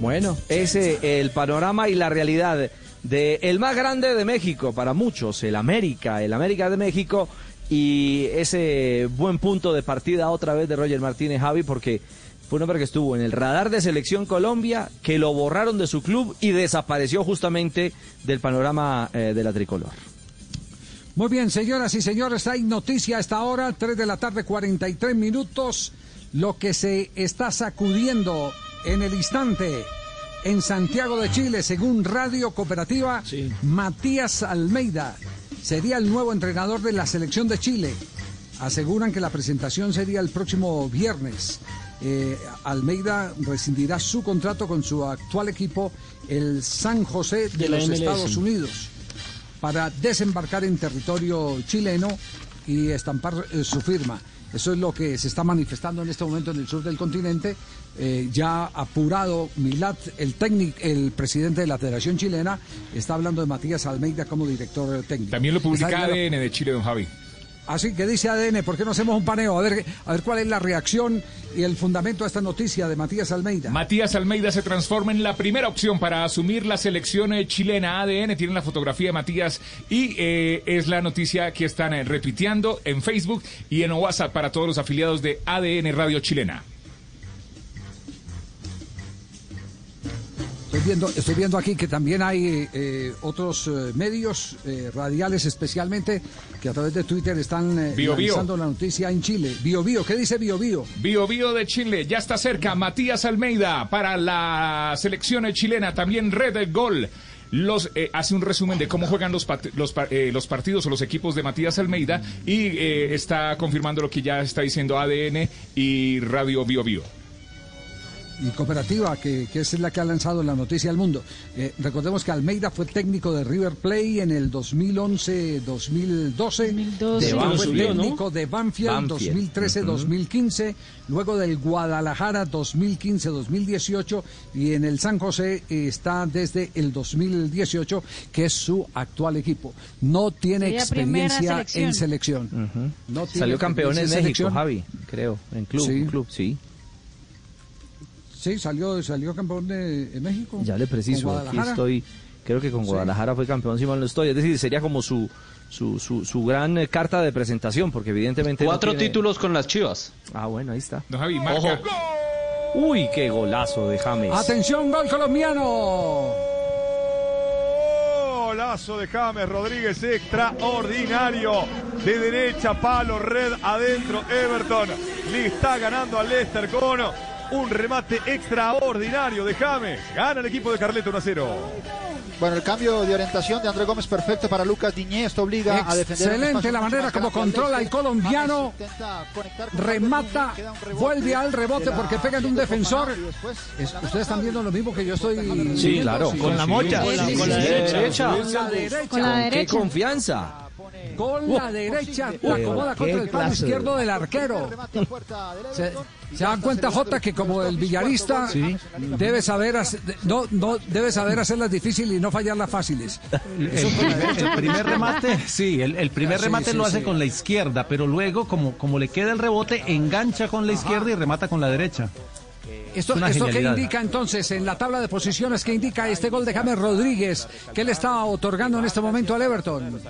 Bueno, ese el panorama y la realidad de el más grande de México para muchos, el América, el América de México y ese buen punto de partida otra vez de Roger Martínez Javi porque fue un hombre que estuvo en el radar de selección Colombia, que lo borraron de su club y desapareció justamente del panorama eh, de la tricolor. Muy bien, señoras y señores, hay noticia a esta hora, 3 de la tarde, 43 minutos. Lo que se está sacudiendo en el instante en Santiago de Chile, según Radio Cooperativa, Matías Almeida sería el nuevo entrenador de la selección de Chile. Aseguran que la presentación sería el próximo viernes. Eh, Almeida rescindirá su contrato con su actual equipo, el San José de, los MLS. Estados Unidos para desembarcar en territorio chileno y estampar eh, su firma. Eso es lo que se está manifestando en este momento en el sur del continente. Eh, ya apurado Milat, el técnico, el presidente de la Federación Chilena, está hablando de Matías Almeida como director técnico. También lo publica ADN de Chile, don Javi. Así que dice ADN, ¿por qué no hacemos un paneo? A ver, a ver cuál es la reacción y el fundamento de esta noticia de Matías Almeida. Matías Almeida se transforma en la primera opción para asumir la selección eh, chilena ADN. Tienen la fotografía de Matías y eh, es la noticia que están eh, retuiteando en Facebook y en WhatsApp para todos los afiliados de ADN Radio Chilena. Estoy viendo, estoy viendo aquí que también hay eh, otros eh, medios eh, radiales especialmente que a través de Twitter están Bio. analizando la noticia en Chile. Bio Bio, ¿qué dice Bio Bio? Bio Bio de Chile, ya está cerca. Matías Almeida para la selección chilena. También Red del Gol. Los, eh, hace un resumen de cómo juegan los, pat- los, pa- eh, los partidos o los equipos de Matías Almeida y eh, está confirmando lo que ya está diciendo ADN y Radio Bio Bio. Y Cooperativa, que, que es la que ha lanzado la noticia al mundo. Eh, recordemos que Almeida fue técnico de River Play en el 2011-2012. 2012. Después Banfield, fue ¿no? técnico de Banfield, Banfield. 2013-2015. Luego del Guadalajara 2015-2018. Y en el San José eh, está desde el 2018, que es su actual equipo. No tiene Sería experiencia selección. en selección. No tiene Salió campeón en México, selección. Javi, creo, en club, Sí. en club, sí. Sí, salió, salió campeón de, de México. Ya le preciso, aquí estoy, creo que con Sí. Guadalajara fue campeón, si mal no estoy, es decir, sería como su su, su, su gran eh, carta de presentación, porque evidentemente... no Cuatro tiene- títulos con las Chivas. Ah, bueno, ahí está. Don Javi, marca. Ojo. Uy, qué golazo de James. Atención, gol colombiano. Golazo de James Rodríguez, extraordinario. De derecha, palo, red, adentro, Everton. Le está ganando al Leicester con un remate extraordinario de James. Gana el equipo de Carleto 1 a 0. Bueno, el cambio de orientación de André Gómez perfecto para Lucas Diñé. Esto obliga a defender. Excelente la manera como controla el colombiano. Remata, vuelve al rebote porque pega en un de defensor. Es- Ustedes están viendo lo mismo que yo estoy Sí, claro. Con la mocha. Con la- derecha. Con la derecha. Qué confianza. Con la derecha la acomoda contra el palo izquierdo del arquero. Se, se dan cuenta Jota que como el villarista debe saber hacer, no no debe saber hacerlas difíciles y no fallarlas fáciles. El, Eso con la primer, derecha. el primer remate, sí, el, el primer Sí, remate sí, lo hace sí. con la izquierda, pero luego, como, como le queda el rebote, engancha con la izquierda y remata con la derecha. Esto, esto que indica entonces en la tabla de posiciones que indica este gol de James Rodríguez que le está otorgando en este momento al Everton.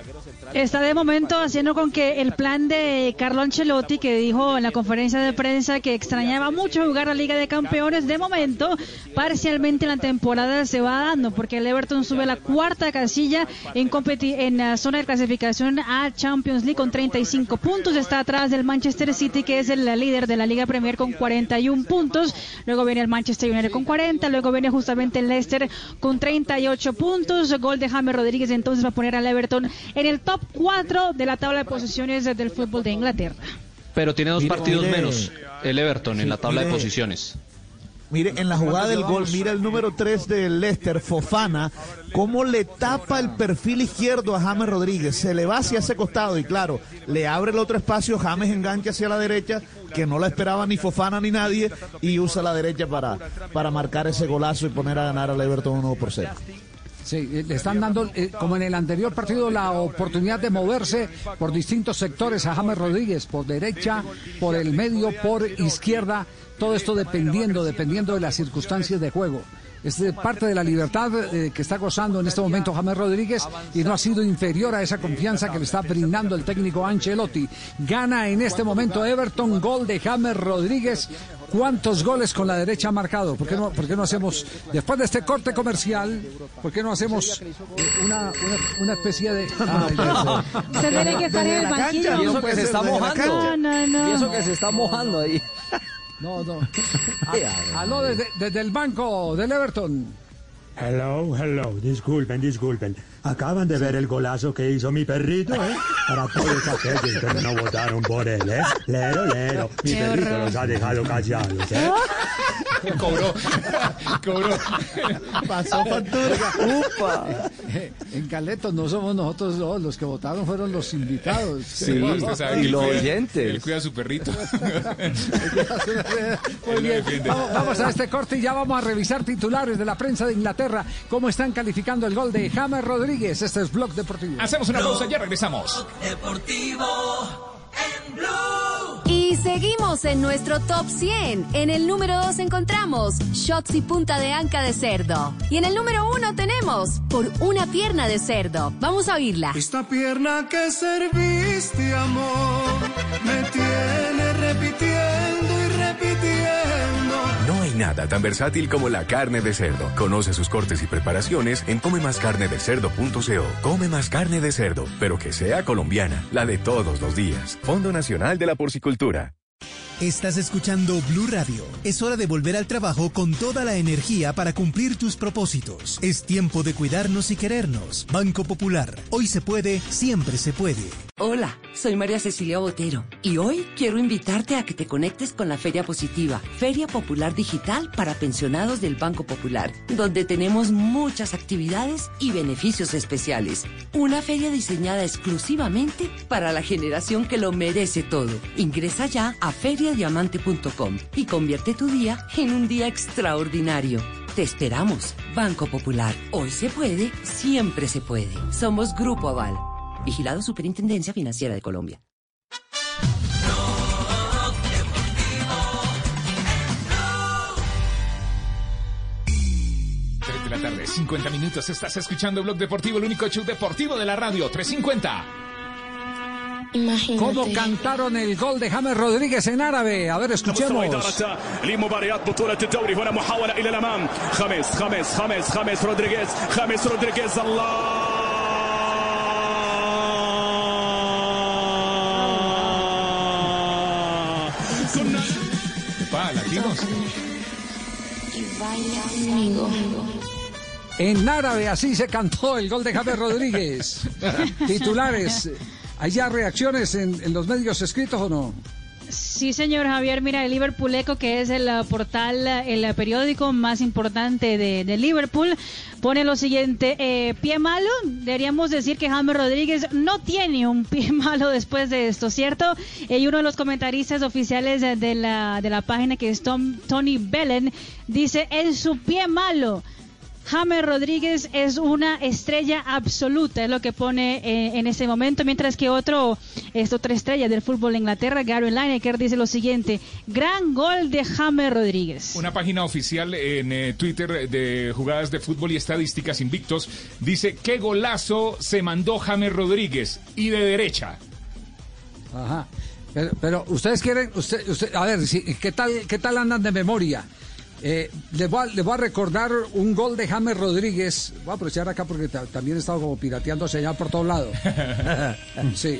Está de momento haciendo con que el plan de Carlo Ancelotti, que dijo en la conferencia de prensa que extrañaba mucho jugar la Liga de Campeones, de momento, parcialmente la temporada se va dando, porque el Everton sube a la cuarta casilla en, competi- en la zona de clasificación a Champions League con 35 puntos. Está atrás del Manchester City, que es el líder de la Liga Premier con 41 puntos. Luego viene el Manchester United con 40, luego viene justamente el Leicester con 38 puntos. Gol de James Rodríguez entonces va a poner al Everton en el top 4 de la tabla de posiciones del fútbol de Inglaterra. Pero tiene dos Mire, partidos mire. menos el Everton en la tabla de posiciones. Mire, en la jugada del gol, mira el número 3 del Leicester, Fofana, cómo le tapa el perfil izquierdo a James Rodríguez. Se le va hacia ese costado y claro, le abre el otro espacio, James engancha hacia la derecha, que no la esperaba ni Fofana ni nadie, y usa la derecha para, para marcar ese golazo y poner a ganar al Everton 1 por 0. Sí, eh, le están dando, eh, como en el anterior partido, la oportunidad de moverse por distintos sectores a James Rodríguez, por derecha, por el medio, por izquierda, todo esto dependiendo, dependiendo de las circunstancias de juego. Es de parte de la libertad eh, que está gozando en este momento James Rodríguez y no ha sido inferior a esa confianza que le está brindando el técnico Ancelotti. Gana en este momento Everton, gol de James Rodríguez. ¿Cuántos goles con la derecha ha marcado? ¿Por qué no, por qué no hacemos, después de este corte comercial, por qué no hacemos eh, una, una, una especie de... Se tiene que estar en el banquillo. Y eso que se está mojando. Y eso que se está mojando ahí. No, no. Ah, Aló desde, desde el banco del Everton. Hello, hello, disculpen, disculpen. Acaban de ver el golazo que hizo mi perrito, ¿eh? Para todos aquellos que no votaron por él, ¿eh? Lero, lero. Mi Qué perrito horror. los ha dejado callados, ¿eh? Cobró, cobró. Pasó factura. ¡Upa! En Caleto no somos nosotros dos, los que votaron fueron los invitados. Sí, usted sabe que él cuida- Él cuida a su perrito. Muy bien, vamos, vamos a este corte y ya vamos a revisar titulares de la prensa de Inglaterra. ¿Cómo están calificando el gol de James Rodríguez? Este es Blog Deportivo. Hacemos una pausa, ya regresamos. Y seguimos en nuestro top 100. En el número 2 encontramos shots y punta de anca de cerdo. Y en el número 1 tenemos por una pierna de cerdo. Vamos a oírla. Esta pierna que serviste, amor, me tiene repitiendo y repitiendo. Nada tan versátil como la carne de cerdo. Conoce sus cortes y preparaciones en comemascarnedecerdo.co. Come más carne de cerdo, pero que sea colombiana, la de todos los días. Fondo Nacional de la Porcicultura. Estás escuchando Blue Radio. Es hora de volver al trabajo con toda la energía para cumplir tus propósitos. Es tiempo de cuidarnos y querernos. Banco Popular. Hoy se puede, siempre se puede. Hola, soy María Cecilia Botero y hoy quiero invitarte a que te conectes con la Feria Positiva, Feria Popular Digital para pensionados del Banco Popular, donde tenemos muchas actividades y beneficios especiales. Una feria diseñada exclusivamente para la generación que lo merece todo. Ingresa ya a feriadiamante.com y convierte tu día en un día extraordinario. Te esperamos, Banco Popular. Hoy se puede, siempre se puede. Somos Grupo Aval. Vigilado Superintendencia Financiera de Colombia. Tres de la tarde, 50 minutos. Estás escuchando Blog Deportivo, el único show deportivo de la radio. 350. ¿Cómo cantaron el gol de James Rodríguez en árabe? A ver, escuchemos. إدارة لمباريات بطولة الدوري هنا محاولة إلى الأمام خميس خميس خميس خميس رودريغيز خميس رودريغيز الله كنا Pa, latinos. En árabe así se cantó el gol de James Rodríguez. Titulares. ¿Hay ya reacciones en, en los medios escritos o no? Sí, señor Javier, mira, el Liverpool Echo, que es el uh, portal, uh, el uh, periódico más importante de, de Liverpool, pone lo siguiente, eh, pie malo, deberíamos decir que James Rodríguez no tiene un pie malo después de esto, ¿cierto? Eh, y uno de los comentaristas oficiales de, la, de la página, que es Tom, Tony Bellen, dice, en su pie malo. James Rodríguez es una estrella absoluta, es lo que pone eh, en ese momento, mientras que otro, es otra estrella del fútbol de Inglaterra, Gary Lineker, dice lo siguiente, gran gol de James Rodríguez. Una página oficial en eh, Twitter de jugadas de fútbol y estadísticas invictos dice qué golazo se mandó James Rodríguez y de derecha. Ajá. Pero, pero ustedes quieren, usted, usted, a ver, si- ¿qué tal, qué tal andan de memoria? Eh, les, voy a, les voy a recordar un gol de James Rodríguez. Voy a aprovechar acá porque ta- también he estado como pirateando señal por todos lados. sí.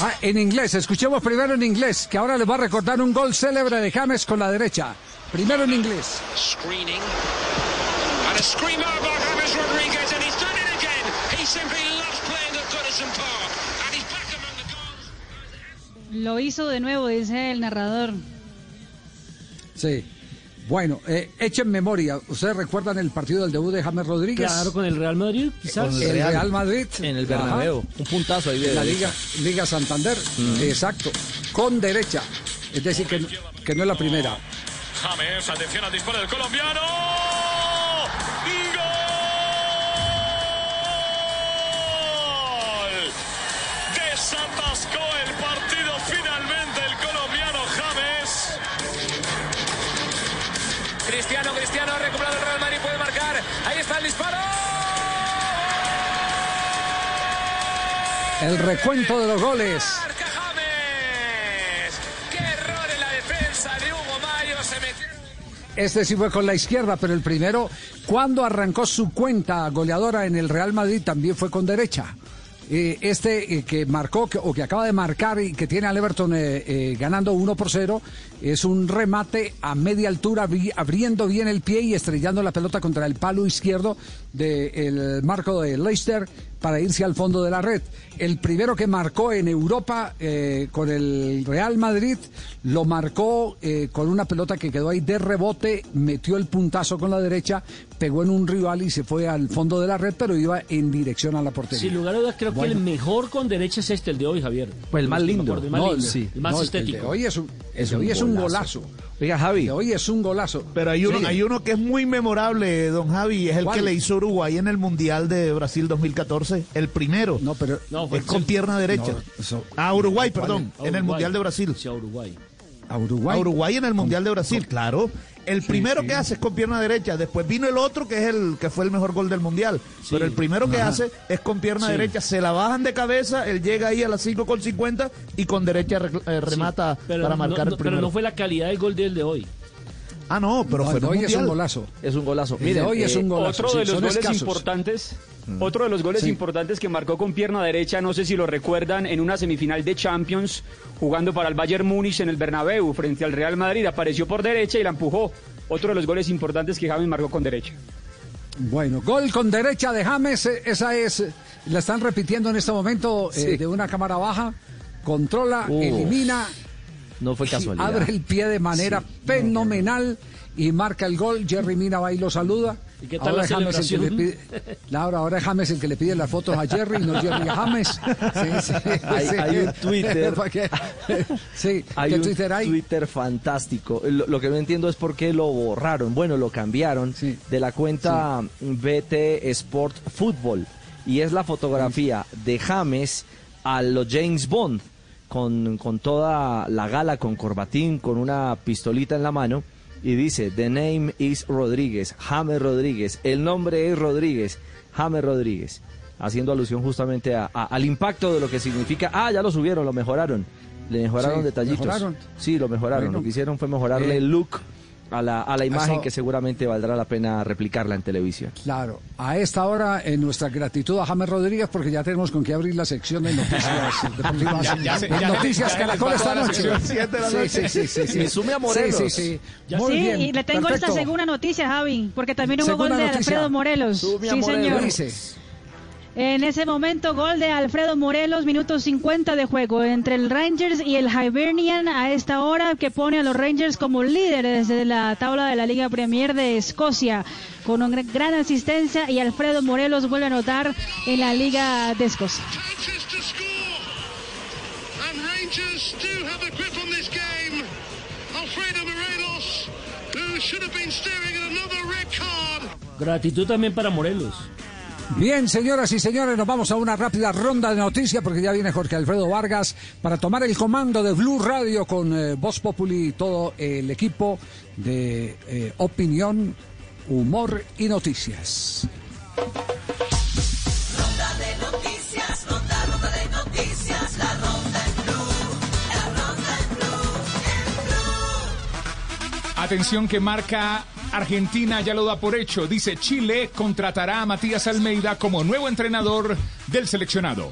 Ah, en inglés, escuchemos primero en inglés, que ahora les voy a recordar un gol célebre de James con la derecha. Primero en inglés. Screening. And a screamer by James Rodriguez, Lo hizo de nuevo, dice el narrador. Sí. Bueno, eh, echen memoria. ¿Ustedes recuerdan el partido del debut de James Rodríguez? Claro, con el Real Madrid, quizás. Con el Real, Madrid. En el Bernabéu. Ajá. Un puntazo ahí de la derecha. Liga, Liga Santander. Exacto. Con derecha. Es decir, que, no- que no es la primera. James, atención al disparo del colombiano. Ahí está el disparo. El recuento de los goles. ¡Qué error en la defensa de Hugo Mayo! Se metió. Este sí fue con la izquierda, pero el primero, cuando arrancó su cuenta goleadora en el Real Madrid, también fue con derecha. Eh, este eh, que marcó o que acaba de marcar y que tiene al Everton eh, ganando 1 por 0 es un remate a media altura abri- abriendo bien el pie y estrellando la pelota contra el palo izquierdo del marco de Leicester para irse al fondo de la red. El primero que marcó en Europa eh, con el Real Madrid lo marcó eh, con una pelota que quedó ahí de rebote, metió el puntazo con la derecha, pegó en un rival y se fue al fondo de la red, pero iba en dirección a la portería. Sin lugar a dudas, creo que el mejor con derecha es este, el de hoy, Javier. Pues el más lindo. El más No, lindo, sí. el más No, el de estético. hoy es un, hoy es un golazo. Oiga, Javi. Hoy es un golazo. Pero hay uno, Sí. hay uno que es muy memorable, don Javi, es el ¿Cuál? que le hizo Uruguay en el Mundial de Brasil 2014. El primero. No, pero No, fue es con el- pierna derecha. No, eso- a Uruguay, perdón, A en el. Mundial de Brasil. Sí, a Uruguay. A Uruguay. A Uruguay en el Mundial de Brasil, claro. El primero que hace es con pierna derecha, después vino el otro que es el que fue el mejor gol del Mundial, pero el primero que Ajá. hace es con pierna derecha, se la bajan de cabeza, él llega ahí a las 5 con 50 y con derecha re- eh, remata para no- marcar no- el primero. Pero no fue la calidad del gol del de hoy. Ah, no, pero No, fue hoy es un golazo. Es un golazo. El de Miren, hoy es eh, un golazo. Otro sí, de los goles escasos. importantes, otro de los goles Sí. importantes que marcó con pierna derecha, no sé si lo recuerdan, en una semifinal de Champions, jugando para el Bayern Múnich en el Bernabéu frente al Real Madrid, apareció por derecha y la empujó. Otro de los goles importantes que James marcó con derecha. Bueno, gol con derecha de James, eh, esa es, eh, la están repitiendo en este momento eh, de una cámara baja, controla, Uh. elimina, No fue casualidad. abre el pie de manera fenomenal y marca el gol. Jerry Mina va y lo saluda. ¿Y qué tal ahora la James el que le celebración? pide, Laura, ahora es James el que le pide las fotos a Jerry, no Jerry a James. Sí, sí, Hay- sí. hay un Twitter. Sí, Hay ¿qué un Twitter hay? Twitter fantástico. Lo, lo que no entiendo es por qué lo borraron. Bueno, lo cambiaron de la cuenta BT Sport Football. Y es la fotografía de James a los James Bond, con, con toda la gala, con corbatín, con una pistolita en la mano. Y dice, The name is Rodríguez, James Rodríguez. El nombre es Rodríguez, James Rodríguez. Haciendo alusión justamente a- a- al impacto de lo que significa. Ah, ya lo subieron, lo mejoraron. Le mejoraron Sí, detallitos. mejoraron. Sí, lo mejoraron. Bueno. lo que hicieron fue mejorarle Eh, el look a la, a la imagen eso- que seguramente valdrá la pena replicarla en televisión. Claro, a esta hora en nuestra gratitud a James Rodríguez porque ya tenemos con qué abrir la sección de noticias deportivas. Ya- noticias Caracol esta noche. Sí, noche. sí, sí, sí, sí. Me sume a Morelos. Sí, sí, sí. Ya Muy sí, bien. y le tengo perfecto. esta segunda noticia, Javi, porque también hubo gol de. Alfredo Morelos. A Sí, Morelos. señor. En ese momento, gol de Alfredo Morelos, minuto 50 de juego entre el Rangers y el Hibernian a esta hora que pone a los Rangers como líderes de la tabla de la Liga Premier de Escocia con una gran asistencia y Alfredo Morelos vuelve a anotar en la Liga de Escocia. Gratitud también para Morelos. Bien, señoras y señores, nos vamos a una rápida ronda de noticias porque ya viene Jorge Alfredo Vargas para tomar el comando de Blue Radio con eh, Voz Populi y todo el equipo de eh, opinión, humor y noticias. Atención que marca Argentina ya lo da por hecho. Dice Chile contratará a Matías Almeida como nuevo entrenador del seleccionado.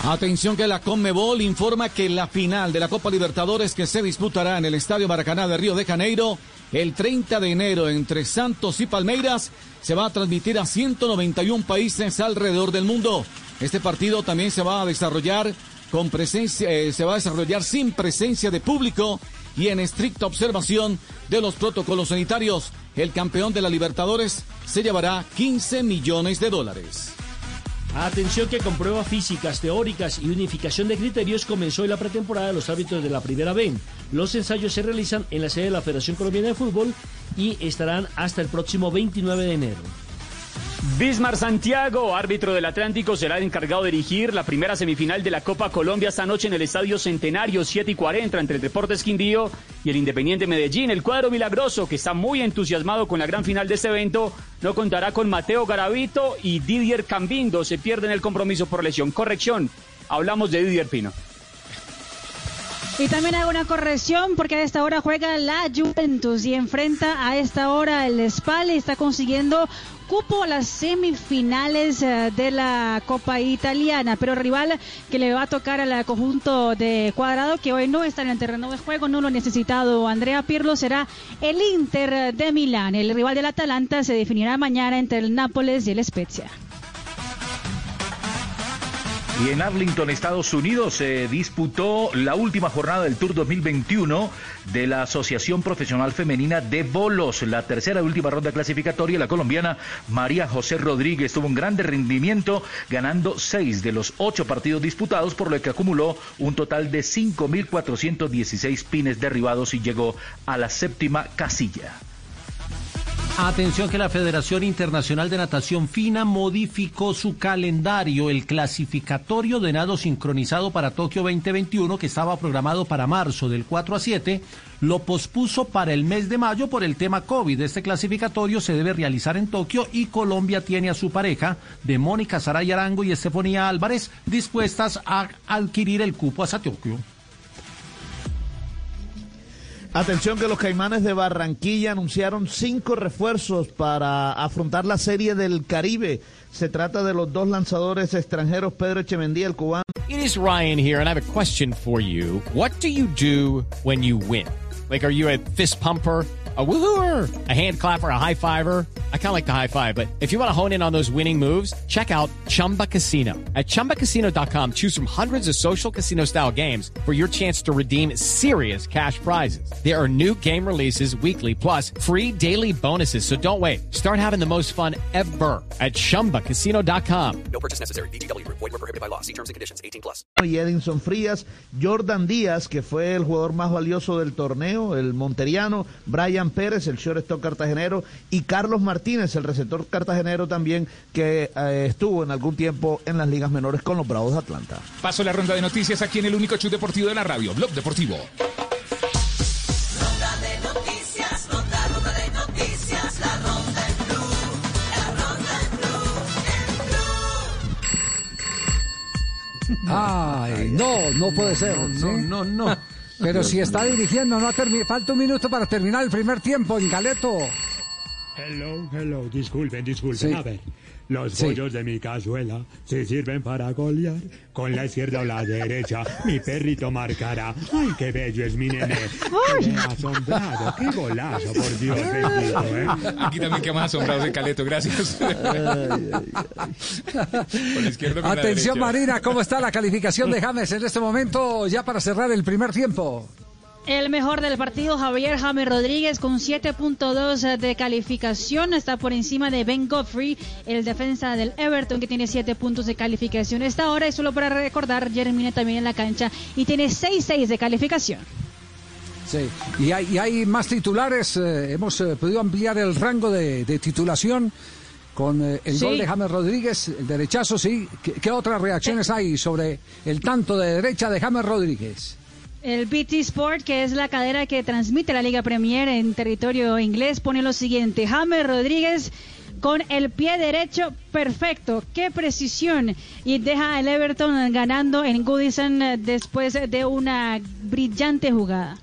Atención que la Conmebol informa que la final de la Copa Libertadores que se disputará en el Estadio Maracaná de Río de Janeiro el 30 de enero entre Santos y Palmeiras se va a transmitir a 191 países alrededor del mundo. Este partido también se va a desarrollar con presencia, eh, se va a desarrollar sin presencia de público y en estricta observación de los protocolos sanitarios. El campeón de la Libertadores se llevará 15 millones de dólares. Atención que con pruebas físicas, teóricas y unificación de criterios comenzó hoy la pretemporada de los árbitros de la Primera B. Los ensayos se realizan en la sede de la Federación Colombiana de Fútbol y estarán hasta el próximo 29 de enero. Bismar Santiago, árbitro del Atlántico, será el encargado de dirigir la primera semifinal de la Copa Colombia esta noche en el Estadio Centenario 7 y 40 entre el Deportes Quindío y el Independiente Medellín. El cuadro milagroso, que está muy entusiasmado con la gran final de este evento, no contará con Mateo Garavito y Didier Cambindo. Se pierden el compromiso por lesión. Corrección, hablamos de Didier Pino. Y también hago una corrección porque a esta hora juega la Juventus y enfrenta a esta hora el Spal y está consiguiendo cupo a las semifinales eh, de la Copa Italiana, pero rival que le va a tocar al conjunto de Cuadrado que hoy no está en el terreno de juego, no lo ha necesitado Andrea Pirlo, será el Inter de Milán. El rival del Atalanta se definirá mañana entre el Nápoles y el Spezia. Y en Arlington, Estados Unidos, se disputó la última jornada del Tour 2021 de la Asociación Profesional Femenina de Bolos. La tercera y última ronda clasificatoria, la colombiana María José Rodríguez tuvo un grande rendimiento, ganando seis de los ocho partidos disputados, por lo que acumuló un total de 5.416 pines derribados y llegó a la séptima casilla. Atención que la Federación Internacional de Natación Fina modificó su calendario. El clasificatorio de nado sincronizado para Tokio 2021, que estaba programado para marzo del 4 a 7, lo pospuso para el mes de mayo por el tema COVID. Este clasificatorio se debe realizar en Tokio y Colombia tiene a su pareja de Mónica Saray Arango y Estefanía Álvarez dispuestas a adquirir el cupo hacia Tokio. Atención que los Caimanes de Barranquilla anunciaron cinco refuerzos para afrontar la Serie del Caribe. Se trata de los dos lanzadores extranjeros, Pedro Echemendía, el cubano. It is Ryan here, and I have a question for you. What do you do when you win? Like, are you a fist pumper? A woohooer, a hand clapper, a high fiver. I kind of like the high five, but if you want to hone in on those winning moves, check out Chumba Casino. At chumbacasino.com, choose from hundreds of social casino style games for your chance to redeem serious cash prizes. There are new game releases weekly, plus free daily bonuses. So don't wait. Start having the most fun ever at chumbacasino.com. No purchase necessary. BGW. Void were prohibited by law. See terms and conditions. 18 plus. y Edinson Frías, Jordan Díaz, que fue el jugador más valioso del torneo, el monteriano, Brian Pérez, el shortstop cartagenero, y Carlos Martínez, el receptor cartagenero también, que eh, estuvo en algún tiempo en las ligas menores con los Bravos de Atlanta. Paso la ronda de noticias aquí en el único show deportivo de la radio, Blog Deportivo. Ronda de noticias, ronda, ronda de noticias, la ronda en blue, la ronda en blue, en blue. Ay, no, no puede ser. No, no, no. Pero si está dirigiendo, no ha falta un minuto para terminar el primer tiempo en Galeto. Hello, hello, disculpen, disculpen. Sí. A ver, los Sí. pollos de mi cazuela se sirven para golear con la izquierda o la derecha. Mi perrito marcará. ¡Ay, qué bello es mi nene! Quedé asombrado, qué golazo, por Dios bendito, ¿eh? Aquí también quedamos asombrados de Caleto, gracias. La izquierda o con Atención. Marina, ¿cómo está la calificación de James en este momento ya para cerrar el primer tiempo? El mejor del partido, Javier James Rodríguez, con 7.2 de calificación. Está por encima de Ben Godfrey, el defensa del Everton, que tiene 7 puntos de calificación. Esta ahora, y solo para recordar, Jeremy también en la cancha y tiene 6.6 de calificación. Sí, y hay, y hay más titulares. eh, hemos eh, podido ampliar el rango de, de titulación con eh, el Sí. gol de James Rodríguez, el derechazo, sí. ¿Qué, qué otras reacciones hay sobre el tanto de derecha de James Rodríguez? El BT Sport, que es la cadera que transmite la Liga Premier en territorio inglés, pone lo siguiente. James Rodríguez con el pie derecho perfecto. Qué precisión. Y deja al Everton ganando en Goodison después de una brillante jugada.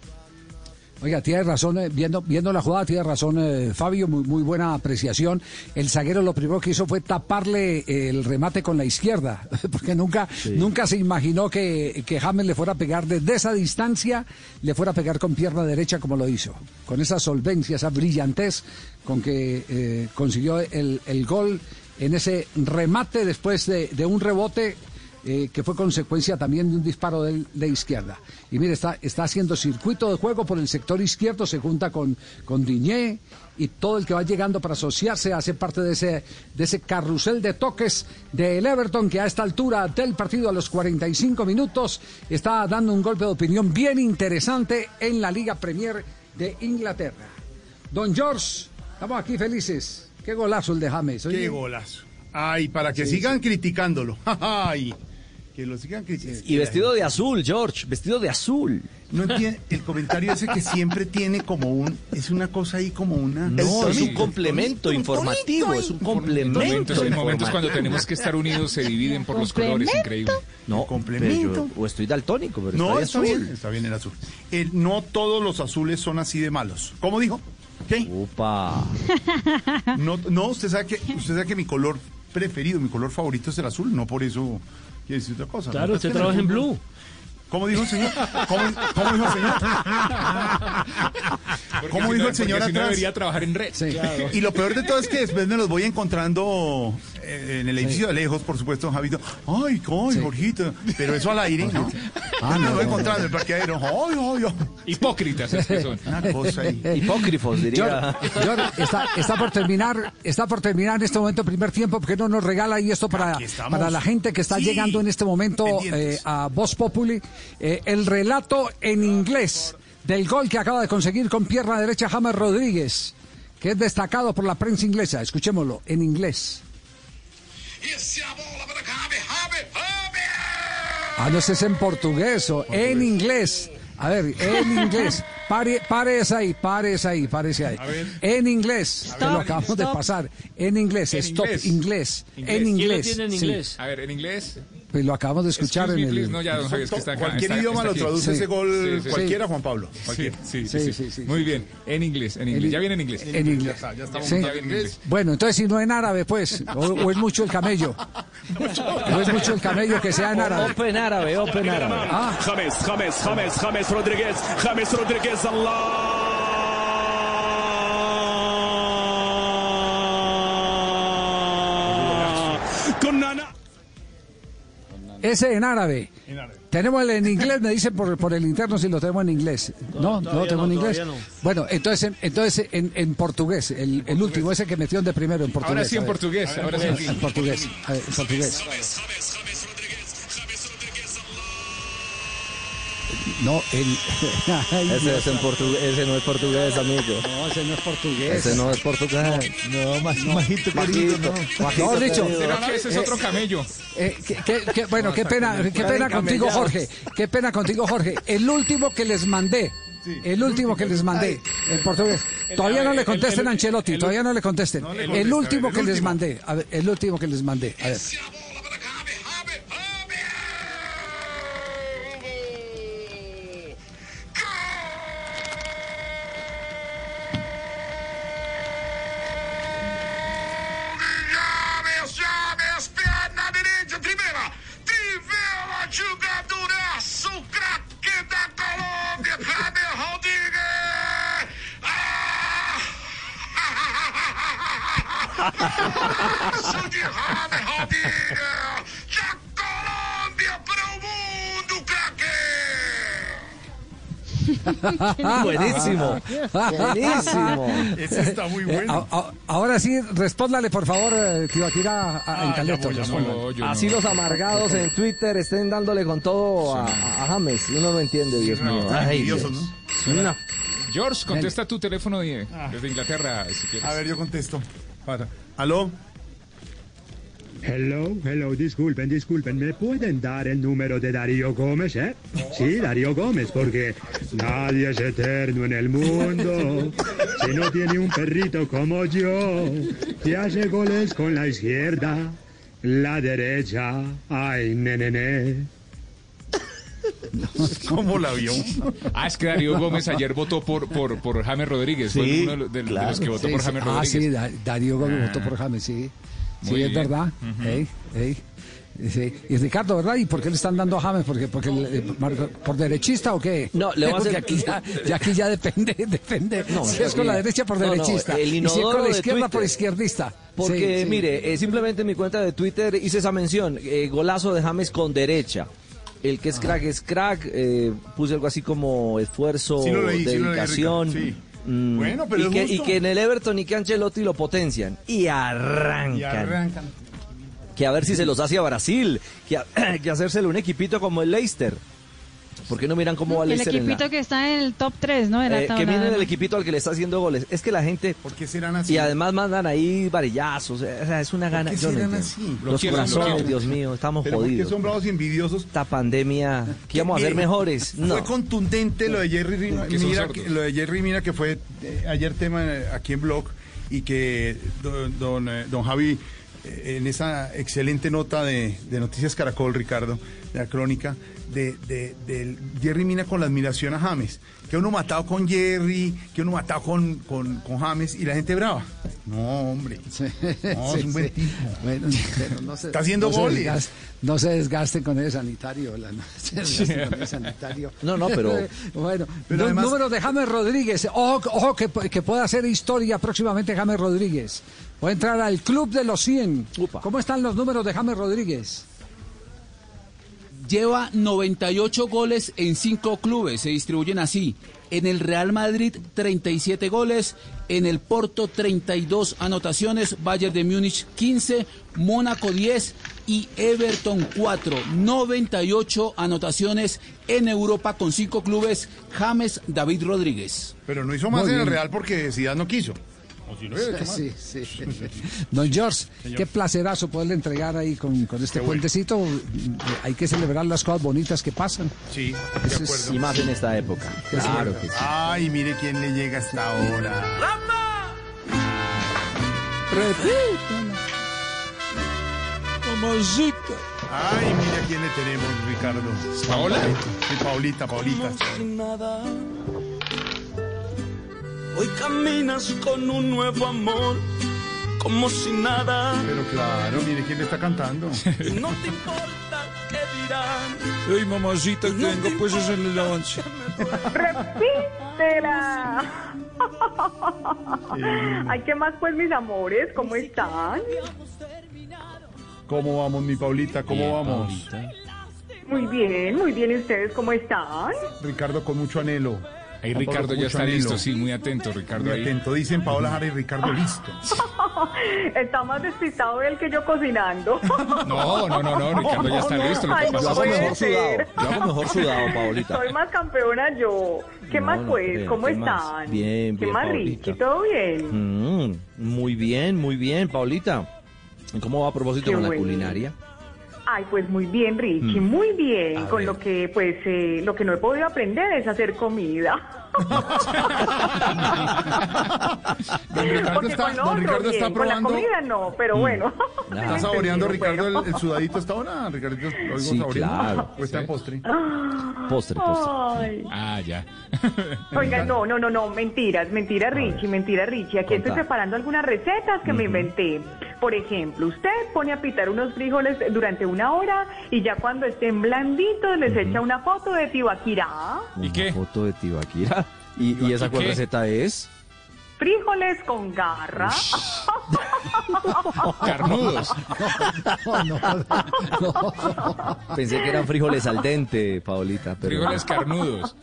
Oiga, tiene razón, eh, viendo, viendo la jugada, tiene razón eh, Fabio, muy, muy buena apreciación. El zaguero lo primero que hizo fue taparle eh, el remate con la izquierda, porque nunca, nunca se imaginó que, que James le fuera a pegar desde esa distancia, le fuera a pegar con pierna derecha como lo hizo. Con esa solvencia, esa brillantez con que eh, consiguió el, el gol en ese remate después de, de un rebote eh, que fue consecuencia también de un disparo de, de izquierda. Y mire, está, está haciendo circuito de juego por el sector izquierdo, se junta con, con Diñé y todo el que va llegando para asociarse hace parte de ese, de ese carrusel de toques del Everton que a esta altura del partido a los 45 minutos está dando un golpe de opinión bien interesante en la Liga Premier de Inglaterra. Don George, estamos aquí felices. Qué golazo el de James. oye. Qué golazo. Ay, para que Sí, sigan criticándolo. Ay, que lo sigan criticando. Y vestido de azul, George, vestido de azul. No entiende el comentario ese que siempre tiene como un. Es una cosa ahí como una. No, es un complemento informativo, es un complemento. En momentos cuando tenemos que estar unidos se dividen por los colores, increíble. No, Complemento. yo- o estoy daltónico, pero No, está azul. bien, está bien el azul. El- no todos los azules son así de malos. ¿Cómo dijo? ¿Qué? Upa. No, no usted, sabe que, usted sabe que mi color preferido, mi color favorito es el azul. No por eso quiere decir otra cosa. Claro, ¿no? usted trabaja en Blue. ¿Cómo dijo el señor? ¿Cómo, cómo dijo el señor? Porque ¿Cómo si dijo no- el señor porque si no atrás? debería trabajar en red. Claro. Y lo peor de todo es que después me los voy encontrando en el edificio de lejos, por supuesto, Javito. Ay, ay, Jorgito. Pero eso al aire, ¿no? Ah, no, lo voy no, encontrando en el parqueadero. Ay, ay, ay. Hipócritas es que son. Una cosa ahí. Hipócrifos, diría. George, George, está, está por terminar, está por terminar en este momento el primer tiempo, porque no nos regala ahí esto para, para la gente que está Sí. llegando en este momento eh, a Voz Populi, eh, el relato en inglés del gol que acaba de conseguir con pierna derecha James Rodríguez, que es destacado por la prensa inglesa. Escuchémoslo en inglés. Ah, no, ese es en portugués o en inglés. A ver, en inglés. Pare, pares ahí, pares ahí, parece ahí. En inglés, que lo acabamos de stop. pasar. En inglés, En stop, inglés. inglés. En ¿Quién lo inglés. tiene en sí. inglés? A ver, en inglés. Pues lo acabamos de escuchar Excuse en me, please. el. No, ya, don Javier, es que está acá. Cualquier está- idioma está lo traduce Sí. ese gol Sí, sí. cualquiera, Juan Pablo. Sí, Cualquiera. sí, Sí, sí, sí, sí, sí. sí. Muy bien. En inglés, en inglés. Ya viene en inglés. En inglés. Ya estamos Sí. Ya en inglés. Bueno, entonces si no en árabe, pues. O, o es mucho el camello. O es mucho el camello que sea en árabe. Open árabe, open árabe. Ah, James, James, James, James Rodríguez, James Rodríguez, Allah. Con Nana. ese en árabe. En árabe. Tenemos el en inglés, me dicen por, por el interno si lo tenemos en inglés. No, no, lo tenemos en inglés. no. Bueno, entonces, en- entonces en, en portugués, el, el último, ese que metió de primero en portugués. Ahora sí en portugués. Ahora sí En portugués, en portugués. No, el... Ay, Ese, es en portugués, ese no es portugués, amigo. No, ese no es portugués. Ese no es portugués. No, más majito querido, no. Majito No, dicho. ese es otro camello. Eh, que- que- bueno, qué pena, qué pena contigo, Jorge. Qué pena contigo, Jorge. El último que les mandé. El último que les mandé en portugués. Todavía no le contesten a Ancelotti, todavía no le contesten. El último que les mandé. A ver, el último que les mandé. A ver. Ah! Golaço de James Rodrigues, da Colômbia para o mundo, craque. Buenísimo. Buenísimo. Ese está muy Eh, a- a- ahora sí, respóndale, por favor, eh, Tibaquirá, a- a- en Caleto, respóndale. No, yo Así no. los amargados en Twitter estén dándole con todo a, a- a James. Uno no entiende, Dios mío. Ay, envidiosos, Dios. ¿no? No. George, contesta tu teléfono de- desde Inglaterra, si quieres. A ver, yo contesto. Para. ¿Aló? Hello, hello, disculpen, disculpen, ¿me pueden dar el número de Darío Gómez, eh? Sí, Darío Gómez, porque nadie es eterno en el mundo. Si no tiene un perrito como yo, que hace goles con la izquierda, la derecha, ay, nene, nene. ¿Cómo la vio? Ah, es que Darío Gómez ayer votó por, por, por James Rodríguez. Fue Sí, uno de los, de- de los que votó Sí, por sí. James Ah, Rodríguez. sí, Da- Darío Gómez Ah. votó por James, sí. Sí, es verdad. Ujú. Ey, ey. Sí. Y Ricardo, ¿verdad? ¿Y por qué le están dando a James? Porque, porque le- Marco- ¿Por derechista o qué? No, le voy a Porque hacer- aquí ya, ya aquí ya depende, depende. No, si es con la derecha, por no, no, derechista. el y si es con la izquierda, por Twitter. izquierdista. Porque, Sí, sí. mire, eh, simplemente en mi cuenta de Twitter hice esa mención. eh, golazo de James con derecha. El que es crack es crack. eh, puse algo así como esfuerzo, Sí sí leí, dedicación. Ricardo, sí. mm, Bueno, pero y es que, justo. y que en el Everton y que Ancelotti lo potencian. Y arrancan. Y arrancan. Que a ver si se los hace a Brasil. Que, a- que hacérselo un equipito como el Leicester. ¿Por qué no miran cómo va el El Leicester en la- equipito que está en el top 3, ¿no? De la eh, tabla. que miren el equipito al que le está haciendo goles. Es que la gente. ¿Por qué serán así? Y además mandan ahí varillazos. O sea, es una gana. qué yo serán así? Los quieren, corazones. Dios mío, estamos Pero ¿por qué jodidos. son bravos y envidiosos? Esta pandemia. Que íbamos a ser Mire, mejores. No. Fue contundente lo de Jerry Mira, que- lo de Jerry Mina que fue eh, ayer tema eh, aquí en Blog y que don, don, eh, don Javi eh, en esa excelente nota de, de Noticias Caracol, Ricardo, de la crónica, de, Jerry Mina con la admiración a James. Que uno matado con Jerry, que uno matado con, con, con James y la gente brava. No, hombre. No, Sí, es un buen sí. tipo. Bueno, pero no se- Está haciendo no se goles. no se desgasten con el sanitario. la- no se desgasten con el sanitario. No, no, pero- bueno, Pero además- números de James Rodríguez. Ojo, ojo que, que pueda hacer historia próximamente James Rodríguez. Puede entrar al club de los 100. ¿Cómo están los números de James Rodríguez? Lleva 98 goles en 5 clubes, se distribuyen así. En el Real Madrid 37 goles, en el Porto 32 anotaciones, Bayern de Múnich 15, Mónaco 10 y Everton 4. 98 anotaciones en Europa con 5 clubes, James David Rodríguez. Pero no hizo más Muy en el. Real porque Zidane no quiso. O si lo hubiera hecho más. Sí, sí. Don George, Señor. qué placerazo poderle entregar ahí con, con este Qué bueno. puentecito. Hay que celebrar las cosas bonitas que pasan. Sí, de Eso es- acuerdo. Y más en esta época. Claro que sí. Ay, mire quién le llega hasta ahora. Mamacita. Ay, mira quién le tenemos, Ricardo. ¿Paola? Sí, Paulita, Paulita. Hoy caminas con un nuevo amor, como si nada. Pero claro, mire quién le está cantando. No te importa qué dirán. Ay, mamacita, que venga pues a hacerle el avance. ¡Repítela! Ay, ¿qué más pues, mis amores? ¿Cómo están? ¿Cómo vamos, mi Paulita? ¿Cómo vamos? Muy bien, muy bien. ¿Y ustedes cómo están? Ricardo con mucho anhelo. Ahí Juan Ricardo ya está anhelo. listo, sí, muy atento, Ricardo. Muy ahí. atento. Dicen Paola Jara y Ricardo listo. Está más despistado él que yo cocinando. No, no, no, no, Ricardo ya está listo. Lo que Ay, pasa no es Yo hago mejor ser. sudado. Yo hago mejor sudado, Paolita. Soy más campeona yo. ¿Qué No, más no pues? creo. ¿Cómo ¿Qué más? están? Bien, ¿Qué bien, más. Ricky? ¿Todo bien? Mm, muy bien, muy bien, Paulita. ¿Y ¿Cómo va a propósito Qué con la culinaria? Ay, pues muy bien, Richie, Mm. muy bien. A Con ver. lo que, pues, eh, lo que no he podido aprender es hacer comida. Don Ricardo Porque está, con don está con la comida no, pero bueno. ¿Está saboreando, Ricardo, el, Bueno. el sudadito hasta ahora? Ricardo, ¿lo oigo Sí, saboreando? claro. ¿O está en postre? Postre, postre. Ay. Ah, ya. Oiga, no, no, no, no, mentiras, mentira Richie, mentira Richie. Aquí estoy preparando algunas recetas que me inventé. Por ejemplo, usted pone a pitar unos frijoles durante una hora y ya cuando estén blanditos les echa una foto de Tibaquirá. ¿Y Una qué? foto de Tibaquira. ¿Y, y esa ¿Y cuál qué? receta es? Frijoles con garra. Carnudos. No, no, no. Pensé que eran frijoles al dente, Paolita. Pero... Frijoles carnudos.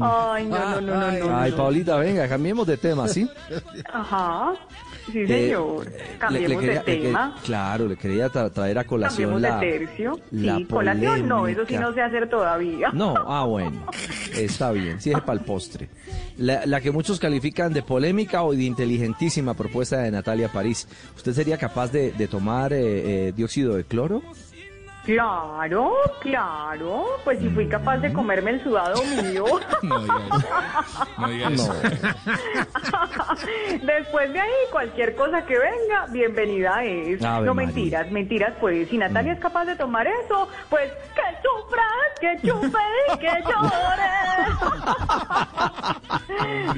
Ay, no, no, no, no, no. Ay, Paolita, venga, cambiemos de tema, ¿sí? Ajá. Sí, Eh, señor. le- Cambiemos le quería- de le tema. claro, le quería tra- traer a colación Cambiemos la, de tercio. la sí, colación no, eso sí no sé hacer todavía. No, ah, bueno, está bien, sí es para el postre. La, la que muchos califican de polémica o de inteligentísima propuesta de Natalia París. ¿Usted sería capaz de, de tomar eh, eh, dióxido de cloro? Claro, claro. Pues si fui capaz de comerme el sudado mío. No digas, no digas eso. Después de ahí, cualquier cosa que venga, bienvenida es. Ave no María. mentiras, mentiras, pues. Si Natalia es capaz de tomar eso, pues que sufra, que chupe y que llore.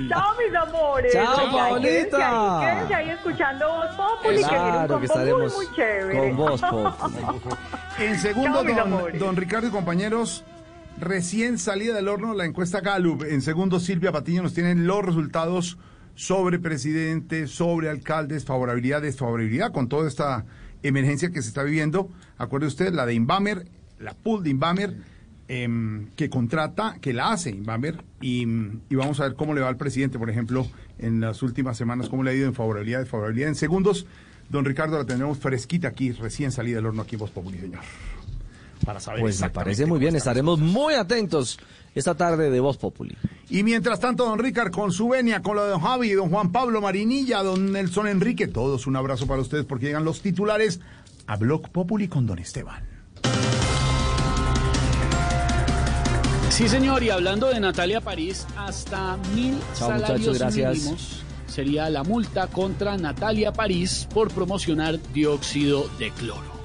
Chao, mis amores. Chao, Oiga, quédense Paolita. ahí, Quédense ahí escuchando Voz Populi, que viene un Claro que combo estaremos muy, muy chévere. con vos, Populi. Segundo, don, don Ricardo y compañeros, recién salida del horno la encuesta Gallup. En segundo, Silvia Patiño nos tiene los resultados sobre presidente, sobre alcaldes, favorabilidad, desfavorabilidad con toda esta emergencia que se está viviendo. Acuerde usted, la de Inbamer, la pool de Inbamer, em, que contrata, que la hace Inbamer, y, y vamos a ver cómo le va al presidente, por ejemplo, en las últimas semanas, cómo le ha ido en favorabilidad, desfavorabilidad. En segundos, don Ricardo la tendremos fresquita aquí, recién salida del horno aquí en Voz Populi, señor. Para saber Pues me parece muy bien, estaremos muy atentos esta tarde de Voz Populi. Y mientras tanto, don Ricard, con su venia, con lo de don Javi, don Juan Pablo Marinilla, don Nelson Enrique, todos un abrazo para ustedes porque llegan los titulares a Blog Populi con don Esteban. Sí, señor, y hablando de Natalia París, hasta mil Chao, salarios gracias. mínimos sería la multa contra Natalia París por promocionar dióxido de cloro.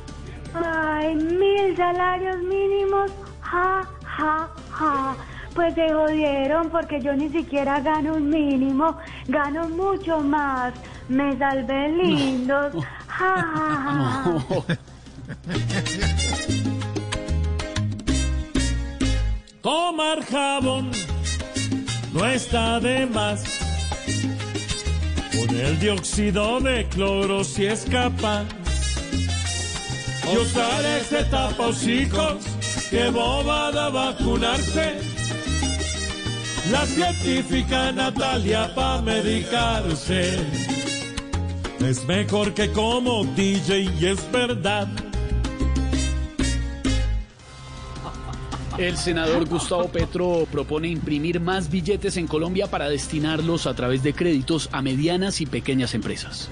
Ay, mil salarios mínimos. Ja, ja, ja. Pues se jodieron porque yo ni siquiera gano un mínimo, gano mucho más. Me salvé lindos. Ja, ja, ja. Tomar jabón no está de más. Con el dióxido de cloro si es capaz. Y usar este tapahocicos, que bobada vacunarse. La científica Natalia pa' medicarse. Es mejor que como DJ y es verdad. El senador Gustavo Petro propone imprimir más billetes en Colombia para destinarlos a través de créditos a medianas y pequeñas empresas.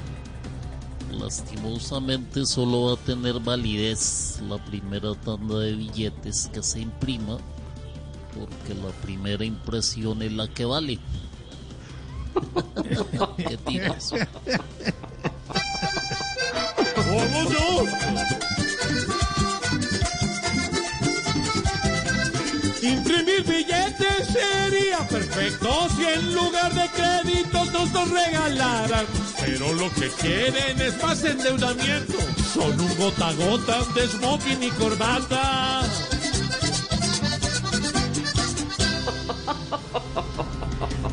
Lastimosamente solo va a tener validez la primera tanda de billetes que se imprima, porque la primera impresión es la que vale. ¿Qué? Imprimir billetes sería perfecto si en lugar de créditos nos los regalaran. Pero lo que quieren es más endeudamiento. Son un gota a gota de smoking y corbata.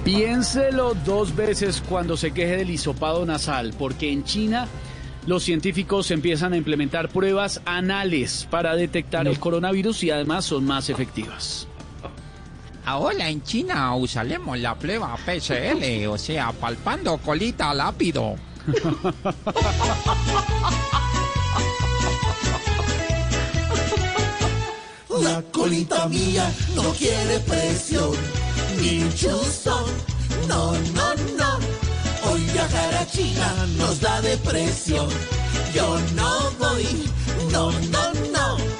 Piénselo dos veces cuando se queje del hisopado nasal, porque en China los científicos empiezan a implementar pruebas anales para detectar el coronavirus y además son más efectivas. Ahora en China usaremos la prueba PCL, o sea, palpando colita lápido. La colita mía no quiere presión, ni chuzón, no, no, no. Hoy viajar a China nos da depresión. Yo no voy, no, no, no.